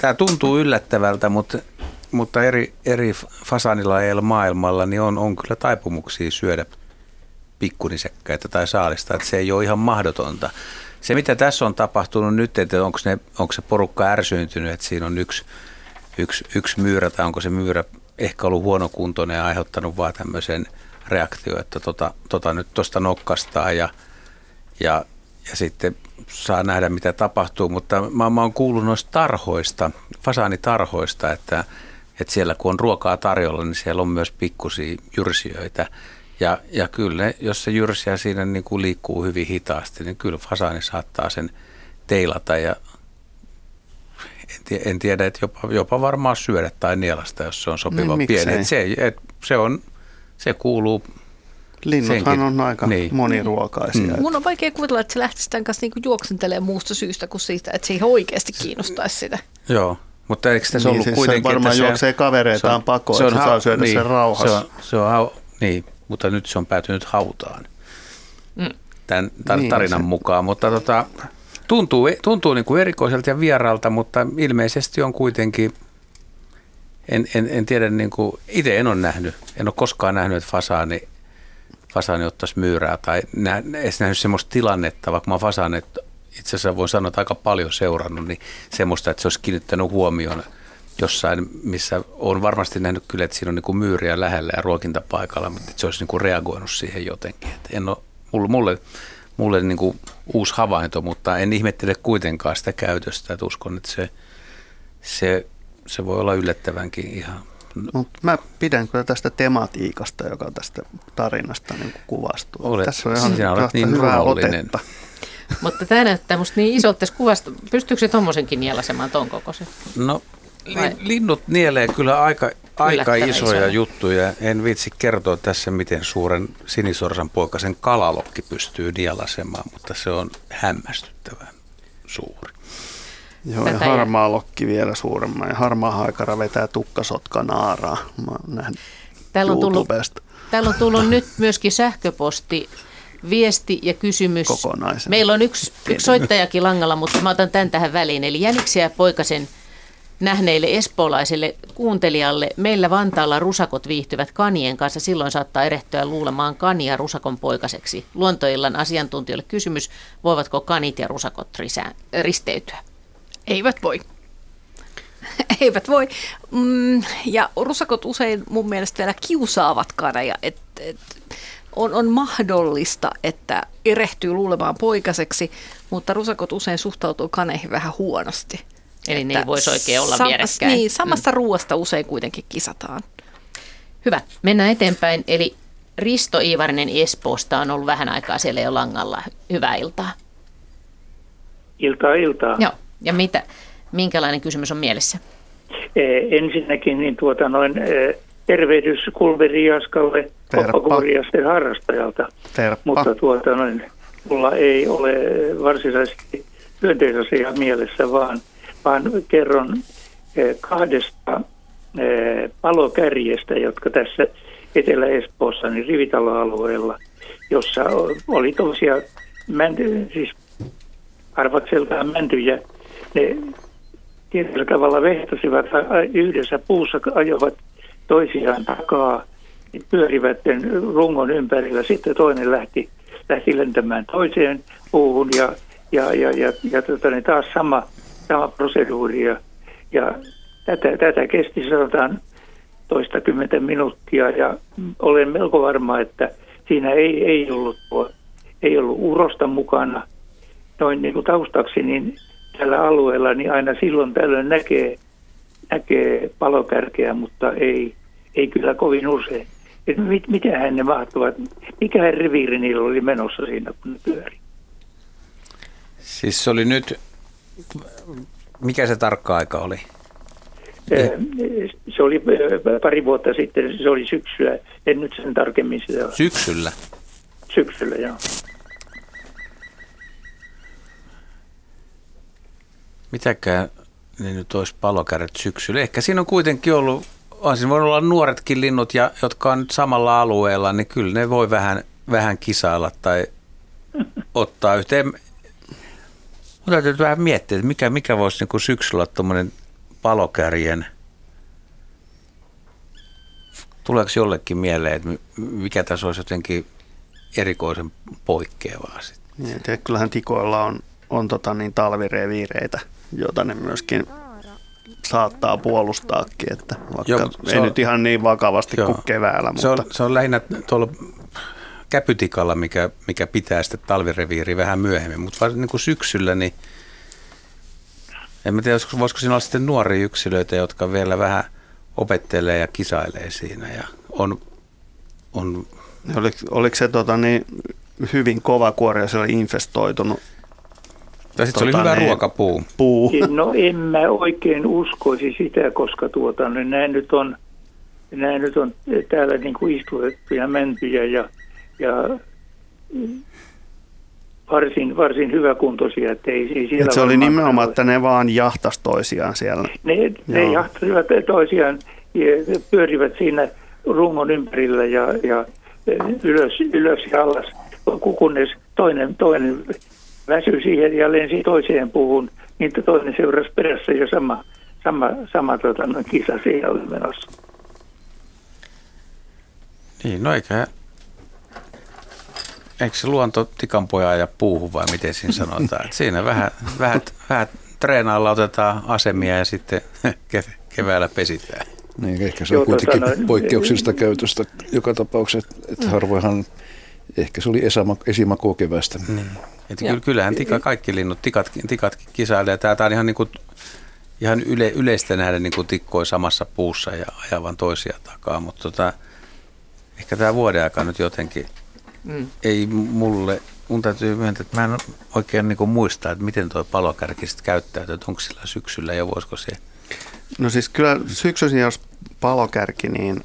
tämä tuntuu yllättävältä, mutta, mutta eri, eri fasaanilajeilla maailmalla niin on, on kyllä taipumuksia syödä pikkunisekkäitä tai saalista, että se ei ole ihan mahdotonta. Se, mitä tässä on tapahtunut nyt, että onko, ne, onko se porukka ärsyyntynyt, että siinä on yksi, yksi, yksi myyrä tai onko se myyrä ehkä ollut huonokuntoinen ja aiheuttanut vaan tämmöisen reaktio, että tota, tota nyt tuosta nokkastaa ja, ja, ja sitten saa nähdä, mitä tapahtuu. Mutta mä, mä oon kuullut noista tarhoista, fasaanitarhoista, että, että siellä kun on ruokaa tarjolla, niin siellä on myös pikkusia jyrsijöitä. Ja, ja kyllä, jos se jyrsiä siinä niin kuin liikkuu hyvin hitaasti, niin kyllä fasaani saattaa sen teilata ja en tiedä, että jopa, jopa varmaan syödä tai nielasta, jos se on sopiva niin, pieni. Et se, et se, on, se kuuluu Linnuthan senkin. on aika niin. moniruokaisia. Mm. Mun on vaikea kuvitella, että se lähtisi tämän kanssa niinku juoksentelemaan muusta syystä kuin siitä, että se ei oikeasti kiinnostaisi sitä. Joo, mutta eikö tässä niin, ollut siis kuitenkin... Se varmaan juoksee kavereitaan pakoon, se on, että se saa syödä niin, sen rauhassa. Se on, se on, niin, mutta nyt se on päätynyt hautaan mm. tämän, tämän niin, tarinan se. mukaan. Mutta tota, tuntuu, tuntuu niin kuin erikoiselta ja vieraalta, mutta ilmeisesti on kuitenkin, en, en, en tiedä, niin kuin, itse en ole nähnyt, en ole koskaan nähnyt, että fasaani, fasaani ottaisi myyrää tai nä, edes nähnyt sellaista tilannetta, vaikka mä fasaani, itse asiassa voin sanoa, että aika paljon seurannut, niin semmoista, että se olisi kiinnittänyt huomioon jossain, missä on varmasti nähnyt kyllä, että siinä on niin kuin myyriä lähellä ja ruokintapaikalla, mutta se olisi niin kuin reagoinut siihen jotenkin. Että en ole, mulle, mulle, mulle niin kuin uusi havainto, mutta en ihmettele kuitenkaan sitä käytöstä, että uskon, että se, se, se voi olla yllättävänkin ihan Mut mä pidän kyllä tästä tematiikasta, joka tästä tarinasta niin kuvastuu. Olet, Tässä on ihan olet niin hyvää otetta. Mutta tämä näyttää musta niin isolta tässä kuvasta. Pystyykö se tuommoisenkin nielasemaan ton kokoisen? No Vai? Linnut nielee kyllä aika, aika isoja, isoja juttuja. En viitsi kertoa tässä, miten suuren sinisorsan poikasen kalalokki pystyy nielasemaan, mutta se on hämmästyttävän suuri. Joo, Tätä ja harmaa lokki vielä suuremman. Ja harmaa haikara vetää tukkasotka naaraa. Mä täällä on, tullut, täällä on tullut nyt myöskin sähköposti viesti ja kysymys. Kokonaisen. Meillä on yksi, yksi soittajakin langalla, mutta mä otan tämän tähän väliin. Eli Jäniksiä poikasen nähneille espoolaisille kuuntelijalle. Meillä Vantaalla rusakot viihtyvät kanien kanssa. Silloin saattaa erehtyä luulemaan kania rusakon poikaseksi. Luontoillan asiantuntijoille kysymys, voivatko kanit ja rusakot risää, risteytyä? Eivät voi. Eivät voi. Mm, ja rusakot usein mun mielestä vielä kiusaavat kaneja. Et, et, on, on mahdollista, että erehtyy luulemaan poikaseksi, mutta rusakot usein suhtautuu kaneihin vähän huonosti. Eli ne ei voisi oikein olla sam- vierekkäin. Niin, samasta mm. ruoasta usein kuitenkin kisataan. Hyvä, mennään eteenpäin. Eli Risto Iivarinen Espoosta on ollut vähän aikaa siellä jo langalla. Hyvää iltaa. Iltaa, iltaa. Joo, ja mitä, minkälainen kysymys on mielessä? E, ensinnäkin niin tuota noin, e, tervehdys Kulveri Jaskalle koppakuuriasten harrastajalta. Terppa. Mutta tuota noin, mulla ei ole varsinaisesti hyönteisasia mielessä, vaan – vaan kerron eh, kahdesta eh, palokärjestä, jotka tässä Etelä-Espoossa, niin rivitaloalueella, jossa oli tosiaan mänty, siis arvakseltaan mäntyjä. Ne tietyllä tavalla vehtasivat yhdessä puussa, ajoivat toisiaan takaa, pyörivät rungon ympärillä. Sitten toinen lähti, lähti lentämään toiseen puuhun ja, ja, ja, ja, ja tota, niin taas sama, sama proseduuri. Ja, ja tätä, tätä kesti sanotaan toista kymmentä minuuttia ja olen melko varma, että siinä ei, ei, ollut, ei ollut urosta mukana. Noin niin kuin taustaksi, niin tällä alueella niin aina silloin tällöin näkee, näkee palokärkeä, mutta ei, ei kyllä kovin usein. Et mit, mitähän ne mahtuvat, mikä reviiri niillä oli menossa siinä, kun ne pyöri? Siis se oli nyt, mikä se tarkka aika oli? Se oli pari vuotta sitten, se oli syksyä, en nyt sen tarkemmin sitä. Syksyllä? Syksyllä, joo. Mitäkään ne nyt olisi palokärjet syksyllä? Ehkä siinä on kuitenkin ollut, on siinä voinut olla nuoretkin linnut, ja, jotka on nyt samalla alueella, niin kyllä ne voi vähän, vähän kisailla tai ottaa yhteen. Mutta täytyy vähän miettiä, että mikä, mikä voisi niin syksyllä olla tuommoinen palokärjen, tuleeko jollekin mieleen, että mikä tässä olisi jotenkin erikoisen poikkeavaa sitten? Niin, kyllähän tikoilla on, on tota niin talvireviireitä, joita ne myöskin saattaa puolustaakin, että vaikka Joo, ei on, nyt ihan niin vakavasti jo, kuin keväällä. Mutta... Se, on, se on lähinnä tuolla käpytikalla, mikä, mikä pitää sitten talvireviiri vähän myöhemmin, mutta niin kuin syksyllä, niin en tiedä, voisiko siinä olla sitten nuoria yksilöitä, jotka vielä vähän opettelee ja kisailee siinä ja on... on oliko, oliko se tota, niin, hyvin kova kuori ja se oli infestoitunut tai sitten tota, se oli hyvä ne, ruokapuu. Puu. No en mä oikein uskoisi sitä, koska tuota, niin nämä nyt on, nämä nyt on täällä niin kuin istutettuja mäntyjä ja, ja varsin, varsin hyväkuntoisia. Että ei, ei siellä Et se oli nimenomaan, että ne vaan jahtas toisiaan siellä. Ne, ne jahtasivat toisiaan ja pyörivät siinä rungon ympärillä ja, ja ylös, ylös ja alas, kunnes toinen, toinen väsyi siihen ja lensi toiseen puuhun, niin toinen seurasi perässä ja sama, sama, sama tota, no, kisa siellä oli menossa. Niin, no eikä, eikö se luonto tikanpoja ja puuhun vai miten siinä sanotaan? Että siinä vähän, vähän, vähän treenailla otetaan asemia ja sitten keväällä pesitään. Niin, ehkä se on Joo, kuitenkin tota, no, poikkeuksellista käytöstä joka tapauksessa, että harvoinhan ehkä se oli esimakua kevästä. Niin. Että kyllä, kyllähän tika, kaikki linnut, tikat, tikatkin kisailee. Tämä on ihan, niin kuin, ihan yle, yleistä nähdä niin kuin tikkoi samassa puussa ja ajavan toisia takaa, mutta tota, ehkä tämä vuoden aika nyt jotenkin mm. ei mulle, mun täytyy myöntää, että mä en oikein niin muista, että miten tuo palokärki sitten käyttäytyy, että onko sillä syksyllä ja voisiko se... No siis kyllä syksyisin, jos palokärki, niin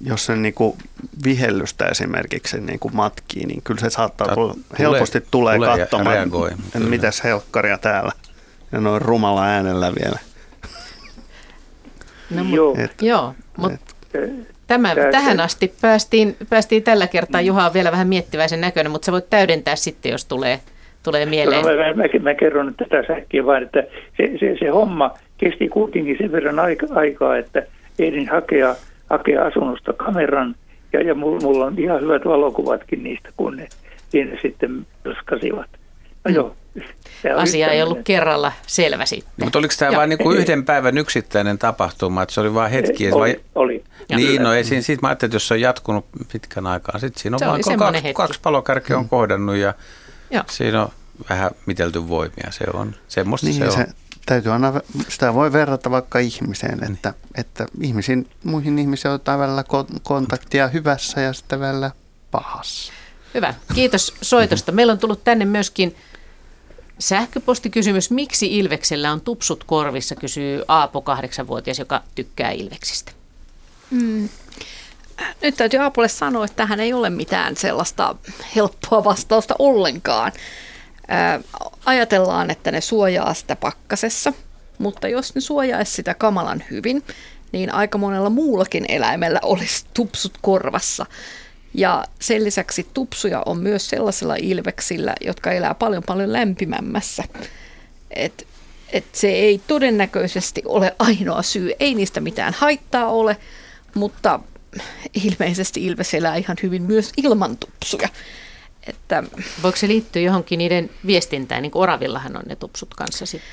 jos se niin kuin vihellystä esimerkiksi niin kuin matkii, niin kyllä se saattaa tulla, tulee, helposti tulee, tulee katsomaan, reagoi, mitäs helkkaria täällä. Ja noin rumalla äänellä vielä. No, joo. Et, joo, mutta Tämä, tähän asti päästiin, päästiin tällä kertaa. Juha on vielä vähän miettiväisen näköinen, mutta sä voit täydentää sitten, jos tulee, tulee mieleen. No, mä, mä, mä, mä kerron tätä säkkiä vain, että se, se, se homma kesti kuitenkin sen verran aika, aikaa, että ehdin hakea – hakea asunnosta kameran ja, ja mulla on ihan hyvät valokuvatkin niistä, kun ne siinä sitten pylskasivat. No mm. joo. Asia ei ollut kerralla selvä sitten. Mutta oliko tämä vain niinku yhden päivän yksittäinen tapahtuma, että se oli vain hetki? Oli, vai... oli. Niin, no ei siinä, siitä mä ajattelin, että jos se on jatkunut pitkän aikaa, sitten siinä on vain kaksi, kaksi palokärkeä on mm. kohdannut ja Joo. siinä on vähän mitelty voimia. Se on semmoista niin, se, se on täytyy aina, sitä voi verrata vaikka ihmiseen, niin. että, että ihmisiin, muihin ihmisiin otetaan välillä kontaktia hyvässä ja sitten välillä pahassa. Hyvä, kiitos soitosta. Meillä on tullut tänne myöskin sähköpostikysymys. Miksi Ilveksellä on tupsut korvissa, kysyy Aapo, kahdeksanvuotias, joka tykkää Ilveksistä. Mm. Nyt täytyy Aapolle sanoa, että tähän ei ole mitään sellaista helppoa vastausta ollenkaan ajatellaan, että ne suojaa sitä pakkasessa, mutta jos ne suojaisi sitä kamalan hyvin, niin aika monella muullakin eläimellä olisi tupsut korvassa. Ja sen lisäksi tupsuja on myös sellaisilla ilveksillä, jotka elää paljon paljon lämpimämmässä. Et että se ei todennäköisesti ole ainoa syy. Ei niistä mitään haittaa ole, mutta ilmeisesti Ilves elää ihan hyvin myös ilman tupsuja. Että, Voiko se liittyä johonkin niiden viestintään, niin kuin Oravillahan on ne tupsut kanssa sitten?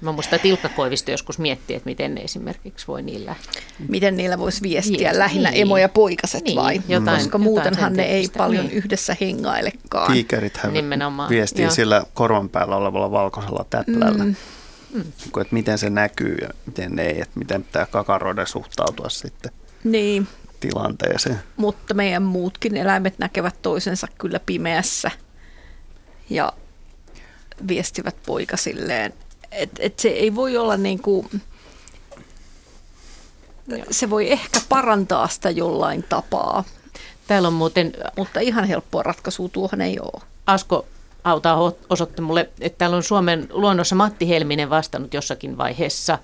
Mä muistan, että Ilkka Koivisto joskus miettii, että miten ne esimerkiksi voi niillä... Miten niillä voisi viestiä, Viesti. lähinnä niin. emo ja poikaset niin, vai? Jotain, Koska muutenhan ne ei paljon niin. yhdessä hengailekaan. Tiikerithän Nimenomaan. viestii Joo. sillä korvan päällä olevalla valkoisella täplällä. Mm. Mm. Että miten se näkyy ja miten ei, että miten pitää kakaroida suhtautua sitten. Niin, tilanteeseen. Mutta meidän muutkin eläimet näkevät toisensa kyllä pimeässä ja viestivät poikasilleen. Et, et se ei voi olla niin kuin, se voi ehkä parantaa sitä jollain tapaa. Täällä on muuten... Mutta ihan helppoa ratkaisua tuohon ei ole. Asko Autaa osoitti mulle, että täällä on Suomen luonnossa Matti Helminen vastannut jossakin vaiheessa,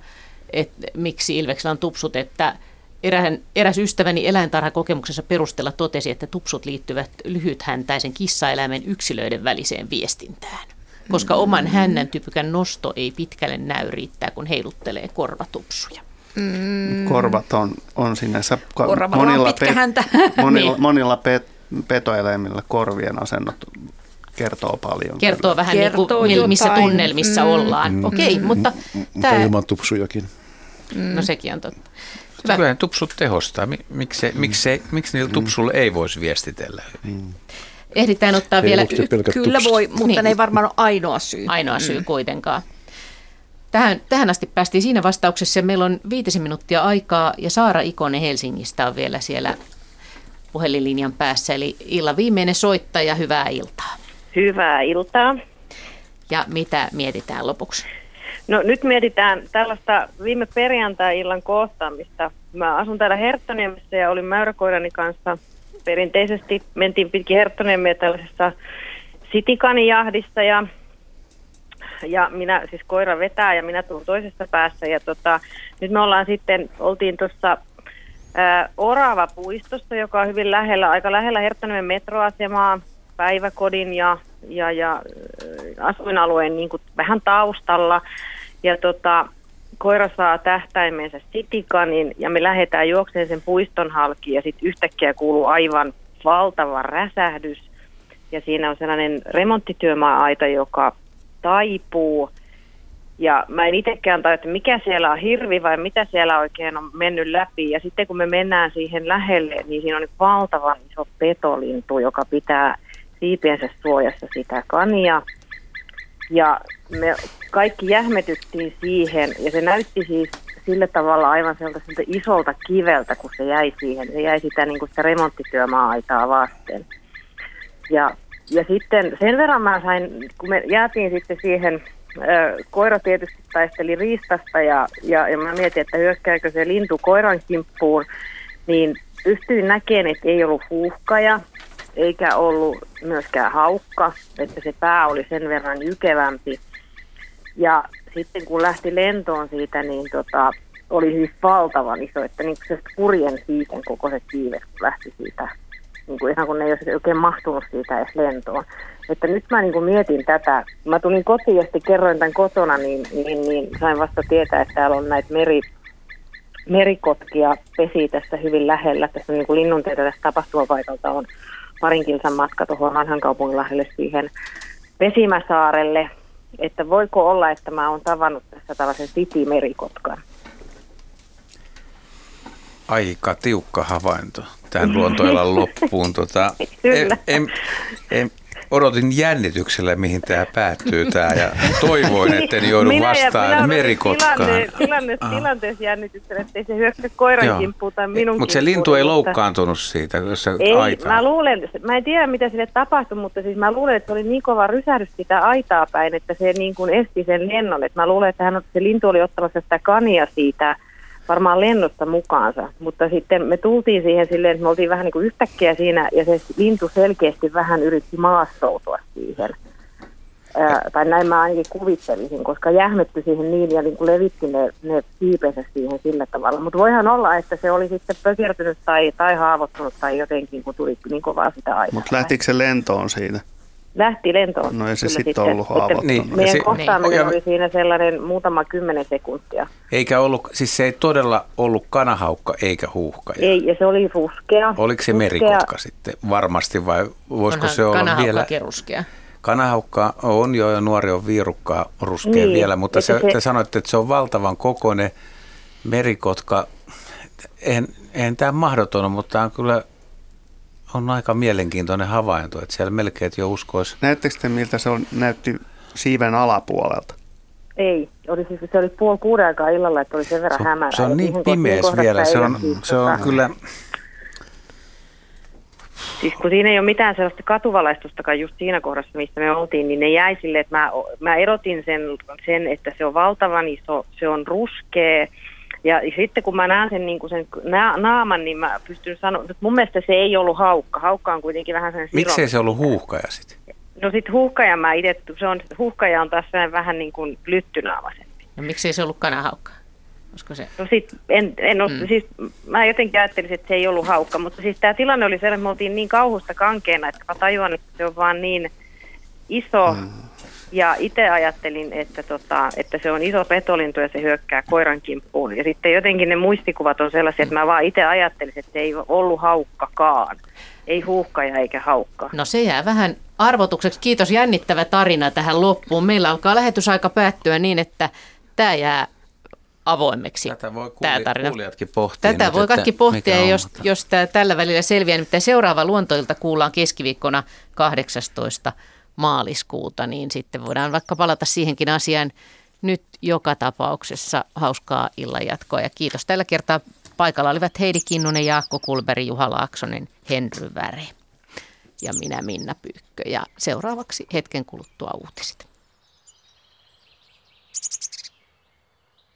että miksi Ilveksellä on tupsut, että Erähän, eräs ystäväni eläintarhakokemuksessa perusteella totesi, että tupsut liittyvät lyhythäntäisen kissaeläimen yksilöiden väliseen viestintään. Koska oman hännän typykän nosto ei pitkälle näy riittää, kun heiluttelee korvatupsuja. Mm. Korvat on, on sinänsä monilla, pe, monilla, niin. monilla pet, petoeläimillä korvien asennot kertoo paljon. Kertoo kyllä. vähän kertoo niin kuin, missä tunnelmissa mm. ollaan. Mm. Okei, okay, mutta... Mm. Tämä... ilman tupsujakin. Mm. No sekin on totta. Hyvä. Kyllähän tupsut tehostaa. Miksi, mm. miksi, miksi niillä tupsulla mm. ei voisi viestitellä? Mm. Ehditään ottaa ei vielä... Y- kyllä voi, mutta niin. ne ei varmaan ole ainoa syy. Ainoa syy mm. kuitenkaan. Tähän, tähän asti päästiin siinä vastauksessa. Meillä on viitisen minuuttia aikaa ja Saara Ikonen Helsingistä on vielä siellä puhelinlinjan päässä. Eli illan viimeinen soittaja, hyvää iltaa. Hyvää iltaa. Ja mitä mietitään lopuksi? No nyt mietitään tällaista viime perjantai-illan kohtaamista. Mä asun täällä Herttoniemessä ja olin mäyräkoirani kanssa. Perinteisesti mentiin pitkin Herttoniemiä tällaisessa sitikaниjahdissa ja, ja minä, siis koira vetää ja minä tuun toisesta päässä. Ja tota, nyt me ollaan sitten, oltiin tuossa Orava puistossa, joka on hyvin lähellä, aika lähellä Herttoniemen metroasemaa, päiväkodin ja, ja, ja asuinalueen niin kuin vähän taustalla. Ja tota, koira saa tähtäimensä sitikanin ja me lähdetään juokseen sen puiston halki ja sitten yhtäkkiä kuuluu aivan valtava räsähdys. Ja siinä on sellainen remonttityömaa-aita, joka taipuu. Ja mä en itsekään tajua, että mikä siellä on hirvi vai mitä siellä oikein on mennyt läpi. Ja sitten kun me mennään siihen lähelle, niin siinä on valtava iso petolintu, joka pitää siipiensä suojassa sitä kania. Ja me kaikki jähmetyttiin siihen ja se näytti siis sillä tavalla aivan sellaiselta isolta kiveltä, kun se jäi siihen. Se jäi sitä, niin kuin sitä remonttityömaa-aitaa vasten. Ja, ja sitten sen verran mä sain, kun me jäätiin sitten siihen, ö, koira tietysti taisteli riistasta ja, ja, ja mä mietin, että hyökkääkö se lintu koiran kimppuun, niin pystyin näkemään, että ei ollut huuhkaja, eikä ollut myöskään haukka, että se pää oli sen verran jykevämpi. Ja sitten kun lähti lentoon siitä, niin tota, oli siis valtavan iso, että niin se kurjen siiten koko se kiives, kun lähti siitä, niin kuin ihan kun ne ei olisi oikein mahtunut siitä edes lentoon. Että nyt mä niin kuin mietin tätä, mä tulin kotiin ja sitten kerroin tämän kotona, niin, niin, niin sain vasta tietää, että täällä on näitä meri, merikotkia pesi tässä hyvin lähellä. Tässä niin kuin linnunteitä tästä tapahtumapaikalta on parin kilsan matka tuohon vanhan kaupunginlahdelle siihen Vesimäsaarelle, että voiko olla, että mä oon tavannut tässä tällaisen City-merikotkan. Aika tiukka havainto tähän luontoilan loppuun. Tota, en, en, en, odotin jännityksellä, mihin tämä päättyy tämä ja toivoin, että en joudu minä vastaan minä merikotkaan. Tilanne, tilanne, tilanteessa jännityksellä, ettei se hyökkä koiran kimppuun tai minun Mutta se lintu ei loukkaantunut siitä, jos se ei, aitaa. Mä, luulen, mä en tiedä mitä sille tapahtui, mutta siis mä luulen, että se oli niin kova rysähdys sitä aitaa päin, että se niin kuin esti sen lennon. Et mä luulen, että hän, se lintu oli ottamassa sitä kania siitä varmaan lennosta mukaansa, mutta sitten me tultiin siihen silleen, että me oltiin vähän niin kuin yhtäkkiä siinä ja se lintu selkeästi vähän yritti maastoutua siihen. Ää, tai näin mä ainakin kuvittelisin, koska jähmetty siihen niin ja niin kuin levitti ne, ne siipensä siihen sillä tavalla. Mutta voihan olla, että se oli sitten pökertynyt tai, tai haavoittunut tai jotenkin, kun tuli niin kovaa sitä aikaa. Mutta lähtikö se lentoon siitä? Lähti lentoon. No ei se sitten ollut haavoittunut. Niin, meidän se, kohtaaminen niin. oli siinä sellainen muutama kymmenen sekuntia. Eikä ollut, siis se ei todella ollut kanahaukka eikä huuhkaja. Ei, ja se oli ruskea. Oliko se ruskea. merikotka sitten varmasti vai voisiko Onhan se olla vielä? ruskea. Kanahaukka on jo ja nuori on viirukkaa ruskea niin, vielä, mutta se, se, te sanoitte, että se on valtavan kokoinen merikotka. Eihän, eihän tämä mahdoton mutta tämä on kyllä on aika mielenkiintoinen havainto, että siellä melkein jo uskoisi. Näettekö te, miltä se on, näytti siiven alapuolelta? Ei, oli siis, se oli puoli kuuden aikaa illalla, että oli sen verran se, hämärä. Se on niin pimeäs vielä, se on, se on kyllä... Siis kun siinä ei ole mitään sellaista katuvalaistustakaan just siinä kohdassa, mistä me oltiin, niin ne jäi sille, että mä, mä erotin sen, sen, että se on valtavan iso, se on ruskea, ja sitten kun mä näen sen, niin kuin sen na- naaman, niin mä pystyn sanoa, että mun mielestä se ei ollut haukka. Haukka on kuitenkin vähän sen Miksei se ollut huuhkaja sitten? No sitten huuhkaja mä itse, se on, huuhkaja on taas vähän niin kuin lyttynaamaisempi. No miksei se ollut kanahaukka? Olisiko se? No sit, en, en ole, mm. siis mä jotenkin ajattelisin, että se ei ollut haukka, mutta siis tämä tilanne oli sellainen, että me oltiin niin kauhusta kankeena, että mä tajuan, että se on vaan niin iso, mm ja itse ajattelin, että, tota, että se on iso petolintu ja se hyökkää koiran kimppuun. Ja sitten jotenkin ne muistikuvat on sellaisia, että mä vaan itse ajattelin, että se ei ollut haukkakaan. Ei huuhkaja eikä haukka. No se jää vähän arvotukseksi. Kiitos jännittävä tarina tähän loppuun. Meillä alkaa lähetysaika päättyä niin, että tämä jää avoimeksi. Tätä voi kuuli, tämä tarina. kuulijatkin pohtia. Tätä nyt, voi kaikki pohtia, jos, jos tämä tällä välillä selviää. Nimittäin seuraava luontoilta kuullaan keskiviikkona 18 maaliskuuta, niin sitten voidaan vaikka palata siihenkin asiaan nyt joka tapauksessa hauskaa illan jatkoa. Ja kiitos tällä kertaa. Paikalla olivat Heidi Kinnunen, Jaakko Kulberi, Juha Laaksonen, Henry Väre ja minä Minna Pyykkö. Ja seuraavaksi hetken kuluttua uutiset.